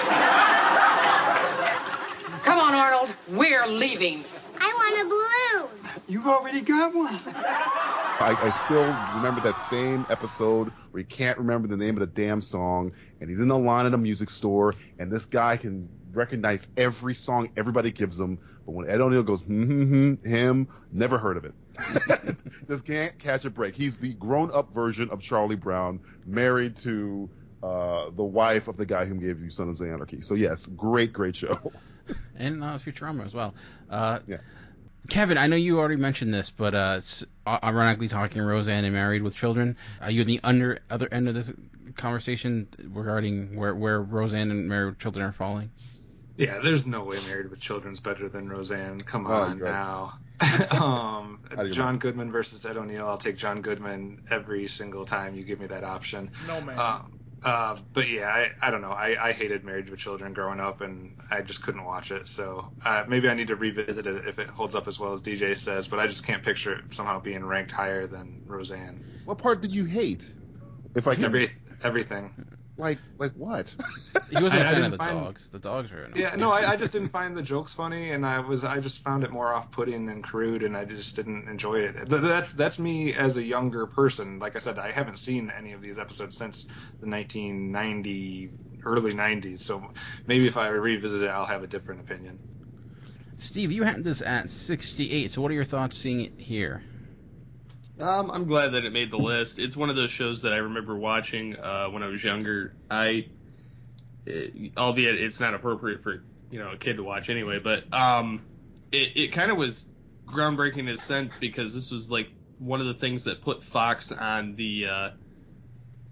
Come on, Arnold. We're leaving. I want a balloon. You've already got one. I, I still remember that same episode where he can't remember the name of the damn song, and he's in the line at a music store, and this guy can recognize every song everybody gives him, but when Ed O'Neill goes, hmm, hmm, hmm, him, never heard of it. Just can't catch a break. He's the grown-up version of Charlie Brown, married to uh, the wife of the guy who gave you Son of Anarchy. So yes, great, great show. and uh, Futurama as well. Uh, Kevin, I know you already mentioned this, but uh, it's ironically talking Roseanne and Married with Children. Are you in the under other end of this conversation regarding where where Roseanne and Married with Children are falling? Yeah, there's no way Married with Children's better than Roseanne. Come Oh, on you're right. now. um, How do John Goodman versus Ed O'Neill. I'll take John Goodman every single time you give me that option. No, man. Uh, uh, but yeah, I, I don't know. I, I hated Marriage with Children growing up, and I just couldn't watch it. So uh, maybe I need to revisit it if it holds up as well as DJ says. But I just can't picture it somehow being ranked higher than Roseanne. What part did you hate? If I can, Every, everything. Like, like what? He wasn't I- a I fan didn't of the find- dogs. The dogs are annoying. Yeah, no, I, I just didn't find the jokes funny, and I was I just found it more off-putting and crude, and I just didn't enjoy it. That's that's me as a younger person. Like I said, I haven't seen any of these episodes since the 1990 early 90s, so maybe if I revisit it, I'll have a different opinion. Steve, you had this at 68. So what are your thoughts seeing it here? Um, I'm glad that it made the list. It's one of those shows that I remember watching uh, when I was younger. I, it, albeit it's not appropriate for you know a kid to watch anyway, but um, it it kind of was groundbreaking in a sense because this was like one of the things that put Fox on the uh,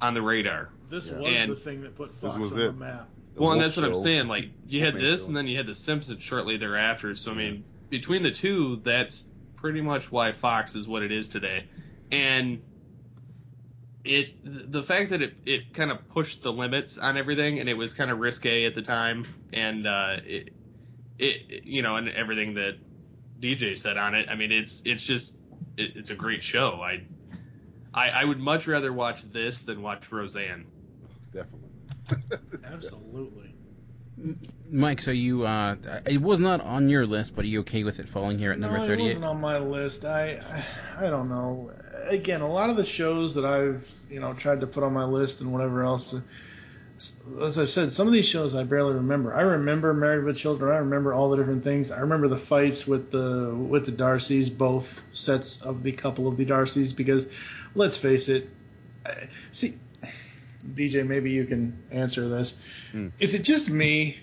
on the radar. This was And- the thing that put This Fox was on it. the map. well, and Wolf that's what I'm saying. Like you had Wolfman this, Show. and then you had The Simpsons shortly thereafter. So I mean, between the two, that's pretty much why Fox is what it is today. And it, the fact that it, it kind of pushed the limits on everything, and it was kind of risque at the time, and uh, it, it, it- you know, and everything that DJ said on it. I mean, it's it's just it, it's a great show. I, I I would much rather watch this than watch Roseanne. Definitely. Absolutely. Mike, so you uh, it was not on your list, but are you okay with it falling here at number no, it wasn't on my list. I, I, I don't know. Again, a lot of the shows that I've you know tried to put on my list and whatever else. As I've said, some of these shows I barely remember. I remember Married with Children. I remember all the different things. I remember the fights with the with the D'Arcys, both sets of the couple of the D'Arcys. Because, let's face it, I- see, DJ, maybe you can answer this. Mm. Is it just me,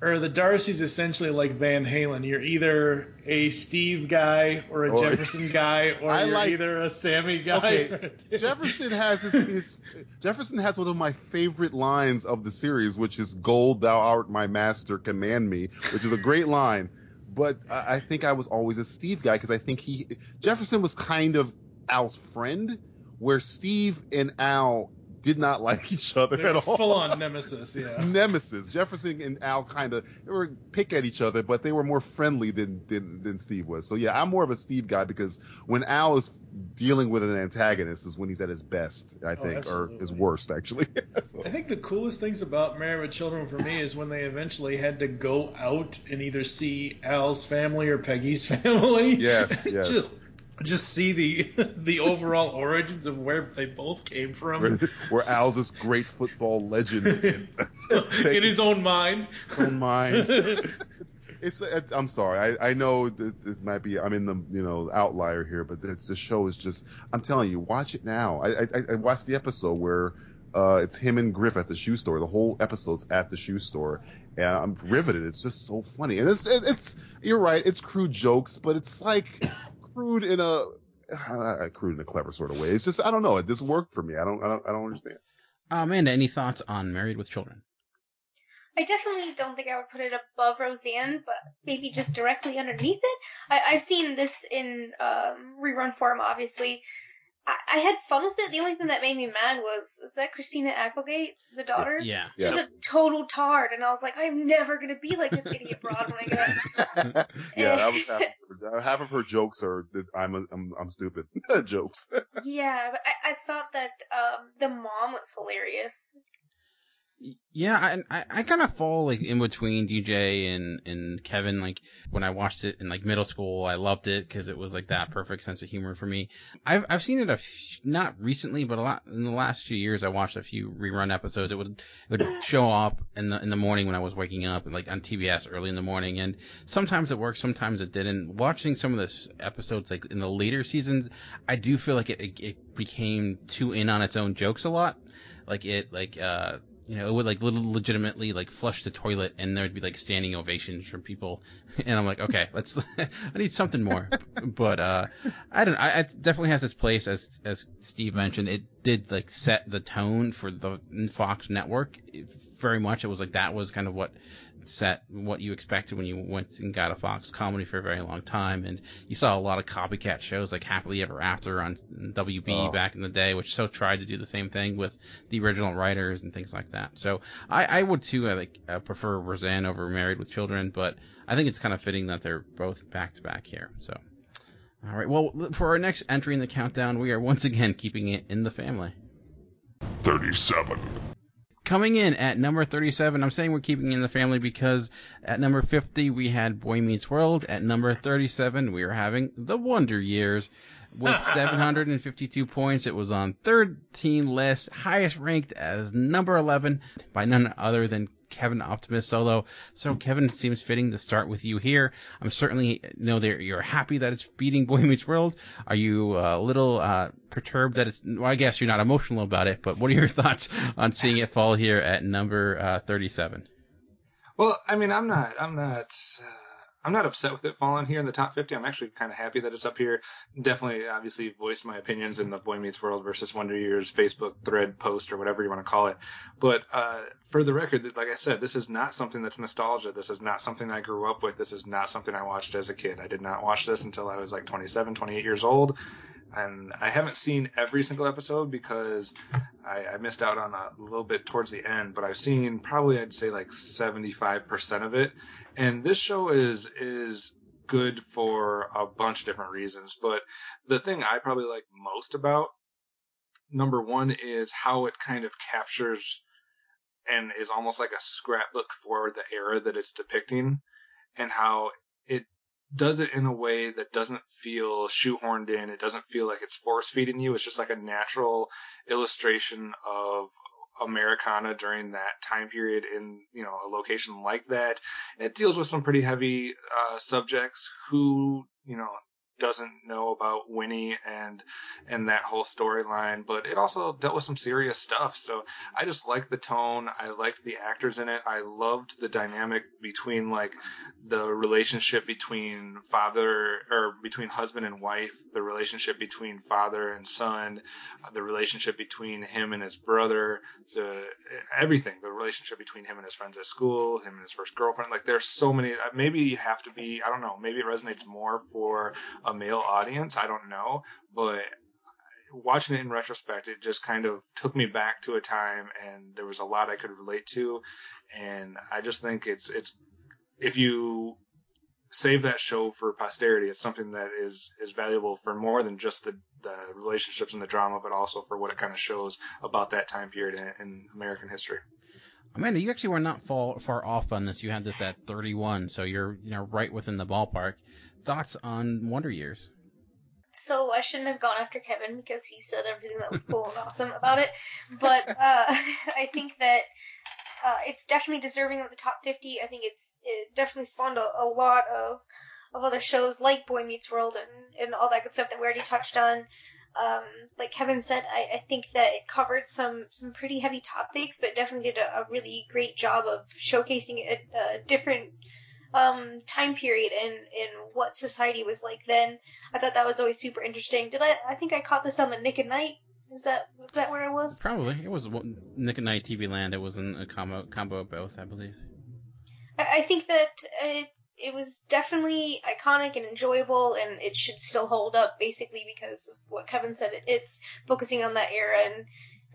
or are the D'Arcys essentially like Van Halen? You're either a Steve guy or a oh, Or- Jefferson guy, or I you're like- either a Sammy guy. Okay, Jefferson has his, his Jefferson has one of my favorite lines of the series, which is "Gold, thou art my master, command me," which is a great line. But I, I think I was always a Steve guy because I think he Jefferson was kind of Al's friend, where Steve and Al did not like each other They're at all. Full on nemesis, yeah. Nemesis. Jefferson and Al kind of they were pick at each other, but they were more friendly than, than than Steve was. So yeah, I'm more of a Steve guy because when Al is dealing with an antagonist is when he's at his best, I oh, think, or his worst actually. So- I think the coolest things about Married with Children for me is when they eventually had to go out and either see Al's family or Peggy's family. Yes, yes. just just see the the overall origins of where they both came from where, where Al's this great football legend in, in his own mind. own mind. It's, it's I'm sorry. I, I know this, this might be I'm in the you know outlier here, but the show is just I'm telling you, watch it now. I I, I watched the episode where uh, it's him and Griff at the shoe store. The whole episode's at the shoe store, and I'm riveted. It's just so funny, and it's it's you're right. It's crude jokes, but it's like crude in a uh, crude in a clever sort of way. It's just I don't know. It just worked for me. I don't I don't I don't understand. Uh, Amanda, any thoughts on Married with Children? I definitely don't think I would put it above Roseanne, but maybe just directly underneath it. I, I've seen this in um, rerun form, obviously. I, I had fun with it. The only thing that made me mad was is that Christina Applegate, the daughter. Yeah. She's a total tard, and I was like, I'm never gonna be like this idiot broad when I get up. yeah, that was half of, her, half of her jokes are I'm a, I'm I'm stupid jokes. Yeah, but I, I thought that um, the mom was hilarious. Yeah, I I, kind of fall like in between DJ and and Kevin. Like when I watched it in like middle school, I loved it because it was like that perfect sense of humor for me. I've I've seen it a f- not recently, but a lot in the last few years. I watched a few rerun episodes. It would it would show up in the in the morning when I was waking up, like on TBS early in the morning. And sometimes it worked, sometimes it didn't. Watching some of the episodes like in the later seasons, I do feel like it it, it became too in on its own jokes a lot. Like it like uh you know, it would like little legitimately like flush the toilet and there'd be like standing ovations from people. And I'm like, okay, let's, I need something more. but, uh, I don't, I, it definitely has its place as, as Steve mentioned. It did like set the tone for the Fox network very much. It was like that was kind of what set what you expected when you went and got a Fox comedy for a very long time. And you saw a lot of copycat shows like Happily Ever After on WB Oh. back in the day, which so tried to do the same thing with the original writers and things like that. So I, I would too, I like uh, prefer Roseanne over Married with Children, but I think it's kind of fitting that they're both back to back here. So. All right. Well, for our next entry in the countdown, we are once again keeping it in the family. 37. Coming in at number 37, I'm saying we're keeping in the family because at number 50 we had Boy Meets World. At number 37 we are having The Wonder Years with 752 points. It was on 13 list, highest ranked as number 11 by none other than Kevin Optimus Solo. So Kevin seems fitting to start with you here. I'm certainly know that you're happy that it's beating Boy Meets World. Are you a little uh, perturbed that it's? Well, I guess you're not emotional about it, but what are your thoughts on seeing it fall here at number uh, 37? Well, I mean, I'm not, I'm not, uh, I'm not upset with it falling here in the top 50. I'm actually kind of happy that it's up here. Definitely, obviously, voiced my opinions in the Boy Meets World versus Wonder Years Facebook thread post or whatever you want to call it. But uh, for the record, like I said, this is not something that's nostalgia. This is not something I grew up with. This is not something I watched as a kid. I did not watch this until I was like 27, 28 years old. And I haven't seen every single episode because I, I missed out on a little bit towards the end. But I've seen probably I'd say like seventy five percent of it, and this show is is good for a bunch of different reasons. But the thing I probably like most about number one is how it kind of captures and is almost like a scrapbook for the era that it's depicting and how does it in a way that doesn't feel shoehorned in. It doesn't feel like it's force feeding you. It's just like a natural illustration of Americana during that time period in you know a location like that. It deals with some pretty heavy uh, subjects. Who you know doesn't know about Winnie and and that whole storyline, but it also dealt with some serious stuff. So I just liked the tone. I liked the actors in it. I loved the dynamic between like the relationship between father or between husband and wife, the relationship between father and son, the relationship between him and his brother, the everything, the relationship between him and his friends at school, him and his first girlfriend. Like there's so many. Uh, maybe you have to be. I don't know. Maybe it resonates more for a male audience. I don't know, but watching it in retrospect, it just kind of took me back to a time, and there was a lot I could relate to, and I just think it's it's if you save that show for posterity, it's something that is is valuable for more than just the the relationships and the drama, but also for what it kind of shows about that time period in, in American history. Amanda, you actually were not far, far off on this. You had this at 31, so you're you know right within the ballpark. Thoughts on Wonder Years? So I shouldn't have gone after Kevin because he said everything that was cool and awesome about it. But uh, I think that uh, it's definitely deserving of the top 50. I think it's it definitely spawned a, a lot of of other shows like Boy Meets World and, and all that good stuff that we already touched on. Um, like Kevin said, I, I think that it covered some some pretty heavy topics, but definitely did a, a really great job of showcasing a, a different um, time period and and what society was like then. I thought that was always super interesting. Did I? I think I caught this on the Nick at Night. Is that is that where it was? Probably. It was Nick at Night TV Land. It was in a combo combo of both, I believe. I, I think that it it was definitely iconic and enjoyable, and it should still hold up, basically because of what Kevin said. It, it's focusing on that era and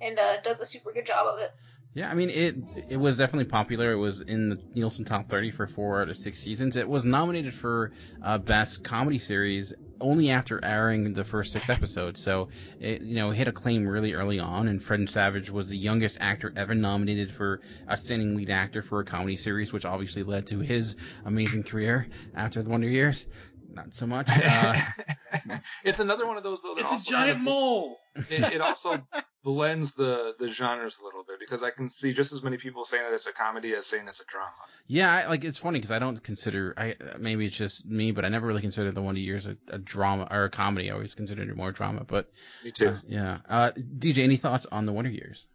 and uh, does a super good job of it. Yeah, I mean it. It was definitely popular. It was in the Nielsen Top 30 for four out of six seasons. It was nominated for uh, best comedy series only after airing the first six episodes. So it you know hit acclaim really early on. And Fred Savage was the youngest actor ever nominated for outstanding lead actor for a comedy series, which obviously led to his amazing career after the Wonder Years. Not so much. Uh, it's another one of those though. It's a giant mole. It, it also blends the the genres a little bit because I can see just as many people saying that it's a comedy as saying it's a drama. Yeah, I, like it's funny because I don't consider I maybe it's just me, but I never really considered the Wonder Years a, a drama or a comedy. I always considered it more drama. But me too. Uh, yeah, uh, DJ, any thoughts on the Wonder Years?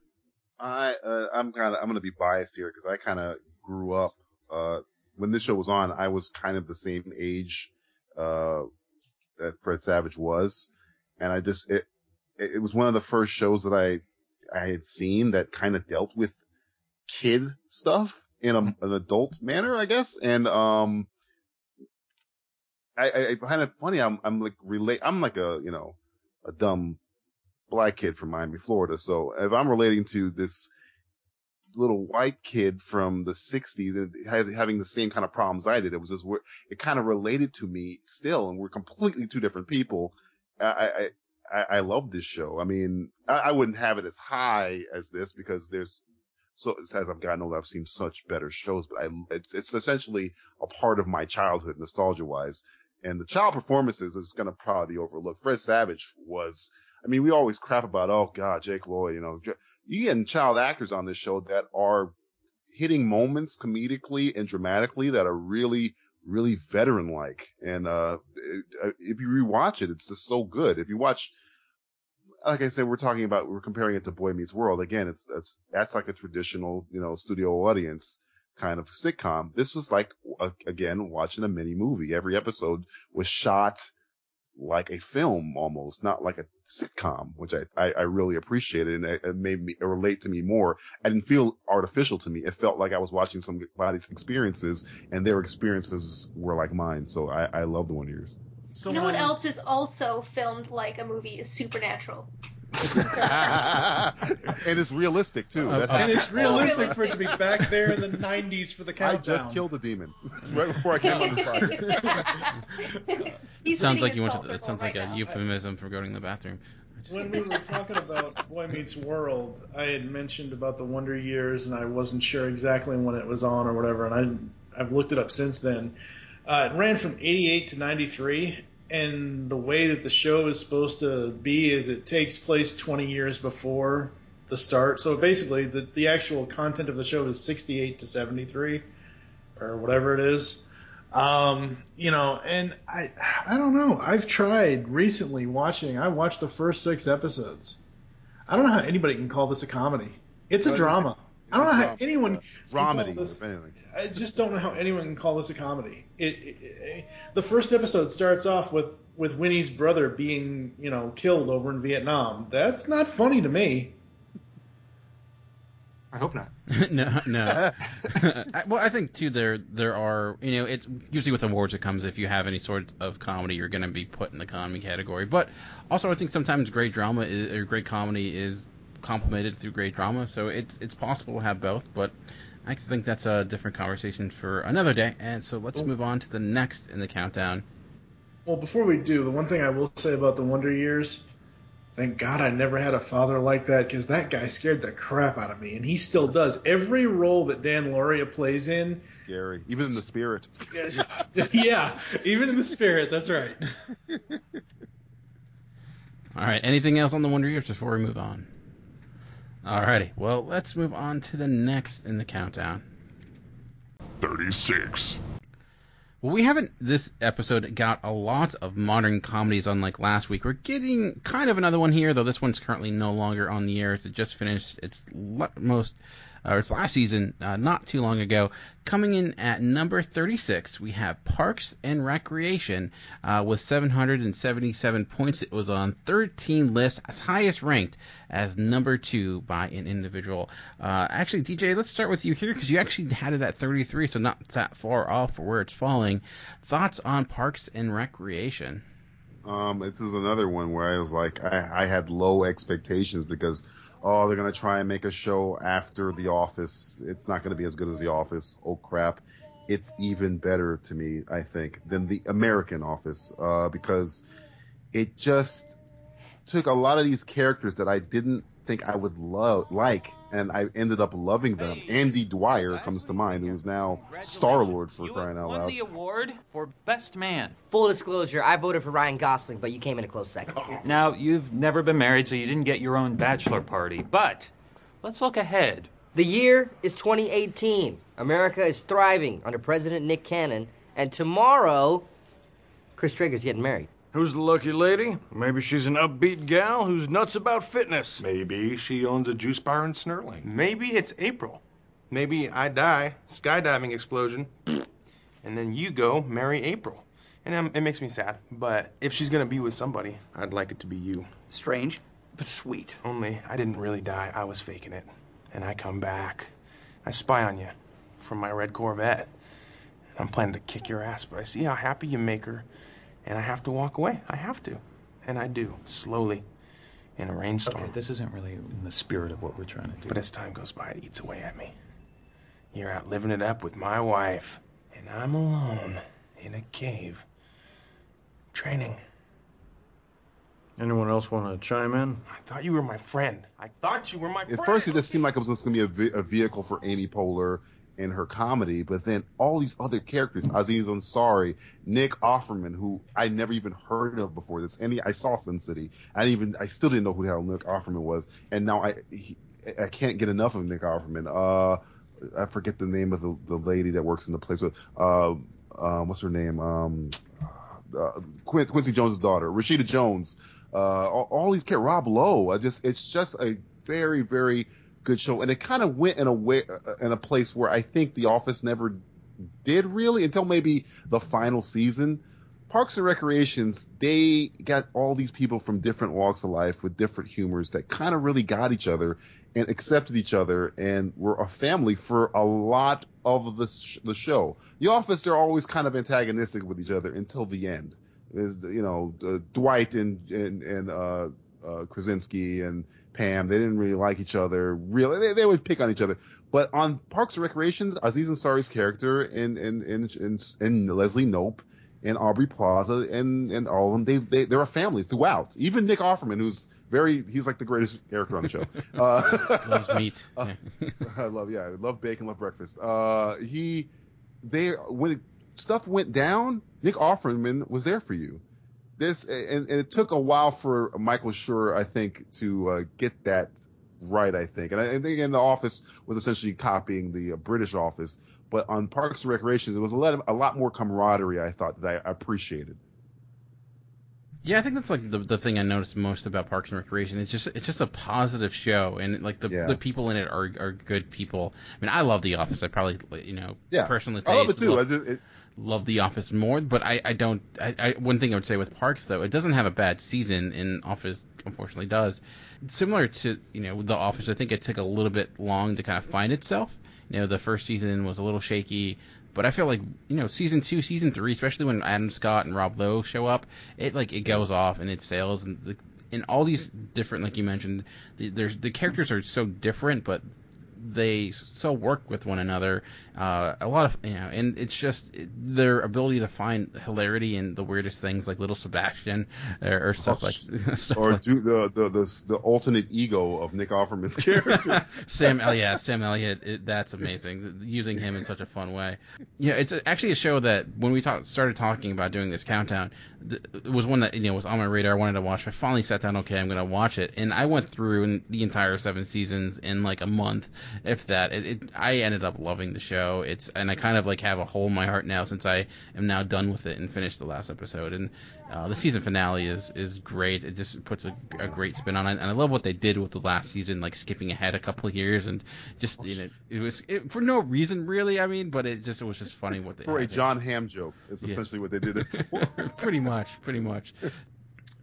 I uh, I'm kind of I'm going to be biased here because I kind of grew up uh, when this show was on. I was kind of the same age uh, that Fred Savage was, and I just it it was one of the first shows that I I had seen that kind of dealt with kid stuff in a, an adult manner, I guess, and um. I, I, I find it funny. I'm, I'm like relate. I'm like a, you know, a dumb black kid from Miami, Florida. So if I'm relating to this little white kid from the 60s and having the same kind of problems I did, it was just, it kind of related to me still. And we're completely two different people. I, I, I, I love this show. I mean, I, I wouldn't have it as high as this because there's, so as I've gotten older, I've seen such better shows, but I, it's, it's essentially a part of my childhood nostalgia wise. And the child performances is going to probably be overlooked. Fred Savage was, I mean, we always crap about, oh God, Jake Lloyd, you know, you getting child actors on this show that are hitting moments comedically and dramatically that are really, really veteran like. And, uh, if you rewatch it, it's just so good. If you watch, like I said, we're talking about, we're comparing it to Boy Meets World. Again, it's, that's, that's like a traditional, you know, studio audience kind of sitcom. This was like, again, watching a mini movie. Every episode was shot like a film almost, not like a sitcom, which I, I, I really appreciated and it, it, made me relate to me more. I didn't feel artificial to me. It felt like I was watching somebody's experiences and their experiences were like mine. So I, I love the Wonder Years. you know what else is also filmed like a movie is Supernatural. and it's realistic too. That and it's realistic for it to be back there in the 90s for the countdown. I just killed a demon right before I came on this podcast. He's sounds like you went to. It Circle sounds like right a euphemism for going to the bathroom. when we were talking about Boy Meets World, I had mentioned about the Wonder Years, and I wasn't sure exactly when it was on or whatever, and I I've looked it up since then. Uh, it ran from '88 to '93, and the way that the show is supposed to be is it takes place 20 years before the start. So basically, the the actual content of the show is 68 to 73, or whatever it is. Um, you know, and I I don't know. I've tried recently watching. I watched the first six episodes. I don't know how anybody can call this a comedy. It's a drama. I don't know how anyone can call Dramedy, this- I just don't know how anyone can call this a comedy. It, it, it- the first episode starts off with with Winnie's brother being you know killed over in Vietnam. That's not funny to me. I hope not. no, no. I, well, I think too there there are you know it's usually with awards it comes if you have any sort of comedy you're going to be put in the comedy category. But also I think sometimes great drama is, or great comedy is complemented through great drama. So it's it's possible to have both, but I think that's a different conversation for another day. And so let's move on to the next in the countdown. Well, before we do, the one thing I will say about the Wonder Years, thank God I never had a father like that because that guy scared the crap out of me, and he still does. Every role that Dan Lauria plays in, Scary, even in the spirit. yeah, even in the spirit, that's right. All right. Anything else on the Wonder Years before we move on? Alrighty. Well, let's move on to the next in the countdown. 36. Well, we haven't this episode got a lot of modern comedies unlike last week. We're getting kind of another one here, though this one's currently no longer on the air. It just finished its most, or its last season, uh, not too long ago. Coming in at number 36, we have Parks and Recreation uh, with 777 points. It was on 13 lists, as highest ranked as number two by an individual. Uh, actually, DJ, let's start with you here because you actually had it at 33, so not that far off for where it's falling. Thoughts on Parks and Recreation? Um, this is another one where I was like, I, I had low expectations because, oh, they're gonna try and make a show after The Office. It's not gonna be as good as The Office. Oh crap! It's even better to me, I think, than the American Office uh, because it just took a lot of these characters that I didn't think I would love like, and I ended up loving them. Andy Dwyer comes to mind, who's now Star Lord for crying out Won loud. the award for Best Man. Full disclosure, I voted for Ryan Gosling, but you came in a close second. Now, you've never been married, so you didn't get your own bachelor party. But let's look ahead. The year is 2018. America is thriving under President Nick Cannon, and tomorrow, Chris Traeger's getting married. Who's the lucky lady? Maybe she's an upbeat gal who's nuts about fitness. Maybe she owns a juice bar in Snurling. Maybe it's April. Maybe I die, skydiving explosion, and then you go marry April. And um, it makes me sad, but if she's gonna be with somebody, I'd like it to be you. Strange, but sweet. Only I didn't really die, I was faking it. And I come back. I spy on you from my red Corvette. I'm planning to kick your ass, but I see how happy you make her, and I have to walk away. I have to. And I do, slowly, in a rainstorm. Okay, this isn't really in the spirit of what we're trying to do. But as time goes by, it eats away at me. You're out living it up with my wife, and I'm alone in a cave. Training. Anyone else want to chime in? I thought you were my friend. I thought you were my friend. At first, it just seemed like it was just going to be a, ve- a vehicle for Amy Poehler and her comedy, but then all these other characters, Aziz Ansari, Nick Offerman, who I never even heard of before this. Any, I saw Sin City. I didn't even, I still didn't know who the hell Nick Offerman was, and now I, he, I can't get enough of Nick Offerman. Uh, I forget the name of the, the lady that works in the place with, uh, um, what's her name? Um, uh, Quin- Quincy Jones' daughter, Rashida Jones, uh, all, all these characters, Rob Lowe. I just, it's just a very, very good show, and it kind of went in a way, in a place where I think The Office never did really until maybe the final season. Parks and Recreations, they got all these people from different walks of life with different humors that kind of really got each other and accepted each other and were a family for a lot of the, sh- the show. The Office, they're always kind of antagonistic with each other until the end. is you know uh, Dwight and and and uh, uh, Krasinski and Pam. They didn't really like each other. Really, they, they would pick on each other. But on Parks and Recreation, Aziz Ansari's character and and and and, and Leslie Knope and Aubrey Plaza and and all of them, they they they're a family throughout. Even Nick Offerman, who's very he's like the greatest character on the show. Uh, Loves meat. uh, I love yeah, I love bacon, love breakfast. Uh, he they when it, stuff went down, Nick Offerman was there for you. This and, and it took a while for Michael Schur, I think, to uh, get that right. I think, and I, I think in the Office was essentially copying the uh, British Office, but on Parks and Recreation, there was a lot of, a lot more camaraderie. I thought that I appreciated. Yeah, I think that's like the the thing I noticed most about Parks and Recreation. It's just it's just a positive show, and like the Yeah. the people in it are are good people. I mean, I love The Office. I probably you know Yeah. personally I love it too. Love, I just- it- love The Office more, but I I don't. I, I one thing I would say with Parks though, it doesn't have a bad season, and Office unfortunately does. Similar to you know The Office, I think it took a little bit long to kind of find itself. You know, the first season was a little shaky. But I feel like you know season two, season three, especially when Adam Scott and Rob Lowe show up, it like it goes off and it sails and the, and all these different like you mentioned, the, there's the characters are so different, but they so work with one another. Uh, a lot of you know, and it's just their ability to find hilarity in the weirdest things, like Little Sebastian or, or stuff like stuff or like do the, the the the alternate ego of Nick Offerman's character. Sam Elliott, Sam Elliott, it, that's amazing. Using him in such a fun way. Yeah, it's actually a show that when we talk, started talking about doing this countdown, th- it was one that you know was on my radar. I wanted to watch. I finally sat down. Okay, I'm going to watch it, and I went through the entire seven seasons in like a month, if that. It, it, I ended up loving the show. It's and I kind of like have a hole in my heart now since I am now done with it and finished the last episode. And uh, the season finale is is great. It just puts a, a great spin on it, and I love what they did with the last season, like skipping ahead a couple of years and just you know it was it, for no reason really. I mean, but it just it was just funny what they did. for a. Jon Hamm joke. Is Yeah. essentially what they did it for. pretty much, pretty much.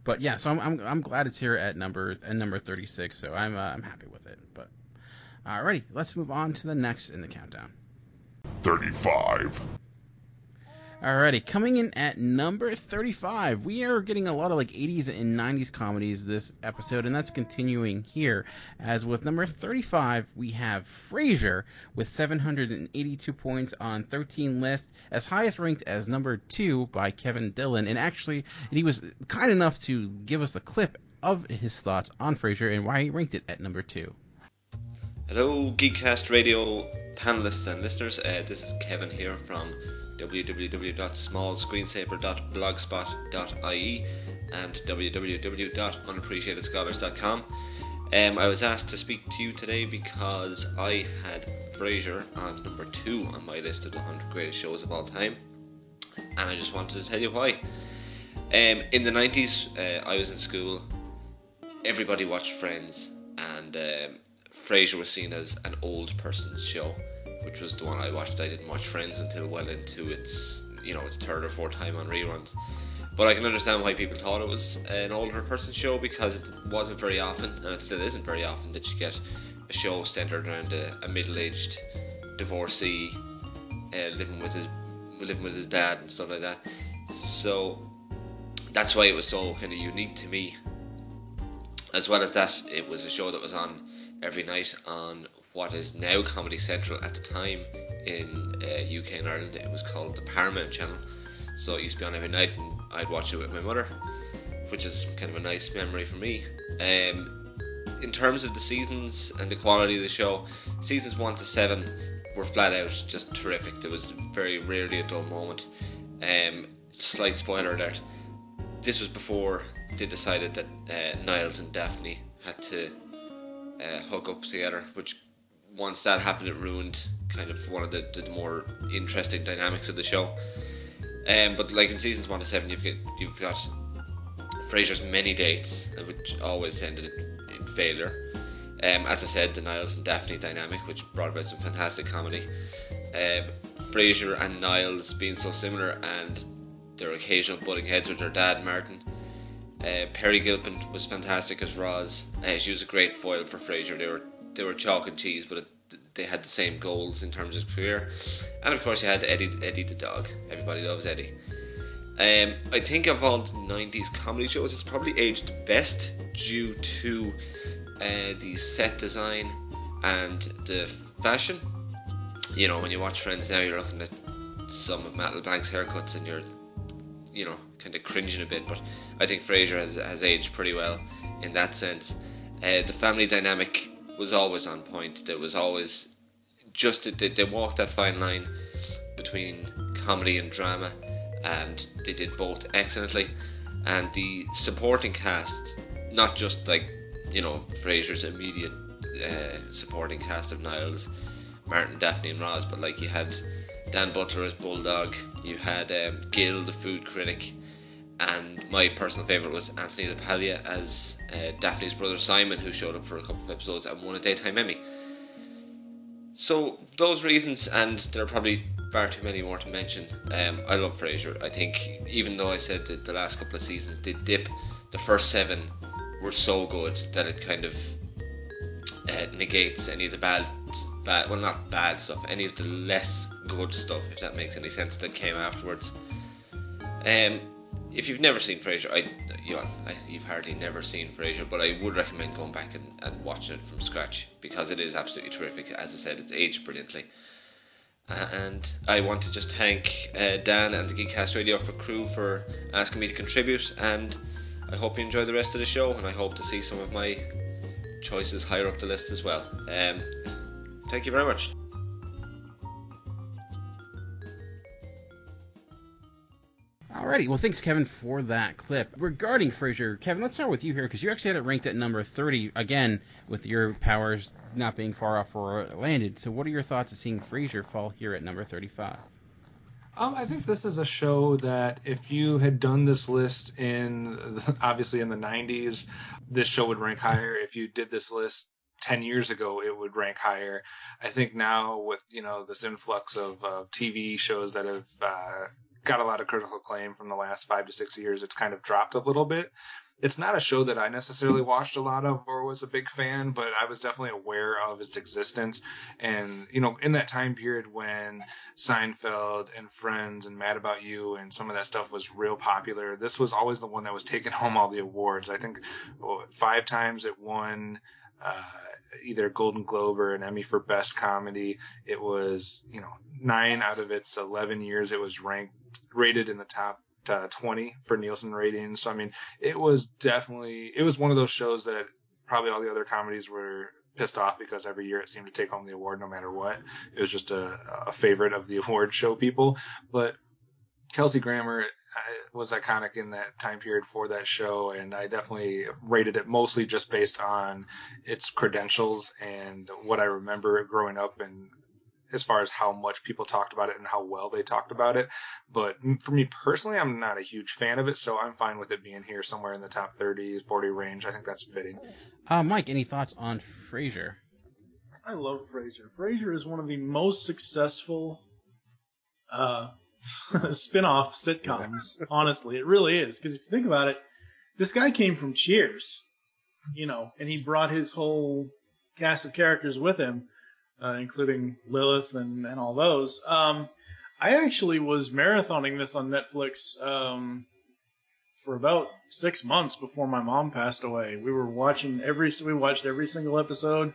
But yeah, so I'm, I'm I'm glad it's here at number at number 36. So I'm uh, I'm happy with it. But alrighty, let's move on to the next in the countdown. 35. Alrighty, coming in at number 35, we are getting a lot of like 80s and 90s comedies this episode, and that's continuing here. As with number 35, we have Frasier with 782 points on 13 lists, as highest ranked as number 2 by Kevin Dillon. And actually, he was kind enough to give us a clip of his thoughts on Frasier and why he ranked it at number 2. Hello, Geekcast Radio panelists and listeners. Uh, this is Kevin here from www.smallscreensaver.blogspot.ie and www.unappreciatedscholars.com. Um, I was asked to speak to you today because I had Frasier on number two on my list of the 100 greatest shows of all time, and I just wanted to tell you why. Um, in the 90s, uh, I was in school. Everybody watched Friends, and um, Frasier was seen as an old person's show, which was the one I watched. I didn't watch Friends until well into its, you know, its third or fourth time on reruns. But I can understand why people thought it was an older person's show because it wasn't very often, and it still isn't very often, that you get a show centered around a, a middle-aged divorcee uh, living with his living with his dad and stuff like that. So that's why it was so kind of unique to me. As well as that, it was a show that was on every night on what is now Comedy Central. At the time in uh, UK and Ireland, it was called the Paramount Channel. So it used to be on every night, and I'd watch it with my mother, which is kind of a nice memory for me. Um, in terms of the seasons and the quality of the show, seasons one to seven were flat out just terrific. There was very rarely a dull moment. Um, slight spoiler alert: this was before they decided that uh, Niles and Daphne had to uh, hook up together, which once that happened, it ruined kind of one of the, the more interesting dynamics of the show. Um, but like in seasons one to seven, you've got you've got Frasier's many dates, which always ended in failure. Um, as I said, the Niles and Daphne dynamic, which brought about some fantastic comedy. Um, Frasier and Niles being so similar, and their occasional butting heads with their dad Martin. Uh, Peri Gilpin was fantastic as Roz. Uh, she was a great foil for Frasier. They were they were chalk and cheese, but it, they had the same goals in terms of career. And of course, you had Eddie Eddie the dog. Everybody loves Eddie. Um, I think of all the 90s comedy shows, it's probably aged best due to uh, the set design and the fashion. You know, when you watch Friends now, you're looking at some of Matt LeBlanc's haircuts and you're, you know, kind of cringing a bit. But I think Frasier has, has aged pretty well in that sense. Uh, the family dynamic was always on point. There was always just they, they walked that fine line between comedy and drama, and they did both excellently. And the supporting cast, not just like you know Frasier's immediate uh, supporting cast of Niles, Martin, Daphne, and Roz, but like you had Dan Butler as Bulldog, you had um, Gil, the food critic, and my personal favourite was Anthony LaPaglia as uh, Daphne's brother Simon, who showed up for a couple of episodes and won a daytime Emmy. So those reasons, and there are probably far too many more to mention. Um, I love Frasier. I think even though I said that the last couple of seasons did dip, the first seven were so good that it kind of uh, negates any of the bad, bad, well not bad stuff, any of the less good stuff, if that makes any sense, that came afterwards. Um, if you've never seen Frasier, I, you know, I, you've hardly never seen Frasier, but I would recommend going back and, and watching it from scratch because it is absolutely terrific. As I said, it's aged brilliantly. And I want to just thank uh, Dan and the Geekcast Radio for crew for asking me to contribute, and I hope you enjoy the rest of the show, and I hope to see some of my choices higher up the list as well. Um, thank you very much. Alrighty, well, thanks, Kevin, for that clip. Regarding Frasier, Kevin, let's start with you here because you actually had it ranked at number 30, again, with your powers not being far off where it landed. So, what are your thoughts of seeing Frasier fall here at number 35? Um, I think this is a show that if you had done this list in obviously in the 90s, this show would rank higher. If you did this list 10 years ago, it would rank higher. I think now with you know this influx of uh, TV shows that have uh, got a lot of critical acclaim from the last five to six years, it's kind of dropped a little bit. It's not a show that I necessarily watched a lot of or was a big fan, but I was definitely aware of its existence. And, you know, in that time period when Seinfeld and Friends and Mad About You and some of that stuff was real popular, this was always the one that was taking home all the awards. I think well, five times it won uh, either a Golden Globe or an Emmy for Best Comedy. It was, you know, nine out of its 11 years, it was ranked, rated in the top uh, 20 for Nielsen ratings. So, I mean, it was definitely, it was one of those shows that probably all the other comedies were pissed off because every year it seemed to take home the award no matter what. It was just a, a favorite of the award show people. But Kelsey Grammer was iconic in that time period for that show, and I definitely rated it mostly just based on its credentials and what I remember growing up and as far as how much people talked about it and how well they talked about it. But for me personally, I'm not a huge fan of it, so I'm fine with it being here somewhere in the top 30, 40 range. I think that's fitting. Uh, Mike, any thoughts on Frasier? I love Frasier. Frasier is one of the most successful uh, spin-off sitcoms. honestly, it really is. Because if you think about it, this guy came from Cheers, you know, and he brought his whole cast of characters with him, uh, including Lilith and, and all those. Um, I actually was marathoning this on Netflix um, for about six months before my mom passed away. We were watching every we watched every single episode,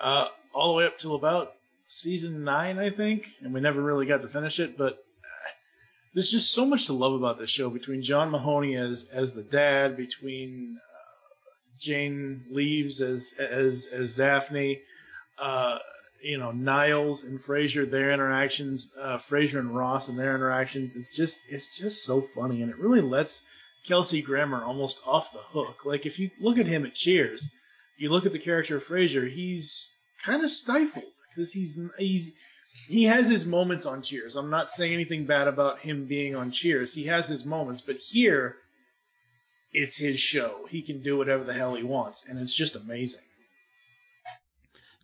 uh, all the way up till about season nine, I think, and we never really got to finish it. But there's just so much to love about this show between John Mahoney as as the dad, between uh, Jane Leeves as as as Daphne, uh, you know Niles and Frasier their interactions, uh, Frasier and Roz and their interactions. It's just it's just so funny, and it really lets Kelsey Grammer almost off the hook. Like if you look at him at Cheers, you look at the character of Frasier, he's kind of stifled because he's he's he has his moments on Cheers. I'm not saying anything bad about him being on Cheers. He has his moments, but here it's his show. He can do whatever the hell he wants, and it's just amazing.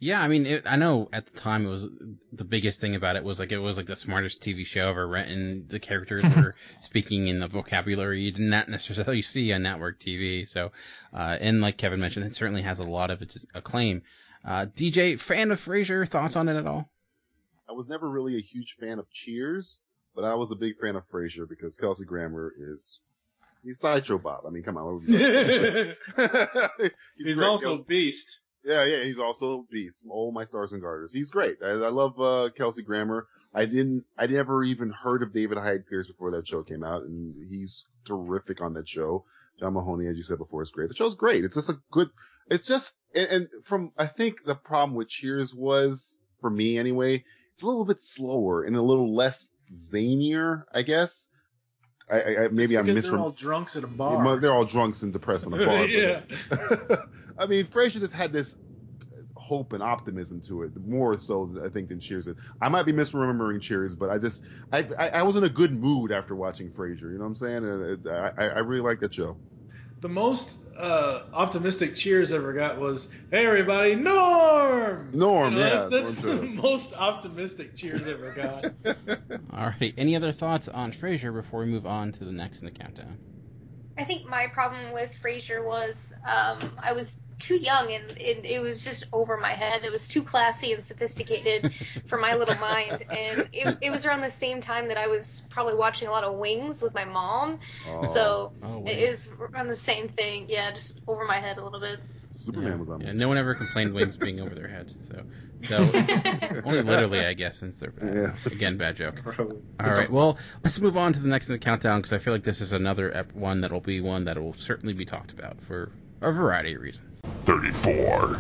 Yeah, I mean, it, I know at the time it was the biggest thing about it was like it was like the smartest TV show ever written. The characters were speaking in the vocabulary you did not necessarily see on network TV. So, uh, and like Kevin mentioned, it certainly has a lot of its acclaim. Uh, DJ, fan of Frasier, thoughts on it at all? I was never really a huge fan of Cheers, but I was a big fan of Frasier because Kelsey Grammer is he's sideshow Bob. I mean, come on. what would you do? He's, also Kelsey- Beast. Yeah, yeah, he's also Beast. All my stars and garters. He's great. I, I love uh, Kelsey Grammer. I didn't, I never even heard of David Hyde Pierce before that show came out, and he's terrific on that show. John Mahoney, as you said before, is great. The show's great. It's just a good. It's just, and, and from I think the problem with Cheers was for me anyway. It's a little bit slower and a little less zanier, I guess. I, I, maybe I'm because they're all drunks at a bar. They're all drunks and depressed in a bar. yeah. I mean, Frasier just had this hope and optimism to it, more so I think than Cheers. did. I might be misremembering Cheers, but I just I I, I was in a good mood after watching Frasier. You know what I'm saying? And it, I I really like that show. The most uh, optimistic cheers ever got was, "Hey everybody, Norm." Norm, You know, yeah, that's, that's Norm the too. most optimistic cheers ever got. Alrighty. Any other thoughts on Frasier before we move on to the next in the countdown? I think my problem with Frasier was um, I was too young and it, it was just over my head. It was too classy and sophisticated for my little mind. And it, it was around the same time that I was probably watching a lot of Wings with my mom. Oh. so Oh, was around the same thing. Yeah, just over my head a little bit. Superman was on. Yeah, no one ever complained wings being over their head. So, so only literally, I guess, since they're bad. again bad joke. All right, well, let's move on to the next in the countdown because I feel like this is another ep- one that will be one that will certainly be talked about for a variety of reasons. 34.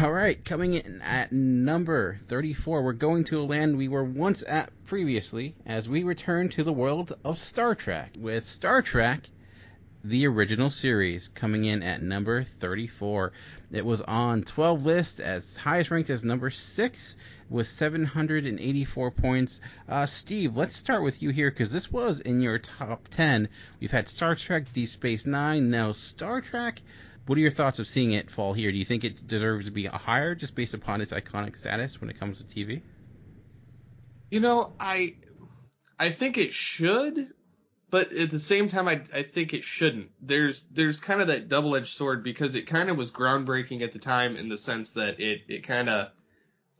All right, coming in at number 34, we're going to a land we were once at previously as we return to the world of Star Trek with Star Trek the original series coming in at number 34. It was on 12 list as highest ranked as number 6 with 784 points. Uh, Steve, let's start with you here because this was in your top 10. We've had Star Trek, Deep Space Nine, now Star Trek. What are your thoughts of seeing it fall here? Do you think it deserves to be higher just based upon its iconic status when it comes to TV? You know, I I think it should, but at the same time, I I think it shouldn't. There's there's kind of that double edged sword because it kind of was groundbreaking at the time in the sense that it it kind of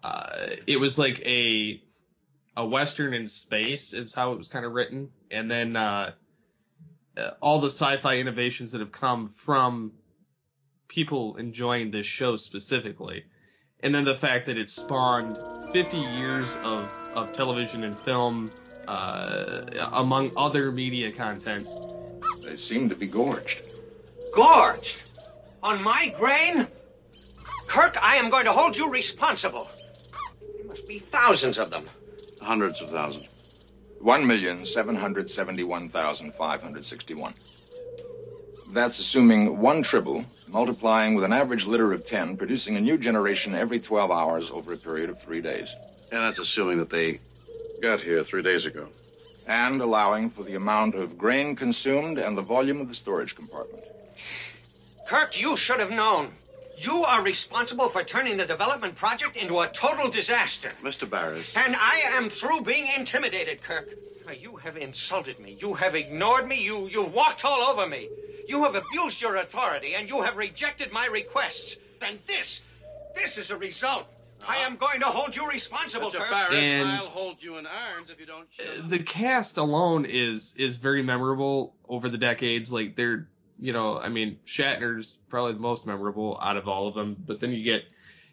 uh, it was like a a western in space is how it was kind of written, and then uh, uh, all the sci-fi innovations that have come from people enjoying this show specifically and then the fact that it spawned 50 years of, of television and film uh, among other media content They seem to be gorged. Gorged? On my grain? Kirk, I am going to hold you responsible. There must be thousands of them. Hundreds of thousands. One million seven hundred seventy-one thousand five hundred sixty-one. That's assuming one tribble, multiplying with an average litter of ten, producing a new generation every 12 hours over a period of three days. And that's assuming that they got here three days ago. And allowing for the amount of grain consumed and the volume of the storage compartment. Kirk, you should have known. You are responsible for turning the development project into a total disaster. Mr. Baris. And I am through being intimidated, Kirk. You have insulted me. You have ignored me. You, you've walked all over me. You have abused your authority, and you have rejected my requests. And this, this is a result. I am going to hold you responsible, Mr. Kirk. Baris, And- I'll hold you in irons if you don't shut up. the cast alone is is very memorable over the decades like they're you know i mean shatner's probably the most memorable out of all of them but then you get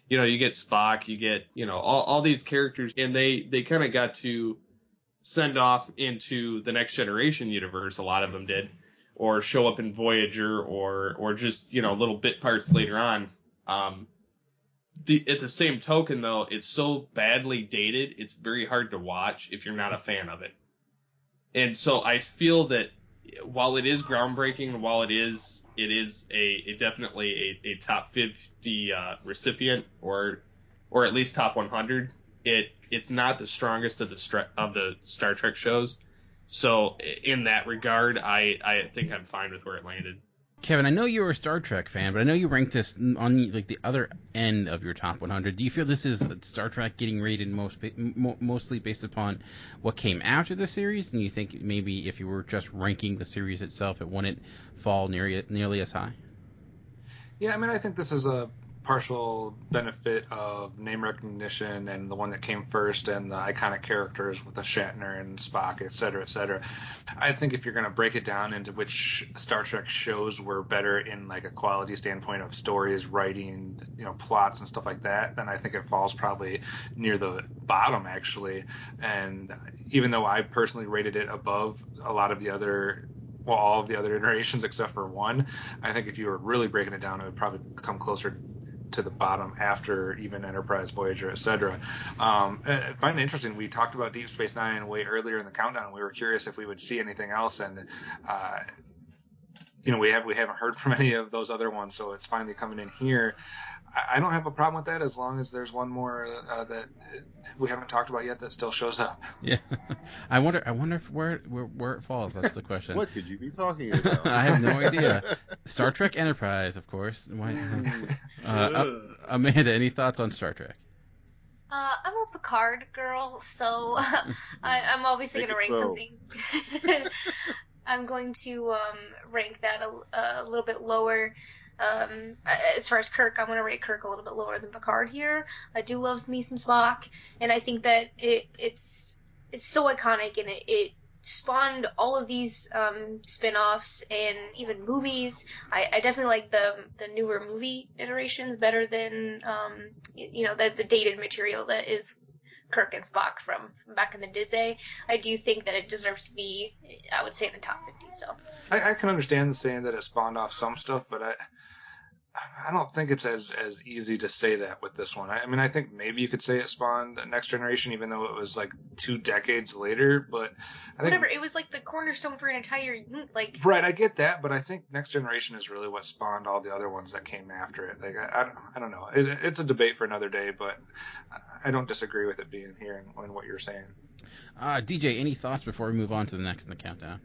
you know you get spock you get you know all, all these characters and they they kind of got to send off into the next generation universe a lot of them did or show up in voyager or or just you know little bit parts later on um the at the same token though it's so badly dated it's very hard to watch if you're not a fan of it. And so i feel that while it is groundbreaking while it is it is a, a definitely a, a top 50 uh, recipient or or at least top 100 it it's not the strongest of the stra- of the star trek shows. So in that regard i i think i'm fine with where it landed Kevin, I know you're a Star Trek fan, but I know you ranked this on like the other end of your top 100. Do you feel this is Star Trek getting rated most mostly based upon what came after the series, and you think maybe if you were just ranking the series itself, it wouldn't fall nearly nearly as high? Yeah, I mean, I think this is a partial benefit of name recognition and the one that came first and the iconic characters with the Shatner and Spock, et cetera, et cetera. I think if you're going to break it down into which Star Trek shows were better in like a quality standpoint of stories, writing, you know, plots and stuff like that, then I think it falls probably near the bottom actually. And even though I personally rated it above a lot of the other well, all of the other iterations except for one. I think if you were really breaking it down, it would probably come closer to the bottom after even Enterprise, Voyager, etc. Um, I find it interesting. We talked about Deep Space Nine way earlier in the countdown. And we were curious if we would see anything else, and uh, you know, we have we haven't heard from any of those other ones, so it's finally coming in here. I, I don't have a problem with that as long as there's one more uh, that we haven't talked about yet that still shows up. Yeah, I wonder. I wonder if where where, where it falls. That's the question. What could you be talking about? I have no idea. Star Trek Enterprise, of course. Why, uh, Amanda, any thoughts on Star Trek? Uh, I'm a Picard girl, so I, I'm obviously going to rank so. something. I'm going to um, rank that a, a little bit lower. Um, as far as Kirk, I'm going to rate Kirk a little bit lower than Picard here. I do love me some Spock, and I think that it, it's it's so iconic, and it, it spawned all of these um, spin-offs and even movies. I, I definitely like the the newer movie iterations better than um, you know the the dated material that is Kirk and Spock from, back in the Disney. I do think that it deserves to be, I would say, in the top 50 still. I, I can understand saying that it spawned off some stuff, but I I don't think it's as as easy to say that with this one. I, I mean, I think maybe you could say it spawned a Next Generation, even though it was like two decades later. But I think Whatever, it was like the cornerstone for an entire like. Right, I get that, but I think Next Generation is really what spawned all the other ones that came after it. Like, I, I, don't, I don't know. It, it's a debate for another day, but I don't disagree with it being here and, and what you're saying. Uh, DJ, any thoughts before we move on to the next in the countdown?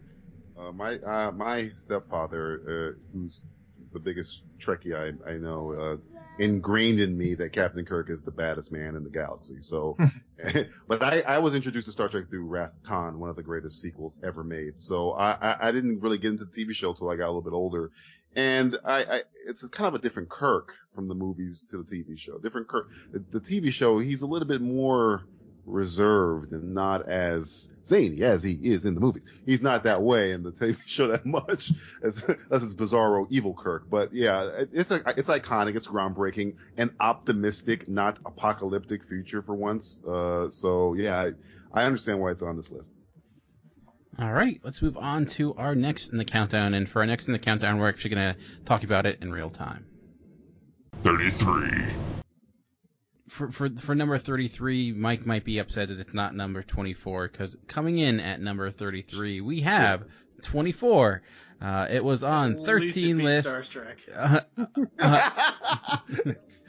Uh, my uh, my stepfather, uh, who's the biggest Trekkie I, I know, uh, ingrained in me that Captain Kirk is the baddest man in the galaxy. So, but I, I was introduced to Star Trek through Wrath of Khan, one of the greatest sequels ever made. So I, I, I didn't really get into the TV show till I got a little bit older. And I, I, it's kind of a different Kirk from the movies to the TV show. Different Kirk. The, the TV show, he's a little bit more reserved and not as zany as he is in the movies. He's not that way in the TV show that much. As, that's his bizarro evil Kirk. But yeah, it's a, it's iconic. It's groundbreaking and optimistic, not apocalyptic future for once. Uh, so yeah, I, I understand why it's on this list. All right, let's move on to our next in the countdown. And for our next in the countdown, we're actually going to talk about it in real time. 33. For, for for number 33, Mike might be upset that it's not number 24 because coming in at number 33, we have 24. Uh, it was on At least it 13 beats list. Star Trek. Uh, uh,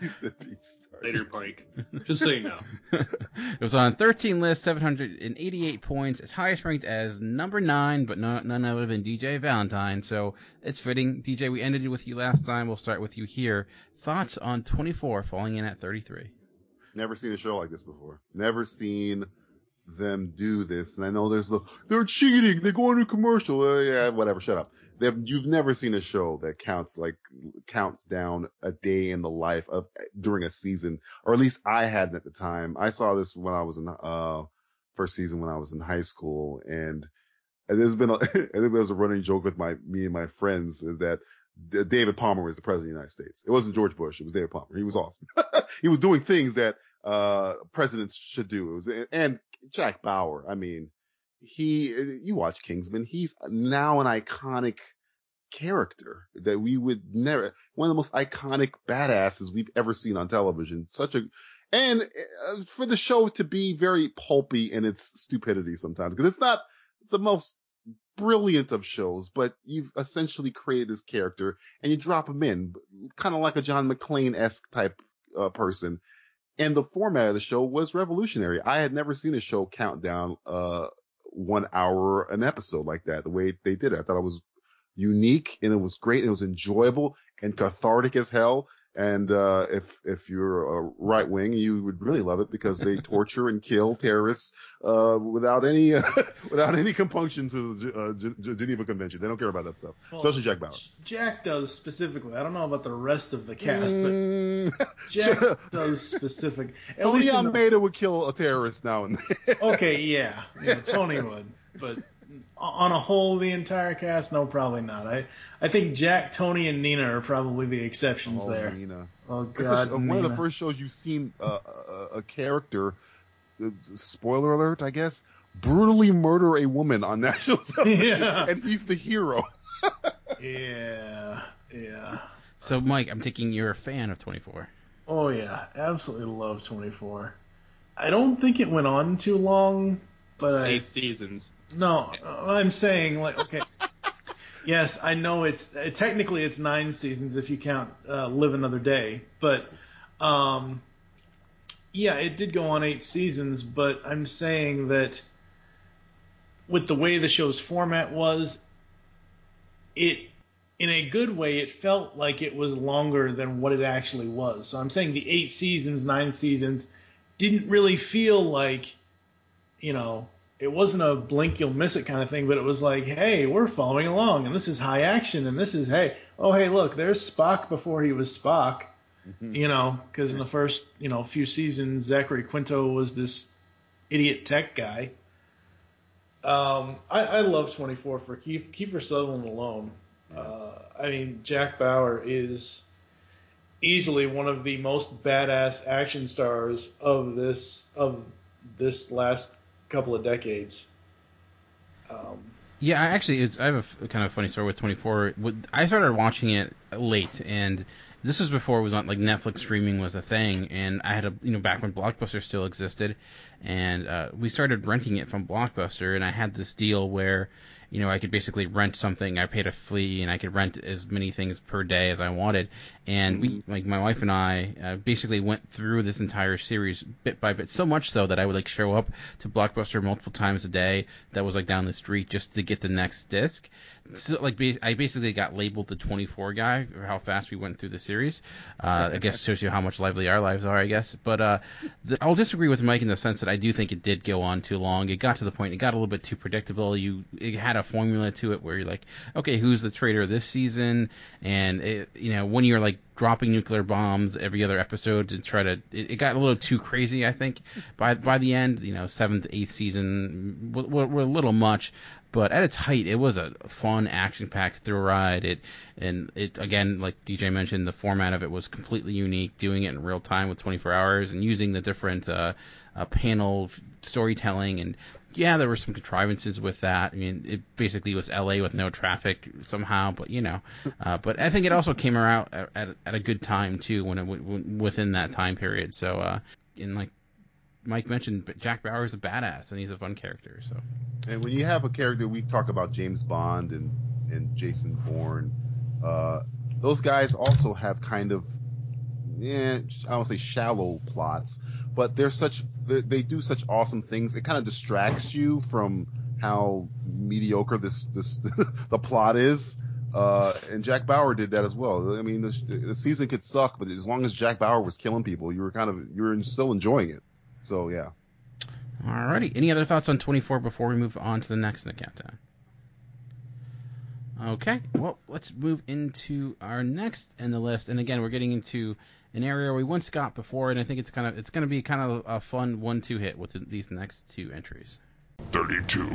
Later, Pike. Just so you know. it was on 13 list, 788 points. It's highest ranked as number nine, but no, none other than DJ Valentine. So it's fitting. DJ, we ended it with you last time. We'll start with you here. Thoughts on 24 falling in at 33? Never seen a show like this before. Never seen them do this. And I know there's the, they're cheating. They go into commercial. Uh, yeah, whatever. Shut up. They've, you've never seen a show that counts like counts down a day in the life of during a season, or at least I hadn't at the time. I saw this when I was in uh first season when I was in high school, and and there's been a, I think there was a running joke with my me and my friends that David Palmer was the president of the United States. It wasn't George Bush. It was David Palmer. He was awesome. he was doing things that uh presidents should do. It was and Jack Bauer. I mean, he you watch Kingsman. He's now an iconic character that we would never one of the most iconic badasses we've ever seen on television. Such a and uh, for the show to be very pulpy in its stupidity sometimes because it's not the most brilliant of shows, but you've essentially created this character and you drop him in, kind of like a John McClane esque type uh, person. And the format of the show was revolutionary. I had never seen a show count down uh, one hour an episode like that. The way they did it, I thought it was unique and it was great. And it was enjoyable and cathartic as hell. And uh, if if you're a right wing, you would really love it because they torture and kill terrorists uh, without any without any compunction to the uh, G- Geneva Convention. They don't care about that stuff, Well, especially Jack Bauer. Jack does specifically. I don't know about the rest of the cast, Mm. but Jack does specific. At Tony in the- Almeida would kill a terrorist now and then. okay, yeah, yeah, Tony would, but on a whole, the entire cast, no, probably not. I, I think Jack, Tony, and Nina are probably the exceptions Oh, there. Nina. Oh It's God, such- one of the first shows you've seen uh, a, a character, uh, spoiler alert, I guess, brutally murder a woman on national television, Yeah. and he's the hero. Yeah, yeah. So, Mike, I'm taking you're a fan of 24. Oh yeah, absolutely love Twenty Four. I don't think it went on too long, but I Eight seasons. No, uh, I'm saying like okay. yes, I know it's uh, technically it's nine seasons if you count uh, Live Another Day, but um, yeah, it did go on eight seasons. But I'm saying that with the way the show's format was, it in a good way it felt like it was longer than what it actually was. So I'm saying the eight seasons, nine seasons, didn't really feel like you know it wasn't a blink you'll miss it kind of thing, but it was like, hey, we're following along, and this is high action, and this is hey, oh hey, look, there's Spock before he was Spock, you know, because in the first you know few seasons, Zachary Quinto was this idiot tech guy. Um, I, I love 24 for Keith, Kiefer Sutherland alone. Uh, I mean, Jack Bauer is easily one of the most badass action stars of this of this last couple of decades. Um, Yeah, I actually, it's, I have a kind of funny story with 24. With- I started watching it late, and this was before it was on like Netflix streaming was a thing, and I had a you know back when Blockbuster still existed, and uh, we started renting it from Blockbuster, and I had this deal where you know I could basically rent something. I paid a fee, and I could rent as many things per day as I wanted, and we like my wife and I uh, basically went through this entire series bit by bit, so much so that I would like show up to Blockbuster multiple times a day. That was like down the street just to get the next disc. So like I basically got labeled the 24 guy for how fast we went through the series. Uh, I guess shows you how much lively our lives are, I guess. But uh, the, I'll disagree with Mike in the sense that I do think it did go on too long. It got to the point it got a little bit too predictable. You it had a formula to it where you're like, okay, who's the traitor this season? And it, you know when you're like dropping nuclear bombs every other episode to try to it, it got a little too crazy. I think by by the end, you know, seventh, eighth season were, were, were a little much. But at its height, it was a fun, action-packed thrill ride. It and it again, like DJ mentioned, the format of it was completely unique. Doing it in real time with 24 hours and using the different uh, uh, panel storytelling and yeah, there were some contrivances with that. I mean, it basically was LA with no traffic somehow, but you know, uh, but I think it also came around at, at, at a good time too when it w- within that time period. So, uh, and like Mike mentioned, Jack Bauer is a badass and he's a fun character. So. And when you have a character, we talk about James Bond and and Jason Bourne. Uh, those guys also have kind of, yeah, I don't say shallow plots, but they're such they're, they do such awesome things. It kind of distracts you from how mediocre this this the plot is. Uh, and Jack Bauer did that as well. I mean, the, the season could suck, but as long as Jack Bauer was killing people, you were kind of you were still enjoying it. So yeah. Alrighty. Any other thoughts on 24 before we move on to the next in the countdown? Okay. Well, let's move into our next in the list. And again, we're getting into an area we once got before, and I think it's kind of it's going to be kind of a fun one-two hit with these next two entries. 32.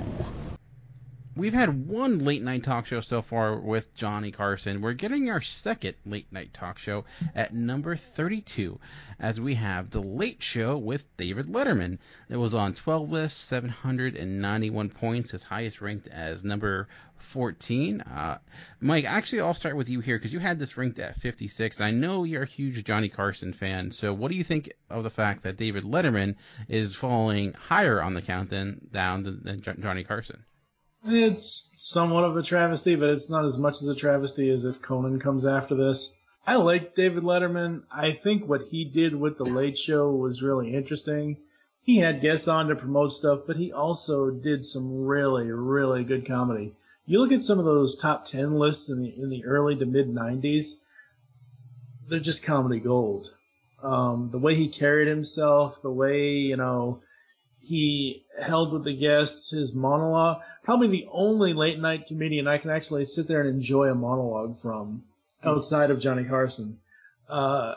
We've had one late night talk show so far with Johnny Carson. We're getting our second late night talk show at number 32 as we have The Late Show with David Letterman. It was on 12 lists, 791 points, his highest ranked as number 14. Uh, Mike, actually, I'll start with you here because you had this ranked at 56. I know you're a huge Johnny Carson fan, so what do you think of the fact that David Letterman is falling higher on the down than, than Johnny Carson? It's somewhat of a travesty, but it's not as much as a travesty as if Conan comes after this. I like David Letterman. I think what he did with The Late Show was really interesting. He had guests on to promote stuff, but he also did some really, really good comedy. You look at some of those top 10 lists in the, in the early to mid 90s, they're just comedy gold. Um, the way he carried himself, the way you know he held with the guests, his monologue. Probably the only late night comedian I can actually sit there and enjoy a monologue from outside of Johnny Carson. Uh,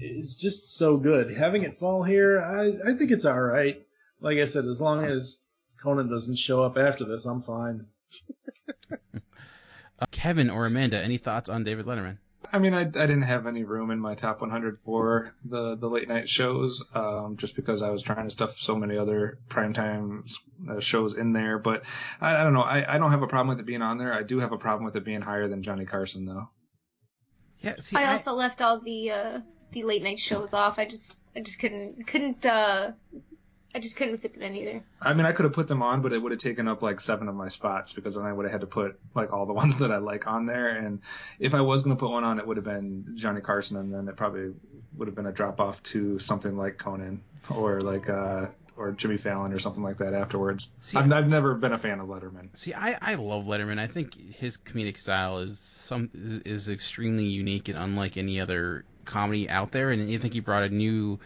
is just so good. Having it fall here, I, I think it's all right. Like I said, as long as Conan doesn't show up after this, I'm fine. Uh, Kevin or Amanda, any thoughts on David Letterman? I mean, I, I didn't have any room in my top 100 for the, the late night shows, um, just because I was trying to stuff so many other primetime uh, shows in there. But I, I don't know. I, I don't have a problem with it being on there. I do have a problem with it being higher than Johnny Carson, though. Yeah, see, I also left all the uh, the late night shows off. I just I just couldn't couldn't uh, I just couldn't fit them in either. I mean, I could have put them on, but it would have taken up like seven of my spots because then I would have had to put like all the ones that I like on there. And if I was going to put one on, it would have been Johnny Carson, and then it probably would have been a drop off to something like Conan or like uh or Jimmy Fallon or something like that afterwards. See, I've, I've never been a fan of Letterman. See, I, I love Letterman. I think his comedic style is some is extremely unique and unlike any other comedy out there. And I think he brought a new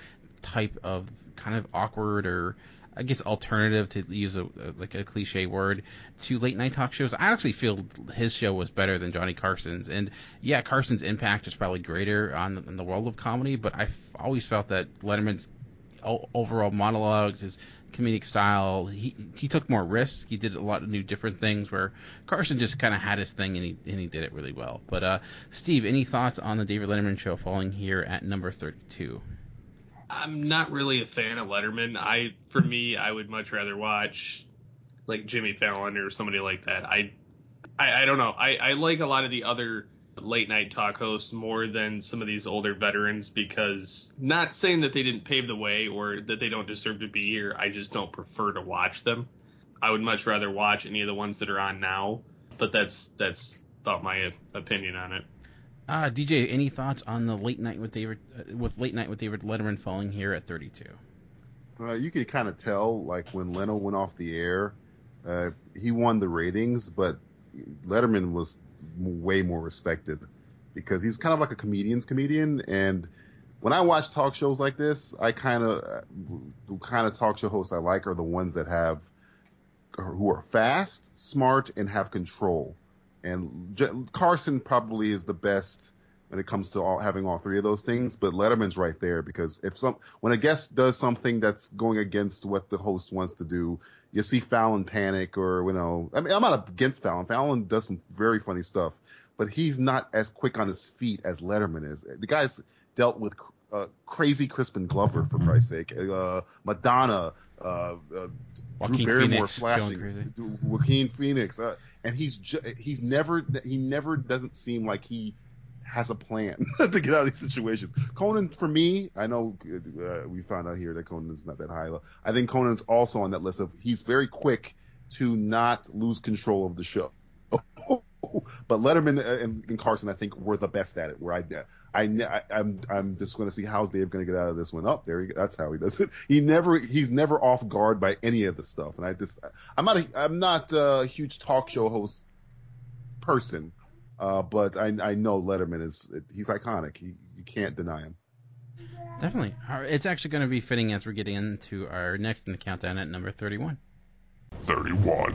type of kind of awkward or I guess alternative to use a, a, like a cliche word to late night talk shows. I actually feel his show was better than Johnny Carson's, and yeah, Carson's impact is probably greater on in the world of comedy. But I've always felt that Letterman's overall monologues, his comedic style, he he took more risks. He did a lot of new different things where Carson just kind of had his thing and he and he did it really well. But uh, Steve, any thoughts on the David Letterman show falling here at number thirty-two? I'm not really a fan of Letterman. I, for me, I would much rather watch like Jimmy Fallon or somebody like that. I, I, I don't know. I, I like a lot of the other late night talk hosts more than some of these older veterans because not saying that they didn't pave the way or that they don't deserve to be here. I just don't prefer to watch them. I would much rather watch any of the ones that are on now. But that's that's about my opinion on it. Uh, DJ, any thoughts on the late night with David uh, with late night with David Letterman falling here at 32? Uh, you could kind of tell, like when Leno went off the air, uh, he won the ratings, but Letterman was way more respected because he's kind of like a comedian's comedian. And when I watch talk shows like this, I kind of the kind of talk show hosts I like are the ones that have who are fast, smart, and have control. And J- Carson probably is the best when it comes to all, having all three of those things. But Letterman's right there because if some when a guest does something that's going against what the host wants to do, you see Fallon panic or you know. I mean, I'm not against Fallon. Fallon does some very funny stuff, but he's not as quick on his feet as Letterman is. The guy's dealt with uh, crazy Crispin Glover for Christ's sake, uh, Madonna. Uh, uh, Drew Barrymore Phoenix flashing, crazy. Joaquin Phoenix, uh, and he's ju- he's never he never doesn't seem like he has a plan to get out of these situations. Conan, for me, I know uh, we found out here that Conan's not that high. I think Conan's also on that list of he's very quick to not lose control of the show. but Letterman and, and Carson, I think, were the best at it. Where I, I, I I'm, I'm just going to see how's Dave going to get out of this one. Up oh, there, he, that's how he does it. He never, he's never off guard by any of the stuff. And I just, I'm not, a, I'm not a huge talk show host person, uh, but I, I know Letterman is, he's iconic. He, you can't deny him. Definitely. It's actually going to be fitting as we're getting into our next in the countdown at number 31. 31.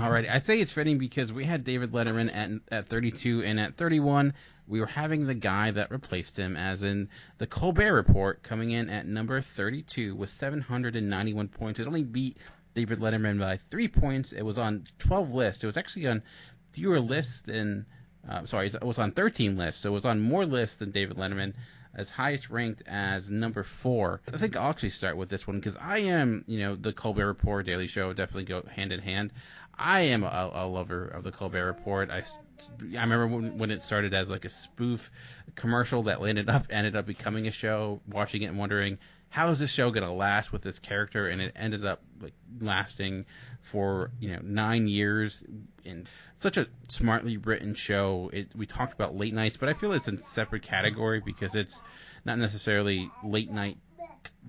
All right, I say it's fitting because we had David Letterman at at 32, and at 31, we were having the guy that replaced him, as in the Colbert Report, coming in at number 32 with 791 points. It only beat David Letterman by three points. It was on 12 lists. It was actually on fewer lists than, uh, sorry, it was on 13 lists. So it was on more lists than David Letterman as highest ranked as number four. I think I'll actually start with this one because I am, you know, the Colbert Report, Daily Show definitely go hand in hand. I am a, a lover of the Colbert Report. I, I remember when, when it started as like a spoof commercial that ended up ended up becoming a show. Watching it and wondering how is this show gonna last with this character, and it ended up like lasting for you know nine years And such a smartly written show. It, we talked about late nights, but I feel it's in separate category because it's not necessarily late night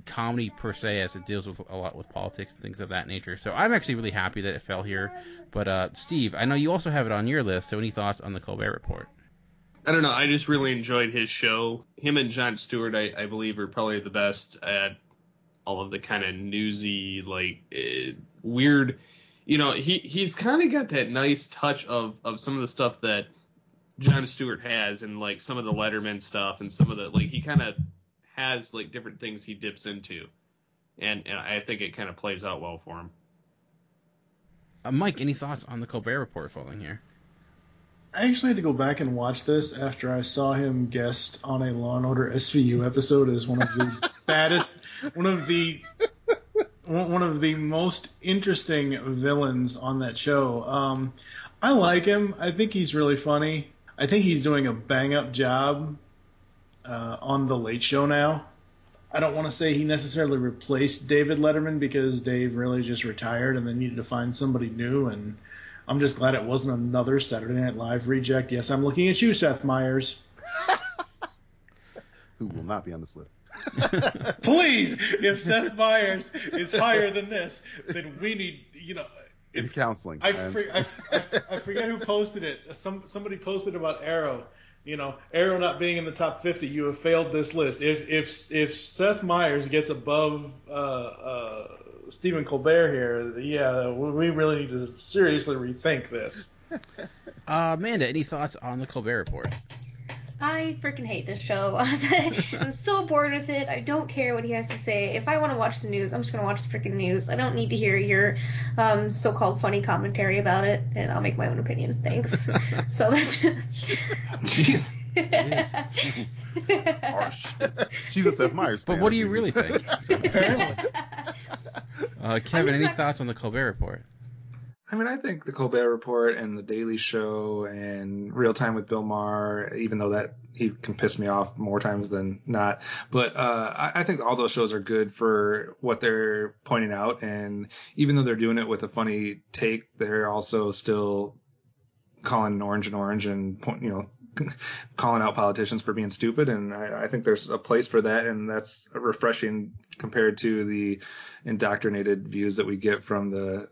comedy per se as it deals with a lot with politics and things of that nature. So I'm actually really happy that it fell here. But uh, Steve, I know you also have it on your list. So any thoughts on the Colbert Report? I don't know. I just really enjoyed his show. Him and Jon Stewart, I, I believe, are probably the best at all of the kind of newsy, like uh, weird. You know, he he's kind of got that nice touch of of some of the stuff that Jon Stewart has, and like some of the Letterman stuff, and some of the like he kind of has like different things he dips into, and and I think it kind of plays out well for him. Uh, Mike, any thoughts on the Colbert Report following here? I actually had to go back and watch this after I saw him guest on a Law and Order SVU episode as one of the baddest, one of the one of the most interesting villains on that show. Um, I like him. I think he's really funny. I think he's doing a bang up job uh, on the Late Show now. I don't want to say he necessarily replaced David Letterman because Dave really just retired and they needed to find somebody new. And I'm just glad it wasn't another Saturday Night Live reject. Yes, I'm looking at you, Seth Meyers. Who will not be on this list? Please, if Seth Meyers is higher than this, then we need, you know, It's counseling. I, I for. I, I, I forget who posted it. Some somebody posted about Arrow. You know, Arrow not being in the top fifty, you have failed this list. If if if Seth Meyers gets above uh, uh, Stephen Colbert here, yeah, we really need to seriously rethink this. Uh, Amanda, any thoughts on the Colbert Report? I freaking hate this show. I'm so bored with it. I don't care what he has to say. If I want to watch the news, I'm just gonna watch the freaking news. I don't need to hear your um, so-called funny commentary about it, and I'll make my own opinion. Thanks. so that's. Jeez. Harsh. She's a Seth Meyers fan. But what do you really think? Apparently. Uh, Kevin, any not- thoughts on the Colbert Report? I mean, I think the Colbert Report and the Daily Show and Real Time with Bill Maher, even though that he can piss me off more times than not, but uh, I, I think all those shows are good for what they're pointing out, and even though they're doing it with a funny take, they're also still calling an orange and orange and you know. calling out politicians for being stupid. And I, I think there's a place for that. And that's refreshing compared to the indoctrinated views that we get from the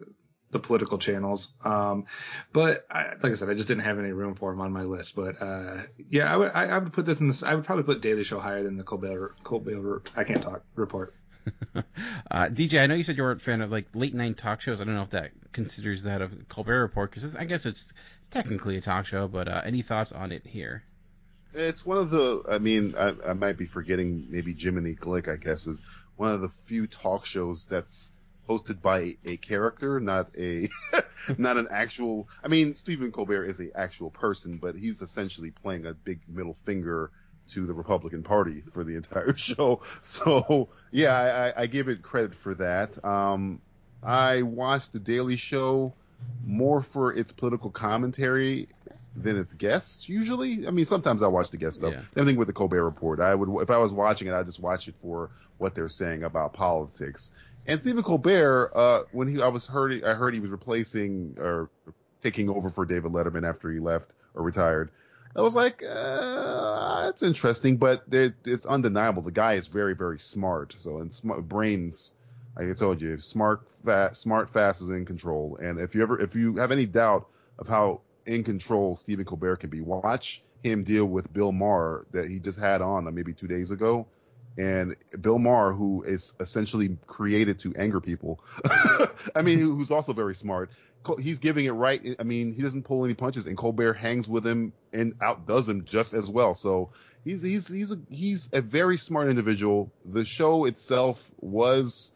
the political channels. Um, but I, like I said, I just didn't have any room for him on my list. But uh, yeah, I would I, I would put this in this. I would probably put Daily Show higher than the Colbert Colbert. I can't talk report. Uh, DJ, I know you said you weren't a fan of like late night talk shows. I don't know if that considers that of Colbert Report because I guess it's technically a talk show. But uh, any thoughts on it here? It's one of the. I mean, I, I might be forgetting. Maybe Jiminy Glick, I guess, is one of the few talk shows that's hosted by a character, not a, not an actual. I mean, Stephen Colbert is a actual person, but he's essentially playing a big middle finger to the Republican Party for the entire show. So yeah, I, I, I give it credit for that. Um, I watched the Daily Show more for its political commentary than its guests usually. I mean, sometimes I watch the guest stuff. Yeah. Same thing with the Colbert Report. I would, if I was watching it, I'd just watch it for what they're saying about politics. And Stephen Colbert, uh, when he, I was heard, I heard he was replacing or taking over for David Letterman after he left or retired. I was like, uh, interesting, but it's undeniable. The guy is very, very smart. So, and smart brains, like I told you, smart, fast, smart, fast is in control. And if you ever, if you have any doubt of how in control Stephen Colbert can be, watch him deal with Bill Maher that he just had on uh, maybe two days ago. And Bill Maher, who is essentially created to anger people, I mean, who's also very smart. He's giving it right. I mean, he doesn't pull any punches, and Colbert hangs with him and outdoes him just as well. So he's he's he's a he's a very smart individual. The show itself was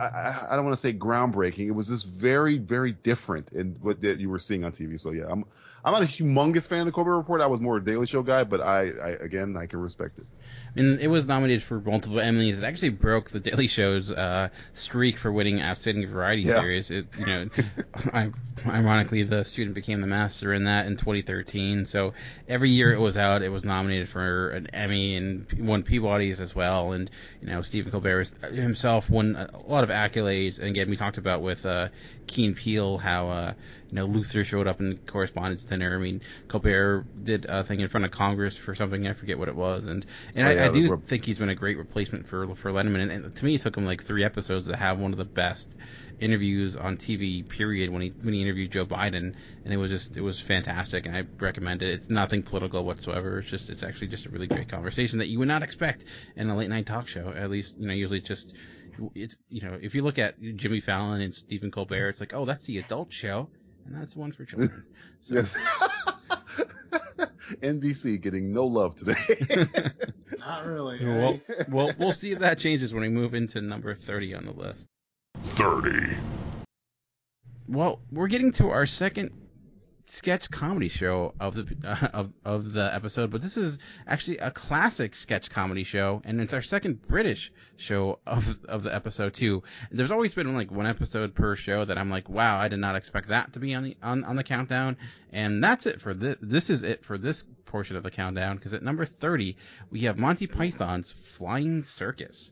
I, I don't want to say groundbreaking. It was just very, very different in what that you were seeing on TV. So yeah, I'm I'm not a humongous fan of Colbert Report. I was more a Daily Show guy, but I, I again I can respect it. Mean, it was nominated for multiple Emmys. It actually broke the Daily Show's uh, streak for winning Outstanding Variety Yeah. Series. It, you know, I, ironically, the student became the master in that in 2013. So every year it was out, it was nominated for an Emmy and won Peabody's as well. And you know, Stephen Colbert himself won a lot of accolades. And again, we talked about with uh, Key and Peele how uh, you know Luther showed up in Correspondence Dinner. I mean, Colbert did a thing in front of Congress for something I forget what it was, and and Oh, I, I, I do re- think he's been a great replacement for for Letterman, and, and to me, it took him like three episodes to have one of the best interviews on TV. Period. When he when he interviewed Joe Biden, and it was just it was fantastic, and I recommend it. It's nothing political whatsoever. It's just it's actually just a really great conversation that you would not expect in a late night talk show. At least you know usually it's just it's you know if you look at Jimmy Fallon and Stephen Colbert, it's like oh that's the adult show, and that's one for children. So, Yes. NBC getting no love today. Not really. Well, well, we'll see if that changes when we move into number 30 on the list. 30. Well, we're getting to our second sketch comedy show of the uh, of of the episode, but this is actually a classic sketch comedy show, and it's our second British show of of the episode too. There's always been like one episode per show that I'm like, wow, I did not expect that to be on the on, on the countdown, and that's it for this. This is it for this portion of the countdown because at number 30 we have Monty Python's Flying Circus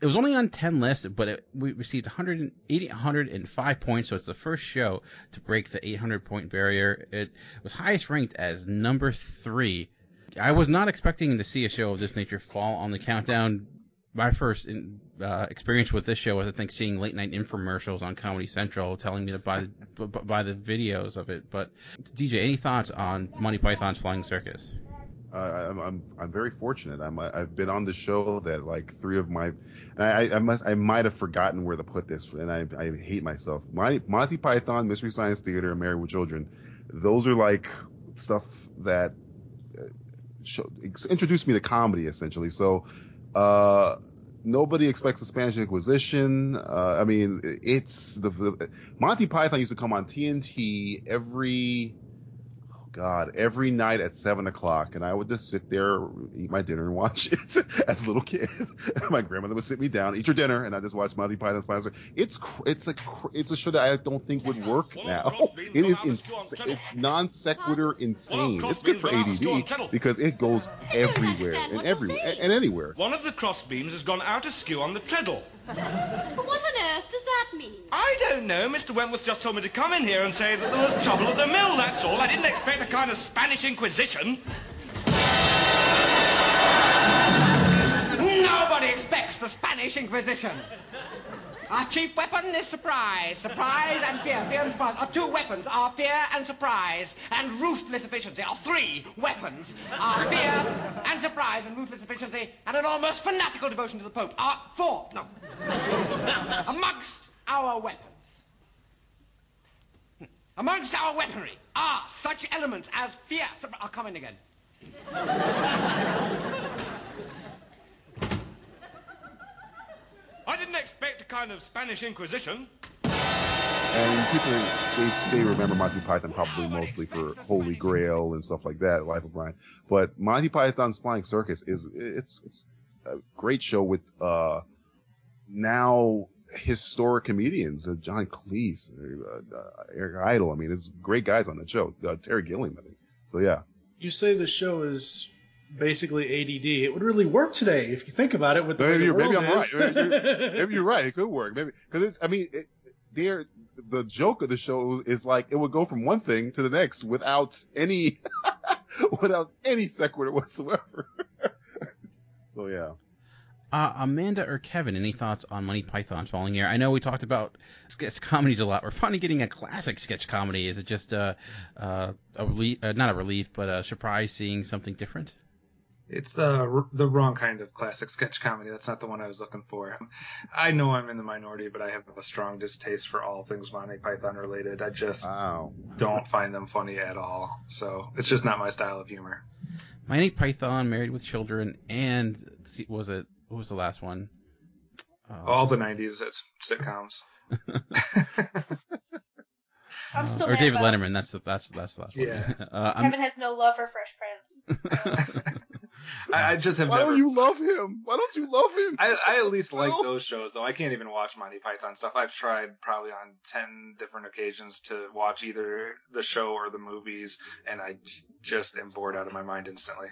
it was only on 10 lists, but it, we received 180, 105 points, so it's the first show to break the 800 point barrier. It was highest ranked as number three. I was not expecting to see a show of this nature fall on the countdown. My first in, uh, experience with this show was, I think, seeing late night infomercials on Comedy Central telling me to buy the, b- buy the videos of it. But DJ, any thoughts on Monty Python's Flying Circus? Uh, I'm, I'm I'm very fortunate. I'm I've been on the show that like three of my, and I I must I might have forgotten where to put this, and I I hate myself. My Monty Python, Mystery Science Theater, and Married with Children, those are like stuff that uh, show, introduced me to comedy essentially. So, uh, nobody expects the Spanish Inquisition. Uh, I mean, it's the, the Monty Python used to come on TNT every God, every night at seven o'clock, and I would just sit there, eat my dinner, and watch it as a little kid. my grandmother would sit me down, eat your dinner, and I just watch Monty Python's Flying Circus. It's it's a it's a show that I don't think would work now. It is ins- it's non sequitur insane. It's good for ADD because it goes everywhere and everywhere and, and anywhere. One of the crossbeams has gone out askew on the treadle. What on earth does that mean? I don't know. Mr. Wentworth just told me to come in here and say that there was trouble at the mill, that's all. I didn't expect a kind of Spanish Inquisition. Nobody expects the Spanish Inquisition. Our chief weapon is surprise. Surprise and fear. Fear and surprise. Our two weapons are fear and surprise and ruthless efficiency. Our three weapons are fear and surprise and ruthless efficiency and an almost fanatical devotion to the Pope. Our four, no. Amongst our weapons. Amongst our weaponry are such elements as fear. I'll come in again. I didn't expect a kind of Spanish Inquisition. And people they, they remember Monty Python probably mostly for Holy Grail and stuff like that, Life of Brian. But Monty Python's Flying Circus is it's it's a great show with uh now historic comedians, uh, John Cleese, uh, uh, Eric Idle. I mean, it's great guys on that show. Uh, Terry Gilliam, I think. So yeah, You say the show is basically ADD. It would really work today if you think about it. With the way maybe, the you're, maybe world I'm right. is. Maybe you're, maybe you're right. It could work. Maybe because it's. I mean, it, they're the joke of the show is like it would go from one thing to the next without any without any sequitur whatsoever. so yeah. Uh, Amanda or Kevin, any thoughts on Money Python's Falling Air? I know we talked about sketch comedies a lot. We're finally getting a classic sketch comedy. Is it just uh, uh, a relief, uh, not a relief, but a surprise seeing something different? It's the the wrong kind of classic sketch comedy. That's not the one I was looking for. I know I'm in the minority, but I have a strong distaste for all things Monty Python related. I just don't find them funny at all. So it's just not my style of humor. Monty Python, Married with Children, and was it what was the last one? Uh, all the '90s it's sitcoms. I'm still or David about- Letterman. That's the that's that's the last Yeah. one. uh, I'm- Kevin has no love for Fresh Prince. I, I just have Why never. don't you love him? Why don't you love him? I, I at least like those shows though. I can't even watch Monty Python stuff. I've tried probably on ten different occasions to watch either the show or the movies, and I just am bored out of my mind instantly.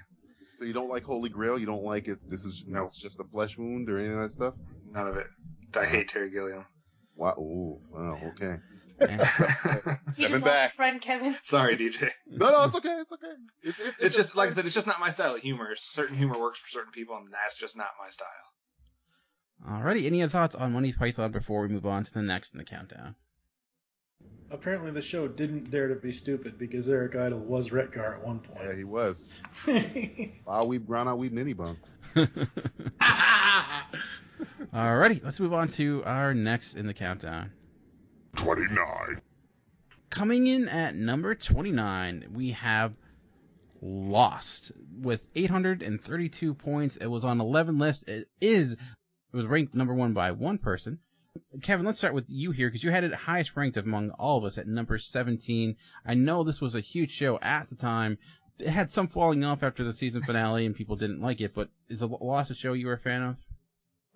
So you don't like Holy Grail? You don't like it? This is no. It's just a flesh wound or any of that stuff? None of it. I hate Terry Gilliam. Wow. Ooh, wow. Okay. You just lost friend, Kevin. Sorry, DJ. No, no, it's okay. It's okay. It, it, It's just like I said, it's just not my style of humor. Certain humor works for certain people, and that's just not my style. Alrighty, any other thoughts on Money Python before we move on to the next in the countdown? Apparently, the show didn't dare to be stupid because Eric Idle was Retgar at one point. Yeah, he was. wow, we've ground out weed, and any bum. Alrighty, let's move on to our next in the countdown. 29. Coming in at number 29, we have Lost with 832 points. It was on 11 list. It is it was ranked number 1 by one person. Kevin, let's start with you here because you had it highest ranked among all of us at number 17. I know this was a huge show at the time. It had some falling off after the season finale and people didn't like it, but is a Lost a show you were a fan of?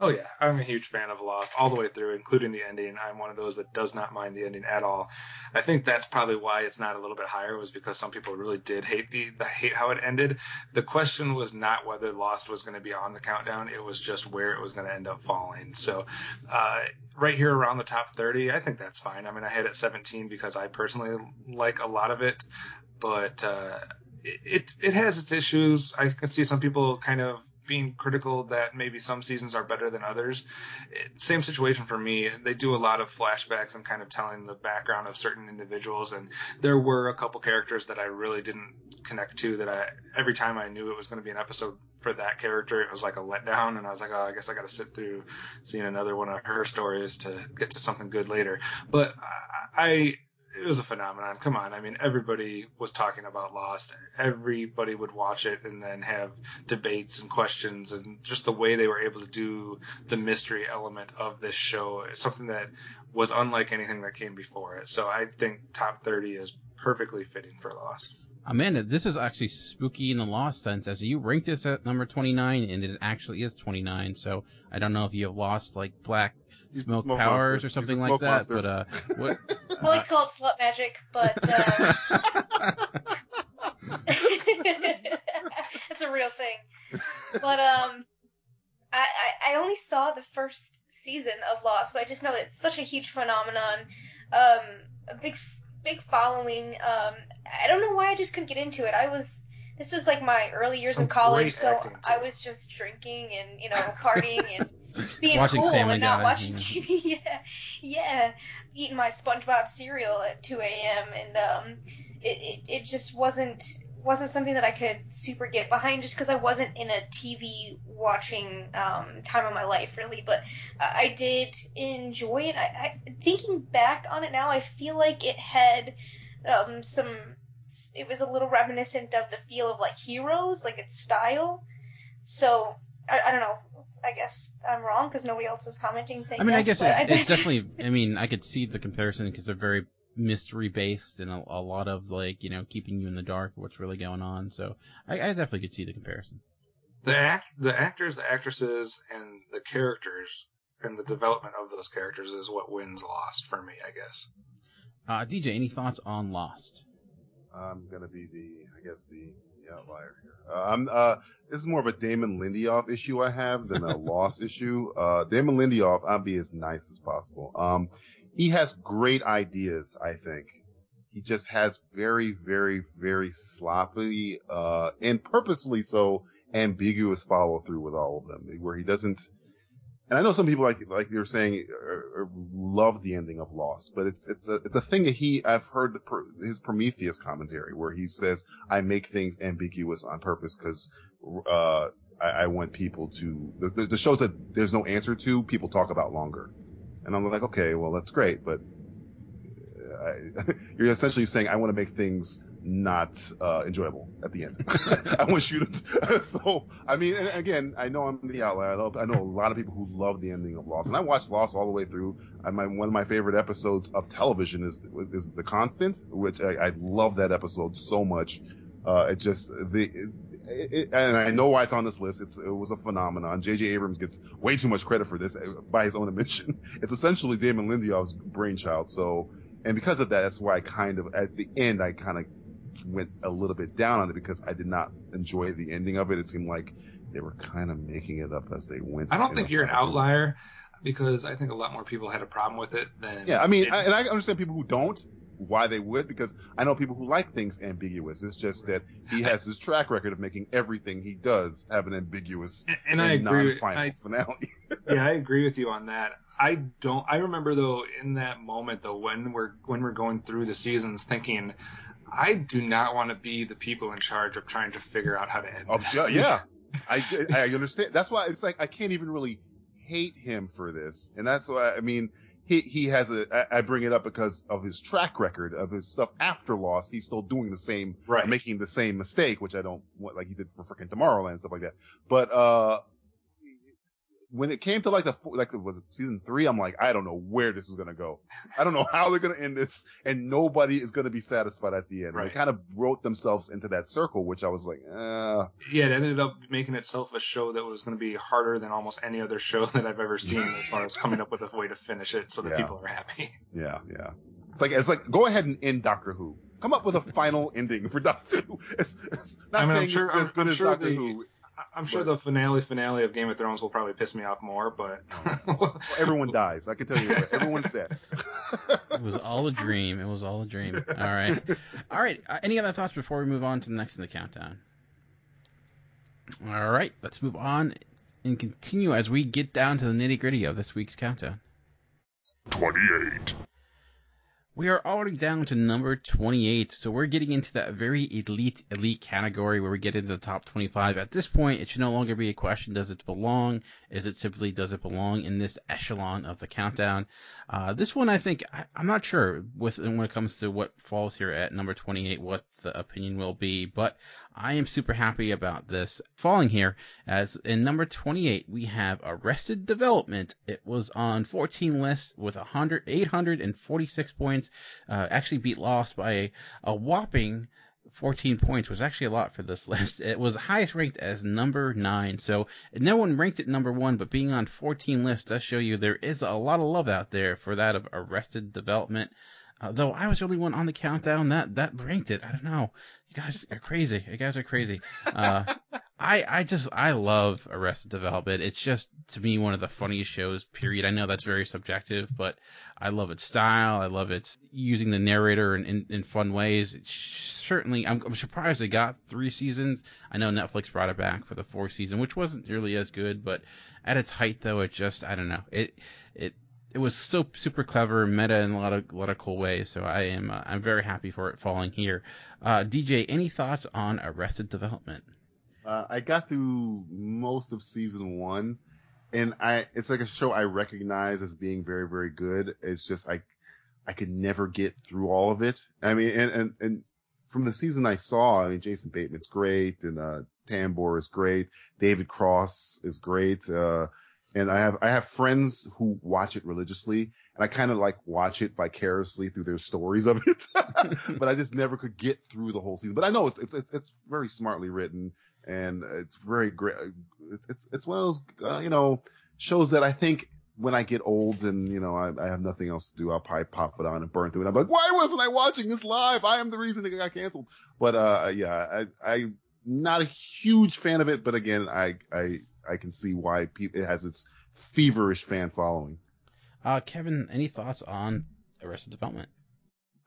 Oh yeah, I'm a huge fan of Lost all the way through, including the ending. I'm one of those that does not mind the ending at all. I think that's probably why it's not a little bit higher was because some people really did hate the, the hate how it ended. The question was not whether Lost was going to be on the countdown; it was just where it was going to end up falling. So, uh, right here around the top 30, I think that's fine. I mean, I had it 17 because I personally like a lot of it, but uh, it, it it has its issues. I can see some people kind of being critical that maybe some seasons are better than others. It, same situation for me. They do a lot of flashbacks and kind of telling the background of certain individuals, and there were a couple characters that I really didn't connect to. That I every time I knew it was going to be an episode for that character, it was like a letdown, and I was like, oh, I guess I got to sit through seeing another one of her stories to get to something good later. But I. I it was a phenomenon. Come on. I mean, everybody was talking about Lost. Everybody would watch it and then have debates and questions and just the way they were able to do the mystery element of this show is something that was unlike anything that came before it. So I think top 30 is perfectly fitting for Lost. Amanda, this is actually spooky in the Lost sense, as you ranked this at number 29, and it actually is 29. So I don't know if you have lost like black He's a smoke smoke powers monster. or something like that. monster. But uh, what? Well, it's called slut magic, but uh, it's a real thing. But um, I, I I only saw the first season of Lost, but I just know that it's such a huge phenomenon, um, a big big following. Um, I don't know why I just couldn't get into it. I was this was like my early years Some of college, so. I was just drinking and you know partying and being Watching cool Family and not Guy, watching yeah. TV. Yeah, yeah, eating my SpongeBob cereal at 2 a.m. and um, it, it it just wasn't wasn't something that I could super get behind just because I wasn't in a TV watching um, time of my life really. But I I did enjoy it. I, I thinking back on it now, I feel like it had um, some. It was a little reminiscent of the feel of like Heroes, like its style. So I, I don't know. I guess I'm wrong because nobody else is commenting. Saying I mean, I yes, guess but it's, it's definitely. I mean, I could see the comparison because they're very mystery based and a, a lot of like you know keeping you in the dark what's really going on. So I, I definitely could see the comparison. The act, the actors, the actresses, and the characters and the development of those characters is what wins Lost for me, I guess. Uh, DJ, any thoughts on Lost? I'm gonna be the, I guess the, the outlier here. Uh, I'm, uh, this is more of a Damon Lindelof issue I have than a loss issue. Uh, Damon Lindelof, I'll be as nice as possible. Um, he has great ideas, I think. He just has very, very, very sloppy, uh, and purposefully so ambiguous follow through with all of them, where he doesn't, and I know some people like like you were saying uh, uh, love the ending of Lost, but it's it's a it's a thing that he I've heard his Prometheus commentary where he says I make things ambiguous on purpose because uh, I, I want people to the, the, the shows that there's no answer to people talk about longer, and I'm like okay well that's great, but uh, I, you're essentially saying I want to make things not uh, enjoyable at the end. I want you to. so I mean, and again, I know I'm the outlier. I know, I know a lot of people who love the ending of Lost, and I watched Lost all the way through. I, my, one of my favorite episodes of television is is The Constant, which I, I love that episode so much. Uh, it just the. It, it, and I know why it's on this list. It's, it was a phenomenon. J.J. Abrams gets way too much credit for this uh, by his own admission. It's essentially Damon Lindelof's brainchild. So, and because of that, that's why I kind of, at the end, I kind of went a little bit down on it because I did not enjoy the ending of it. It seemed like they were kind of making it up as they went. I don't think you're an outlier. because I think a lot more people had a problem with it than. Yeah, I mean. I, and I understand people who don't why they would because I know people who like things ambiguous. It's just that he has his track record of making everything he does have an ambiguous and I agree. non-final I, finale. yeah, I agree with you on that. I don't. I remember though in that moment though when we're when we're going through the seasons, thinking, I do not want to be the people in charge of trying to figure out how to end. Oh, this. yeah. I I understand. That's why it's like I can't even really hate him for this, and that's why I mean he he has a. I, I bring it up because of his track record of his stuff after loss. He's still doing the same, Right. making the same mistake, which I don't want, like he did for freaking Tomorrowland and stuff like that. But uh, when it came to like the like the, season three, I'm like, I don't know where this is gonna go. I don't know how they're gonna end this, and nobody is gonna be satisfied at the end. And They kind of wrote themselves into that circle, which I was like, uh, Yeah, it ended up making itself a show that was going to be harder than almost any other show that I've ever seen as far as coming up with a way to finish it so that Yeah. people are happy. Yeah, yeah. It's like it's like go ahead and end Doctor Who. Come up with a final ending for Doctor Who. It's, it's not I mean, I'm sure- it's I'm- as good I'm as sure Doctor the- Who. I'm sure the finale finale of Game of Thrones will probably piss me off more, but Everyone dies. I can tell you that. Everyone's dead. It was all a dream. It was all a dream. All right. All right. Uh, any other thoughts before we move on to the next in the countdown? All right. Let's move on and continue as we get down to the nitty gritty of this week's countdown. 28. We are already down to number 28, so we're getting into that very elite, elite category where we get into the top 25. At this point, it should no longer be a question, does it belong? Is it simply, does it belong in this echelon of the countdown? Uh, this one, I think, I, I'm not sure with when it comes to what falls here at number 28, what the opinion will be, but I am super happy about this falling here as in number 28 we have Arrested Development. It was on 14 lists with 100 846 points. Uh, actually beat Lost by a, whopping 14 points was actually a lot for this list. It was highest ranked as number 9. So no one ranked it number 1, but being on 14 lists does show you there is a lot of love out there for that of Arrested Development. Uh, though I was the only one on the countdown that that ranked it. I don't know. You guys are crazy. You guys are crazy. Uh, I I just I love Arrested Development. It's just to me one of the funniest shows. Period. I know that's very subjective, but I love its style. I love its using the narrator in, in, in fun ways. It's certainly, I'm, I'm surprised it got three seasons. I know Netflix brought it back for the fourth season, which wasn't nearly as good, but at its height though, it just I don't know. It it it was so super clever, meta in a lot of a lot of cool ways. So I am uh, I'm very happy for it falling here. Uh, DJ, any thoughts on Arrested Development? Uh, I got through most of season one, and I it's like a show I recognize as being very very good. It's just I I could never get through all of it. I mean, and and and from the season I saw, I mean, Jason Bateman's great, and uh, Tambor is great, David Cross is great, uh, and I have I have friends who watch it religiously, and I kind of like watch it vicariously through their stories of it, but I just never could get through the whole season. But I know it's it's it's, it's very smartly written, and it's very great. It's it's, it's one of those uh, you know shows that I think when I get old and you know I, I have nothing else to do, I'll probably pop it on and burn through it. I'm like, why wasn't I watching this live? I am the reason it got canceled. But uh, yeah, I I'm not a huge fan of it, but again, I I I can see why people it has its feverish fan following. Uh, Kevin, any thoughts on Arrested Development?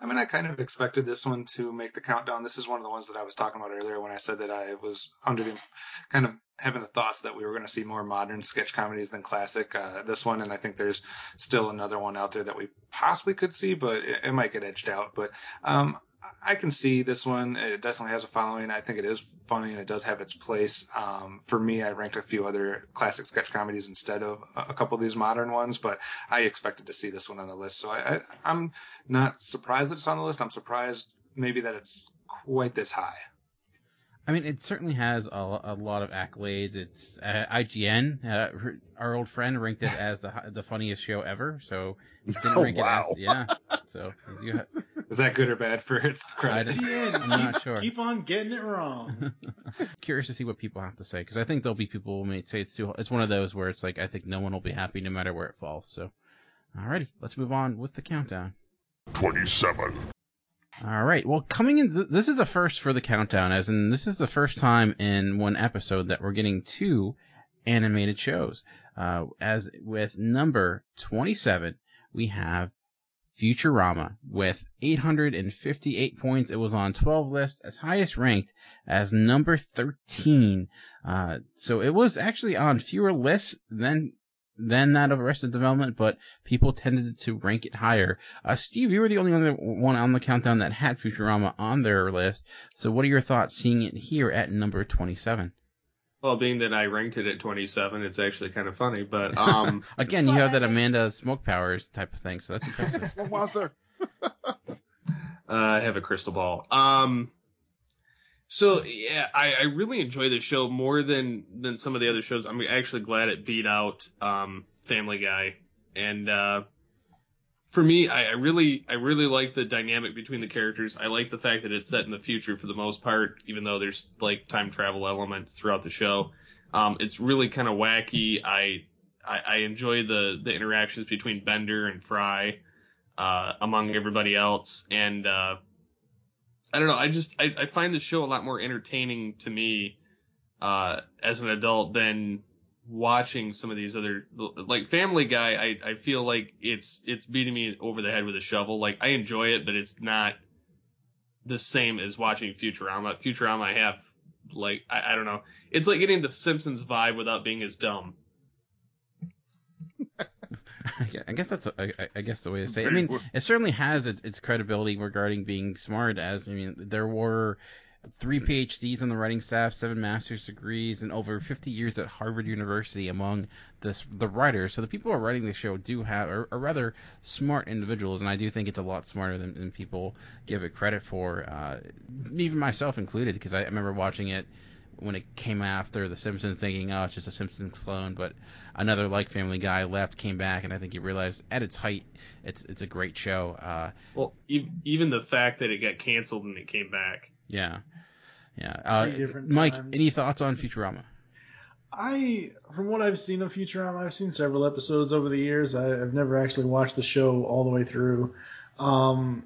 I mean, I kind of expected this one to make the countdown. This is one of the ones that I was talking about earlier when I said that I was under the kind of having the thoughts that we were going to see more modern sketch comedies than classic. Uh, this one, and I think there's still another one out there that we possibly could see, but it, it might get edged out. But um, I can see this one. It definitely has a following. I think it is funny and it does have its place. Um, for me, I ranked a few other classic sketch comedies instead of a couple of these modern ones, but I expected to see this one on the list. So I, I'm not surprised that it's on the list. I'm surprised maybe that it's quite this high. I mean, it certainly has a, a lot of accolades. It's uh, IGN, uh, our old friend, ranked it as the the funniest show ever. So didn't Oh, rank wow. it as yeah. So you ha- Is that good or bad for its I credit? don't- I'm not sure. Keep on getting it wrong. Curious to see what people have to say because I think there'll be people who may say it's too. It's one of those where it's like I think no one will be happy no matter where it falls. So, alrighty, let's move on with the countdown. 27. All right. Well, coming in, th- this is the first for the countdown, as in this is the first time in one episode that we're getting two animated shows. Uh, as with number 27, we have Futurama with 858 points. It was on 12 lists as highest ranked as number 13. Uh, so it was actually on fewer lists than than that of Arrested Development, but people tended to rank it higher. Uh, Steve, you were the only other one on the countdown that had Futurama on their list. So what are your thoughts seeing it here at number 27? Well, being that I ranked it at 27, it's actually kind of funny. But um, again, you have that Amanda Smoke Powers type of thing, so that's impressive. Smoke monster. uh, I have a crystal ball. Um, so yeah, I, I really enjoy this show more than than some of the other shows. I'm actually glad it beat out um, Family Guy, and uh, for me, I, I really I really like the dynamic between the characters. I like the fact that it's set in the future for the most part, even though there's like time travel elements throughout the show. Um, it's really kind of wacky. I, I I enjoy the the interactions between Bender and Fry, uh, among everybody else, and uh, I don't know. I just I, I find the show a lot more entertaining to me uh, as an adult than watching some of these other like Family Guy. I, I feel like it's it's beating me over the head with a shovel. Like I enjoy it, but it's not the same as watching Futurama. Futurama, I have like I, I don't know. It's like getting the Simpsons vibe without being as dumb. I guess that's I, I guess the way to say. It. I mean, it certainly has its, its credibility regarding being smart. As I mean, there were three PhDs on the writing staff, seven master's degrees, and over 50 years at Harvard University among this, the writers. So the people who are writing the show do have are, are rather smart individuals, and I do think it's a lot smarter than, than people give it credit for, uh, even myself included, because I, remember watching it when it came after The Simpsons, thinking, oh, it's just a Simpsons clone. But another like Family Guy left, came back, and I think he realized at its height, it's it's a great show. Uh, well, even the fact that it got canceled and it came back. Yeah, yeah. Uh, Mike, times. any thoughts on Futurama? I, from what I've seen of Futurama, I've seen several episodes over the years. I, I've never actually watched the show all the way through. Um,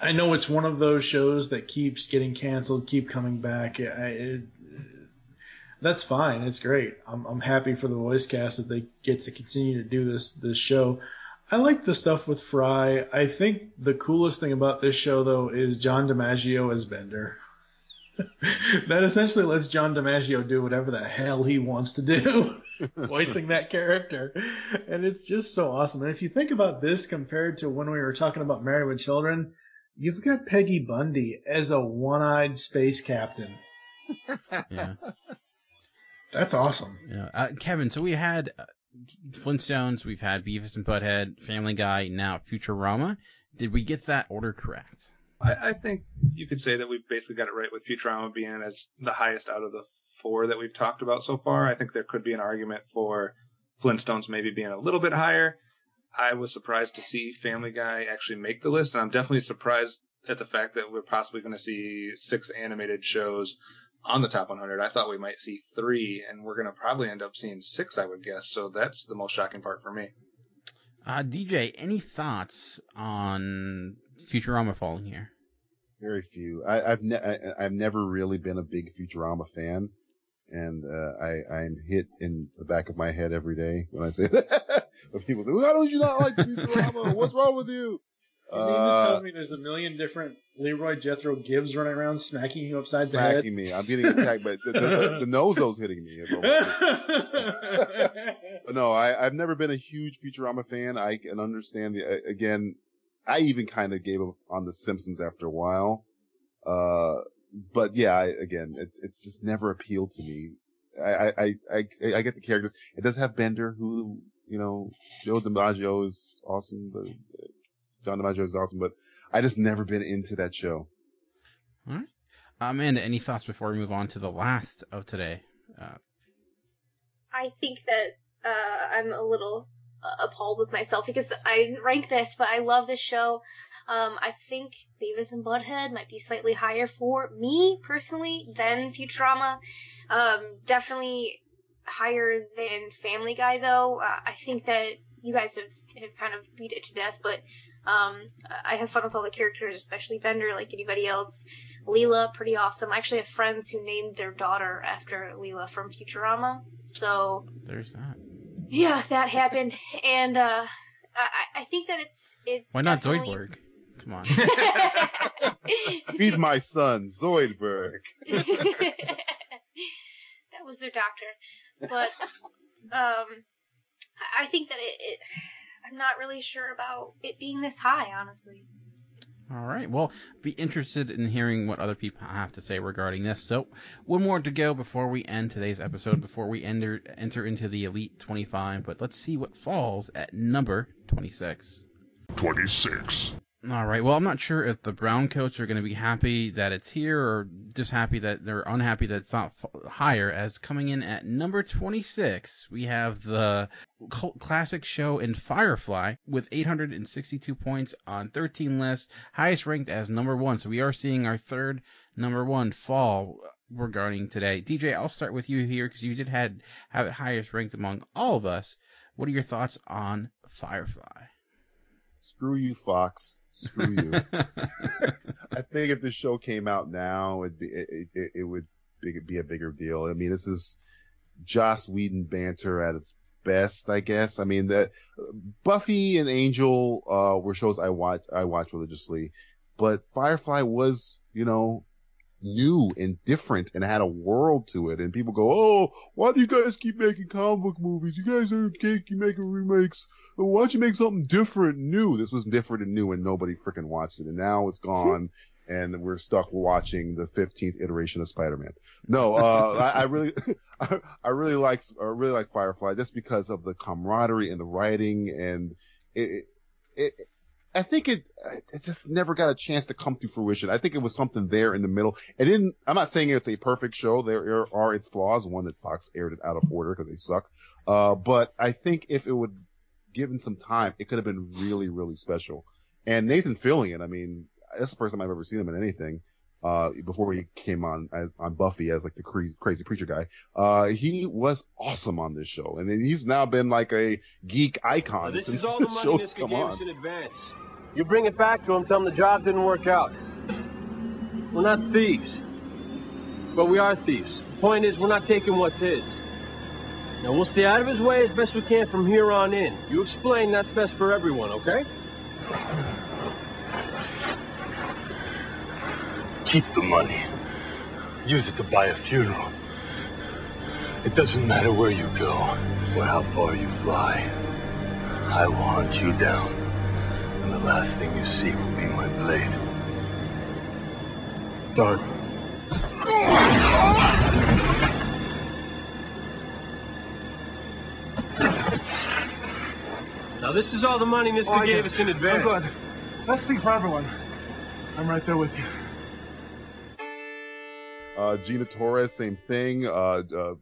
I know it's one of those shows that keeps getting canceled, keep coming back. I, it, that's fine. It's great. I'm, I'm happy for the voice cast that they get to continue to do this this show. I like the stuff with Fry. I think the coolest thing about this show though is John DiMaggio as Bender. that essentially lets John DiMaggio do whatever the hell he wants to do, voicing that character. And it's just so awesome. And if you think about this compared to when we were talking about Married with Children, you've got Peggy Bundy as a one-eyed space captain. yeah. That's awesome. Yeah, uh, Kevin. So we had uh, Flintstones, we've had Beavis and Butthead, Family Guy, now Futurama. Did we get that order correct? I, I think you could say that we've basically got it right with Futurama being as the highest out of the four that we've talked about so far. I think there could be an argument for Flintstones maybe being a little bit higher. I was surprised to see Family Guy actually make the list, and I'm definitely surprised at the fact that we're possibly going to see six animated shows on the top 100. I thought we might see three, and we're going to probably end up seeing six, I would guess. So that's the most shocking part for me. Uh, DJ, any thoughts on Futurama falling here? Very few. I, have ne- I, have never really been a big Futurama fan, and uh, I I'm hit in the back of my head every day when I say that. when people say, "Why don't you not like Futurama? What's wrong with you?" You mean to tell me there's a million different Leroy Jethro Gibbs running around smacking you upside the head? Smacking me. I'm getting attacked by the, the, the Nozo's hitting me. but no, I, I've never been a huge Futurama fan. I can understand the again. I even kind of gave up on the Simpsons after a while. Uh, but yeah, I, again, it, it's just never appealed to me. I, I, I, I get the characters. It does have Bender, who, you know, Joe DiMaggio is awesome, but John DiMaggio is awesome, but I just never been into that show. All right. Amanda, any thoughts before we move on to the last of today? Uh, I think that uh, I'm a little uh, appalled with myself because I didn't rank this, but I love this show. Um, I think Beavis and Butthead might be slightly higher for me personally than Futurama. Um, definitely higher than Family Guy, though. Uh, I think that you guys have, have kind of beat it to death, but um, I have fun with all the characters, especially Bender, like anybody else. Leela, pretty awesome. I actually have friends who named their daughter after Leela from Futurama. So There's that. Yeah, that happened, and uh, I, I think that it's it's Why not definitely- Zoidberg? Come on. Feed my son, Zoidberg. that was their doctor, but um, I- I think that it, it. I'm not really sure about it being this high, honestly. All right. Well, be interested in hearing what other people have to say regarding this. So, one more to go before we end today's episode, before we enter enter into the Elite 25. But let's see what falls at number 26. 26. All right. Well, I'm not sure if the brown coats are going to be happy that it's here or just happy that they're unhappy that it's not f- higher. As coming in at number 26, we have the cult classic show in Firefly with 862 points on 13 lists, highest ranked as number one. So we are seeing our third number one fall regarding today. DJ, I'll start with you here because you did had have it highest ranked among all of us. What are your thoughts on Firefly? Screw you, Fox. Screw you. I think if this show came out now, it'd be, it, it, it would be, be a bigger deal. I mean, this is Joss Whedon banter at its best, I guess. I mean, that Buffy and Angel uh, were shows I watch I watch religiously, but Firefly was, you know, new and different and had a world to it. And people go, "Oh, why do you guys keep making comic book movies? You guys are keep making remakes. Why don't you make something different, and new?" This was different and new, and nobody freaking watched it. And now it's gone. And we're stuck watching the 15th iteration of Spider-Man. No, uh, I, I really, I, I really like, I really like Firefly just because of the camaraderie and the writing and it, it, it I think it, it just never got a chance to come to fruition. I think it was something there in the middle. It didn't, I'm not saying it's a perfect show. There are its flaws. One that Fox aired it out of order because they suck. Uh, but I think if it would given some time, it could have been really, really special. And Nathan Fillion, I mean, that's the first time I've ever seen him in anything. Uh, before he came on on Buffy as like the crazy, crazy preacher guy, uh, he was awesome on this show, and he's now been like a geek icon This since is all the the money show's Niska come on. in advance. You bring it back to him, tell him the job didn't work out. We're not thieves. But we are thieves. The point is, we're not taking what's his. Now, we'll stay out of his way as best we can from here on in. You explain that's best for everyone, okay? Keep the money. Use it to buy a funeral. It doesn't matter where you go or how far you fly. I will hunt you down. And the last thing you see will be my blade. Dark. Now, this is all the money Mister Oh, gave us in advance. I'm good. Let's think for everyone. I'm right there with you. Uh, Gina Torres, same thing. Uh, uh,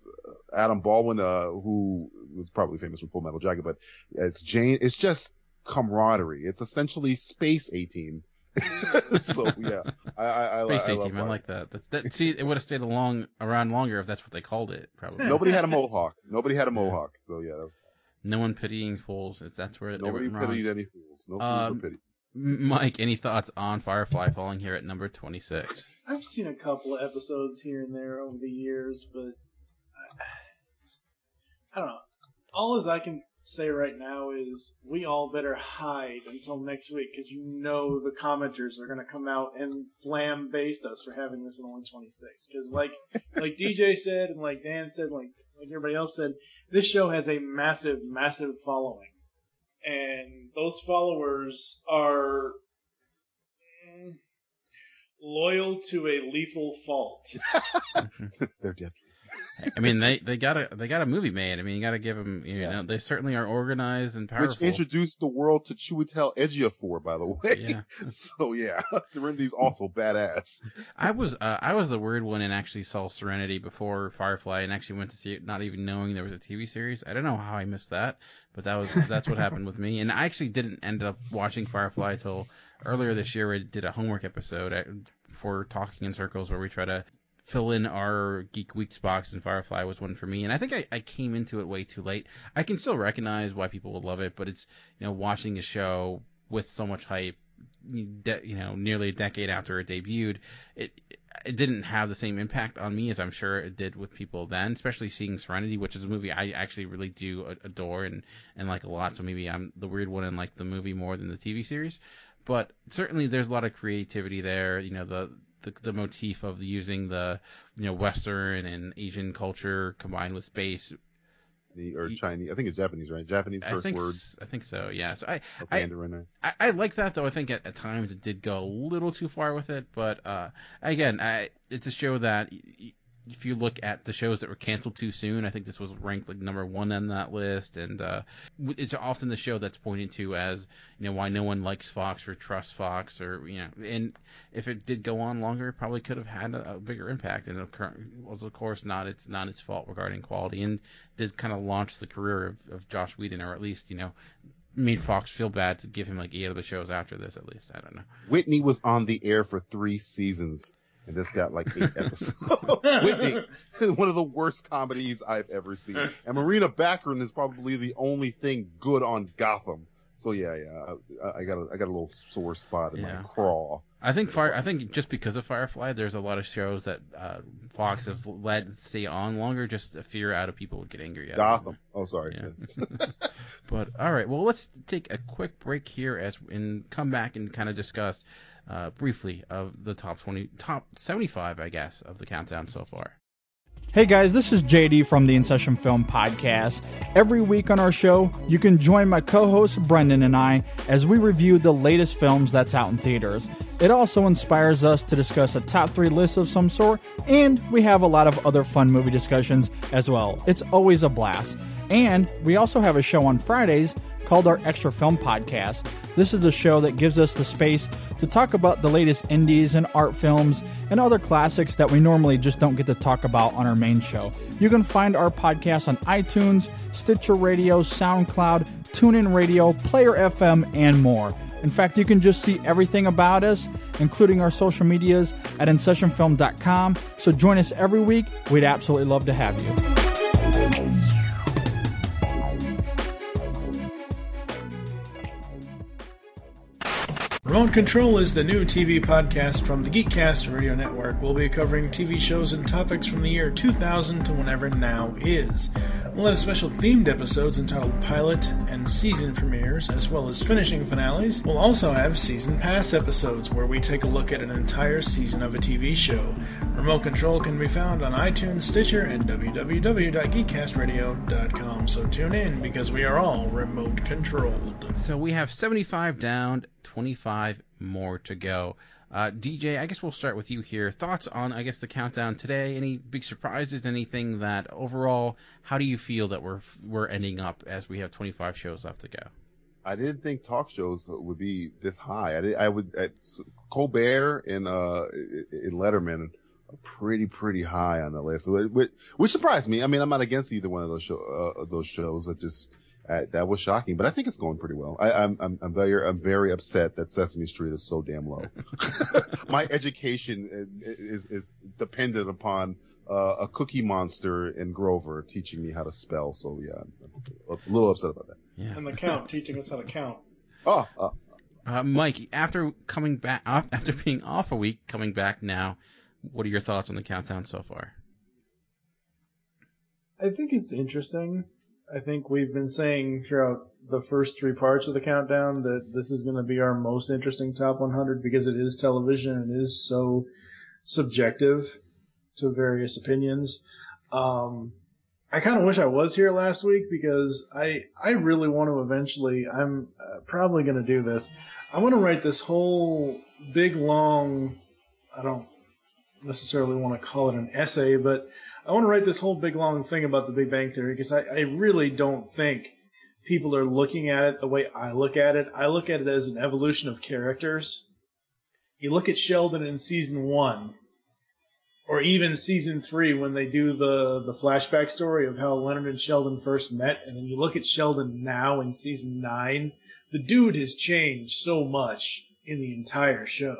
Adam Baldwin, uh, who was probably famous from Full Metal Jacket, but it's Jayne. It's just camaraderie. It's essentially Space A Team. so yeah, I, I, I, Space I, I A love Team. I like that. that, that see, it would have stayed along around longer if that's what they called it. Probably. Nobody had a mohawk. Nobody had a mohawk. So yeah, that was, No one pitying fools. It's, that's where they nobody went wrong. pitied any fools. No fools Um, were pitied. Mike, any thoughts on Firefly falling here at number 26? I've seen a couple of episodes here and there over the years, but I, just, I don't know. All as I can say right now is we all better hide until next week because you know the commenters are going to come out and flam based us for having this in only 26. Because like like DJ said and like Dan said, like like everybody else said, this show has a massive, massive following, and those followers are mm, loyal to a lethal fault. They're deadly. I mean, they, they got a they got a movie made. I mean, you got to give them. You know, they certainly are organized and powerful. Which introduced the world to Chiwetel Ejiofor, by the way. Yeah. so yeah, Serenity's also badass. I was uh, I was the weird one and actually saw Serenity before Firefly and actually went to see it not even knowing there was a TV series. I don't know how I missed that, but that was that's what happened with me. And I actually didn't end up watching Firefly till earlier this year. We did a homework episode at, for Talking in Circles where we try to fill in our Geek Weeks box, and Firefly was one for me. And I think I, I came into it way too late. I can still recognize why people would love it, but it's you know watching a show with so much hype de- you know nearly a decade after it debuted, it it didn't have the same impact on me as I'm sure it did with people then, especially seeing Serenity, which is a movie I actually really do adore and and like a lot. So maybe I'm the weird one and like the movie more than the TV series, but certainly there's a lot of creativity there. You know the the, the motif of using the you know Western and Asian culture combined with space The- or Chinese. I think it's Japanese, right? Japanese first words. I think so. Yeah. So I, I, I, I like that though. I think at, at times it did go a little too far with it, but uh, again, I, it's a show that y- if you look at the shows that were canceled too soon, I think this was ranked like number one on that list, and uh, it's often the show that's pointed to as you know why no one likes Fox or trusts Fox or you know, and if it did go on longer, it probably could have had a, a bigger impact, and it was of course not its not its fault regarding quality, and did kind of launch the career of, of Joss Whedon, or at least you know made Fox feel bad to give him like eight other shows after this. At least I don't know. Whitney was on the air for three seasons, and this got like eight episodes. Whitney, one of the worst comedies I've ever seen. And Morena Baccarin is probably the only thing good on Gotham. So yeah, yeah, I, I got a, I got a little sore spot in Yeah. my craw. I think Fire. I think just because of Firefly, there's a lot of shows that uh, Fox have let stay on longer, just to fear out of people would get angry at. Gotham. Oh, sorry. Yeah. but all right, well, let's take a quick break here as and come back and kind of discuss uh, briefly of the top twenty, top seventy-five, I guess, of the countdown so far. Hey guys, this is JD from the In Session Film Podcast. Every week on our show, you can join my co host Brendan and I as we review the latest films that's out in theaters. It also inspires us to discuss a top three list of some sort, and we have a lot of other fun movie discussions as well. It's always a blast. And we also have a show on Fridays called our Extra Film Podcast. This is a show that gives us the space to talk about the latest indies and art films and other classics that we normally just don't get to talk about on our main show. You can find our podcast on iTunes, Stitcher Radio, SoundCloud, TuneIn Radio, Player FM, and more. In fact, you can just see everything about us, including our social medias, at InSessionFilm.com. So join us every week. We'd absolutely love to have you. Remote Control is the new TV podcast from the Geekcast Radio Network. We'll be covering TV shows and topics from the year 2000 to whenever now is. We'll have special themed episodes entitled Pilot and Season Premieres, as well as finishing finales. We'll also have Season Pass episodes where we take a look at an entire season of a TV show. Remote Control can be found on iTunes, Stitcher, and www.geekcastradio.com. So tune in because we are all remote controlled. So we have 75 down, 25 more to go. Uh, DJ, I guess we'll start with you here. Thoughts on, I guess, the countdown today? Any big surprises? Anything that overall, how do you feel that we're we're ending up as we have 25 shows left to go? I didn't think talk shows would be this high. I, did, I would at Colbert and uh in Letterman are pretty pretty high on the list, which, which surprised me. I mean, I'm not against either one of those show, uh, those shows. I just uh, that was shocking, but I think it's going pretty well. I, I'm I'm I'm very I'm very upset that Sesame Street is so damn low. My education is is dependent upon uh, a Cookie Monster and Grover teaching me how to spell. So yeah, I'm a little upset about that. Yeah. And the count teaching us how to count. Oh, uh, Uh, Mike, after coming back, after being off a week, coming back now, what are your thoughts on the countdown so far? I think it's interesting. I think we've been saying throughout the first three parts of the countdown that this is going to be our most interesting top 100 because it is television and it is so subjective to various opinions. Um, I kind of wish I was here last week because I I really want to eventually. I'm uh, probably going to do this. I want to write this whole big long. I don't necessarily want to call it an essay, but I want to write this whole big long thing about the Big Bang Theory because I, I really don't think people are looking at it the way I look at it. I look at it as an evolution of characters. You look at Sheldon in season one, or even season three when they do the, the flashback story of how Leonard and Sheldon first met, and then you look at Sheldon now in season nine. The dude has changed so much in the entire show.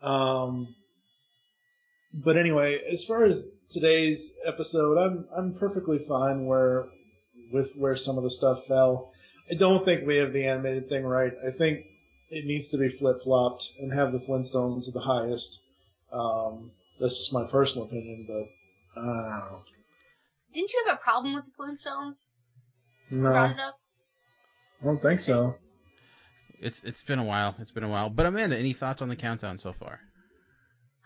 Um, but anyway, as far as today's episode, I'm I'm perfectly fine where with where some of the stuff fell. I don't think we have the animated thing right. I think it needs to be flip flopped and have the Flintstones at the highest. Um, that's just my personal opinion, but I don't know. Didn't you have a problem with the Flintstones? No, Brought I don't think so. It's it's been a while. It's been a while. But Amanda, any thoughts on the countdown so far?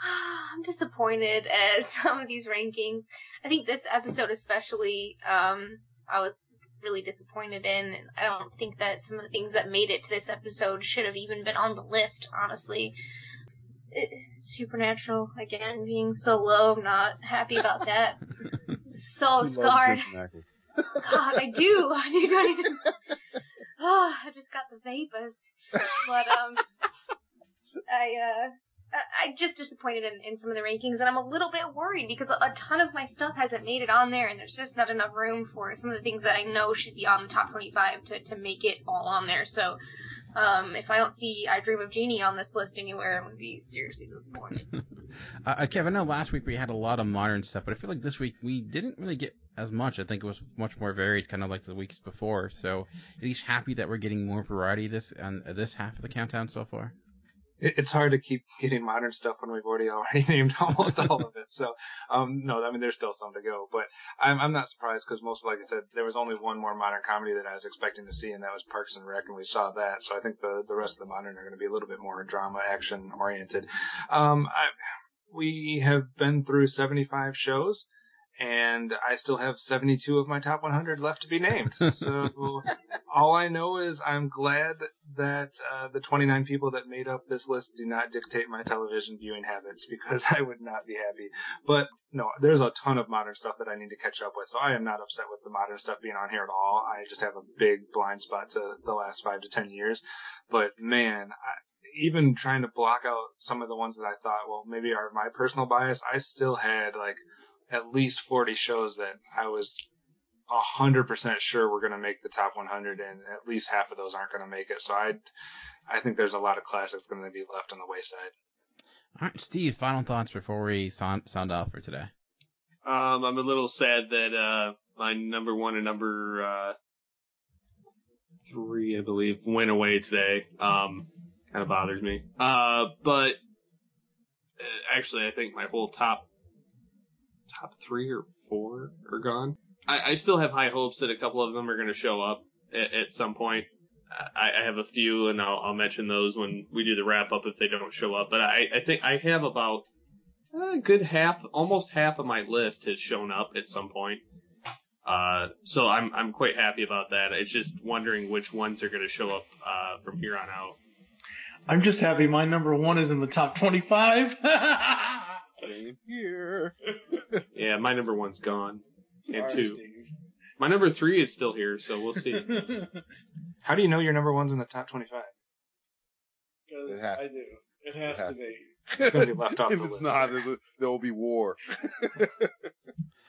I'm disappointed at some of these rankings. I think this episode especially, um, I was really disappointed in. I don't think that some of the things that made it to this episode should have even been on the list, honestly. It, Supernatural, again, being so low, I'm not happy about that. so He scarred. God, I do. I do not even. Oh, I just got the vapors. But um, I uh, I- I'm just disappointed in, in some of the rankings, and I'm a little bit worried because a, ton of my stuff hasn't made it on there, and there's just not enough room for some of the things that I know should be on the top 25 to to make it all on there. So. Um, if I don't see I Dream of Jeannie on this list anywhere, I'm gonna be seriously disappointed. Uh, uh, Kevin, I know last week we had a lot of modern stuff, but I feel like this week we didn't really get as much. I think it was much more varied, kind of like the weeks before. So, at least happy that we're getting more variety this on this half of the countdown so far. It, it's hard to keep getting modern stuff when we've already already named almost all of it. So, um, no, I mean, there's still some to go, but I'm, I'm not surprised because most, like I said, there was only one more modern comedy that I was expecting to see, and that was Parks and Rec, and we saw that. So I think the, the rest of the modern are going to be a little bit more drama, action oriented. Um, I, we have been through 75 shows. And I still have 72 of my top 100 left to be named. So all I know is I'm glad that uh, the 29 people that made up this list do not dictate my television viewing habits because I would not be happy. But no, there's a ton of modern stuff that I need to catch up with. So I am not upset with the modern stuff being on here at all. I just have a big blind spot to the last five to 10 years. But man, I, even trying to block out some of the ones that I thought, well, maybe are my personal bias, I still had like at least 40 shows that I was a hundred percent sure we're going to make the top 100, and at least half of those aren't going to make it. So I, I think there's a lot of classics going to be left on the wayside. All right, Steve, final thoughts before we sound, sound off for today. Um, I'm a little sad that uh, my number one and number uh, three, I believe, went away today. Um, kind of bothers me. Uh, but uh, actually, I think my whole top top three or four are gone. I, I still have high hopes that a couple of them are going to show up at, at some point. I, I have a few, and I'll, I'll mention those when we do the wrap up if they don't show up. But I, I think I have about a good half, almost half of my list has shown up at some point. Uh, so I'm I'm quite happy about that. It's just wondering which ones are going to show up uh, from here on out. I'm just happy my number one is in the top 25. Same here. Yeah, my number one's gone, and two. Steve. My number three is still here, so we'll see. How do you know your number one's in the top 25? Because It has I to. do. It has, It has to to. be. It's gonna be left off if the it's list, not, sir. there's there will be war.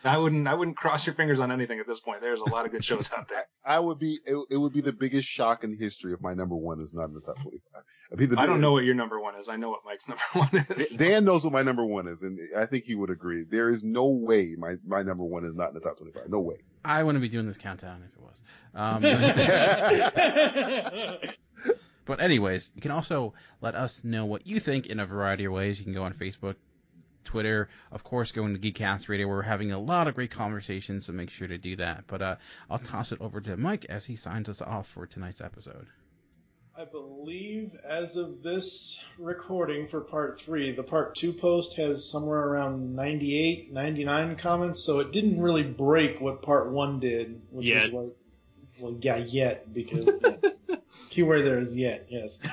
I wouldn't, I wouldn't cross your fingers on anything at this point. There's a lot of good shows out there. I would be. It, it would be the biggest shock in history if my number one is not in the top twenty-five. I'd I don't know what your number one is. I know what Mike's number one is. Dan knows what my number one is, and I think he would agree. There is no way my, my number one is not in the top twenty-five. No way. I wouldn't be doing this countdown if it was. Um, but anyways, you can also let us know what you think in a variety of ways. You can go on Facebook, Twitter, of course, going to Geekcast Radio. We're having a lot of great conversations, so make sure to do that. But uh, I'll toss it over to Mike as he signs us off for tonight's episode. I believe as of this recording for part three, the part two post has somewhere around 98, 99 comments, so it didn't really break what part one did, which Yet. was like, well, yeah, yet, because yeah. keyword there is yet, yes.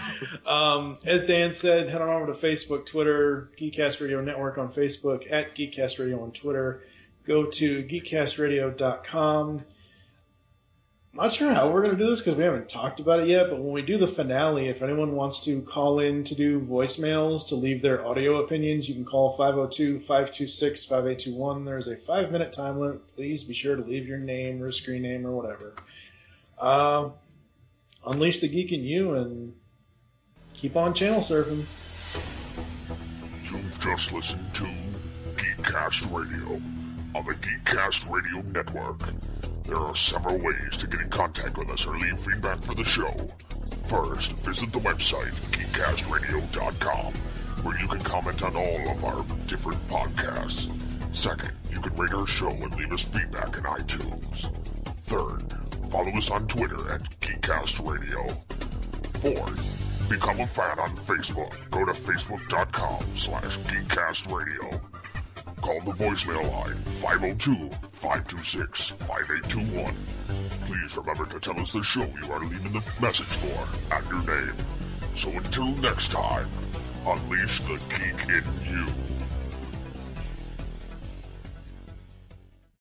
Um, as Dan said, head on over to Facebook, Twitter, Geekcast Radio Network on Facebook, at Geekcast Radio on Twitter. Go to geekcastradio.com. Not sure how we're going to do this because we haven't talked about it yet, but when we do the finale, if anyone wants to call in to do voicemails to leave their audio opinions, you can call 502 526 5821. There's a five minute time limit. Please be sure to leave your name or screen name or whatever. Uh, unleash the geek in you and keep on channel surfing. You've just listened to Geekcast Radio on the Geekcast Radio Network. There are several ways to get in contact with us or leave feedback for the show. First, visit the website, geekcastradio.com, where you can comment on all of our different podcasts. Second, you can rate our show and leave us feedback in iTunes. Third, follow us on Twitter at Geekcast Radio. Fourth, become a fan on Facebook. Go to facebook.com slash geekcastradio. Call the voicemail line 502-526-5821. Please remember to tell us the show you are leaving the message for and your name. So until next time, unleash the geek in you.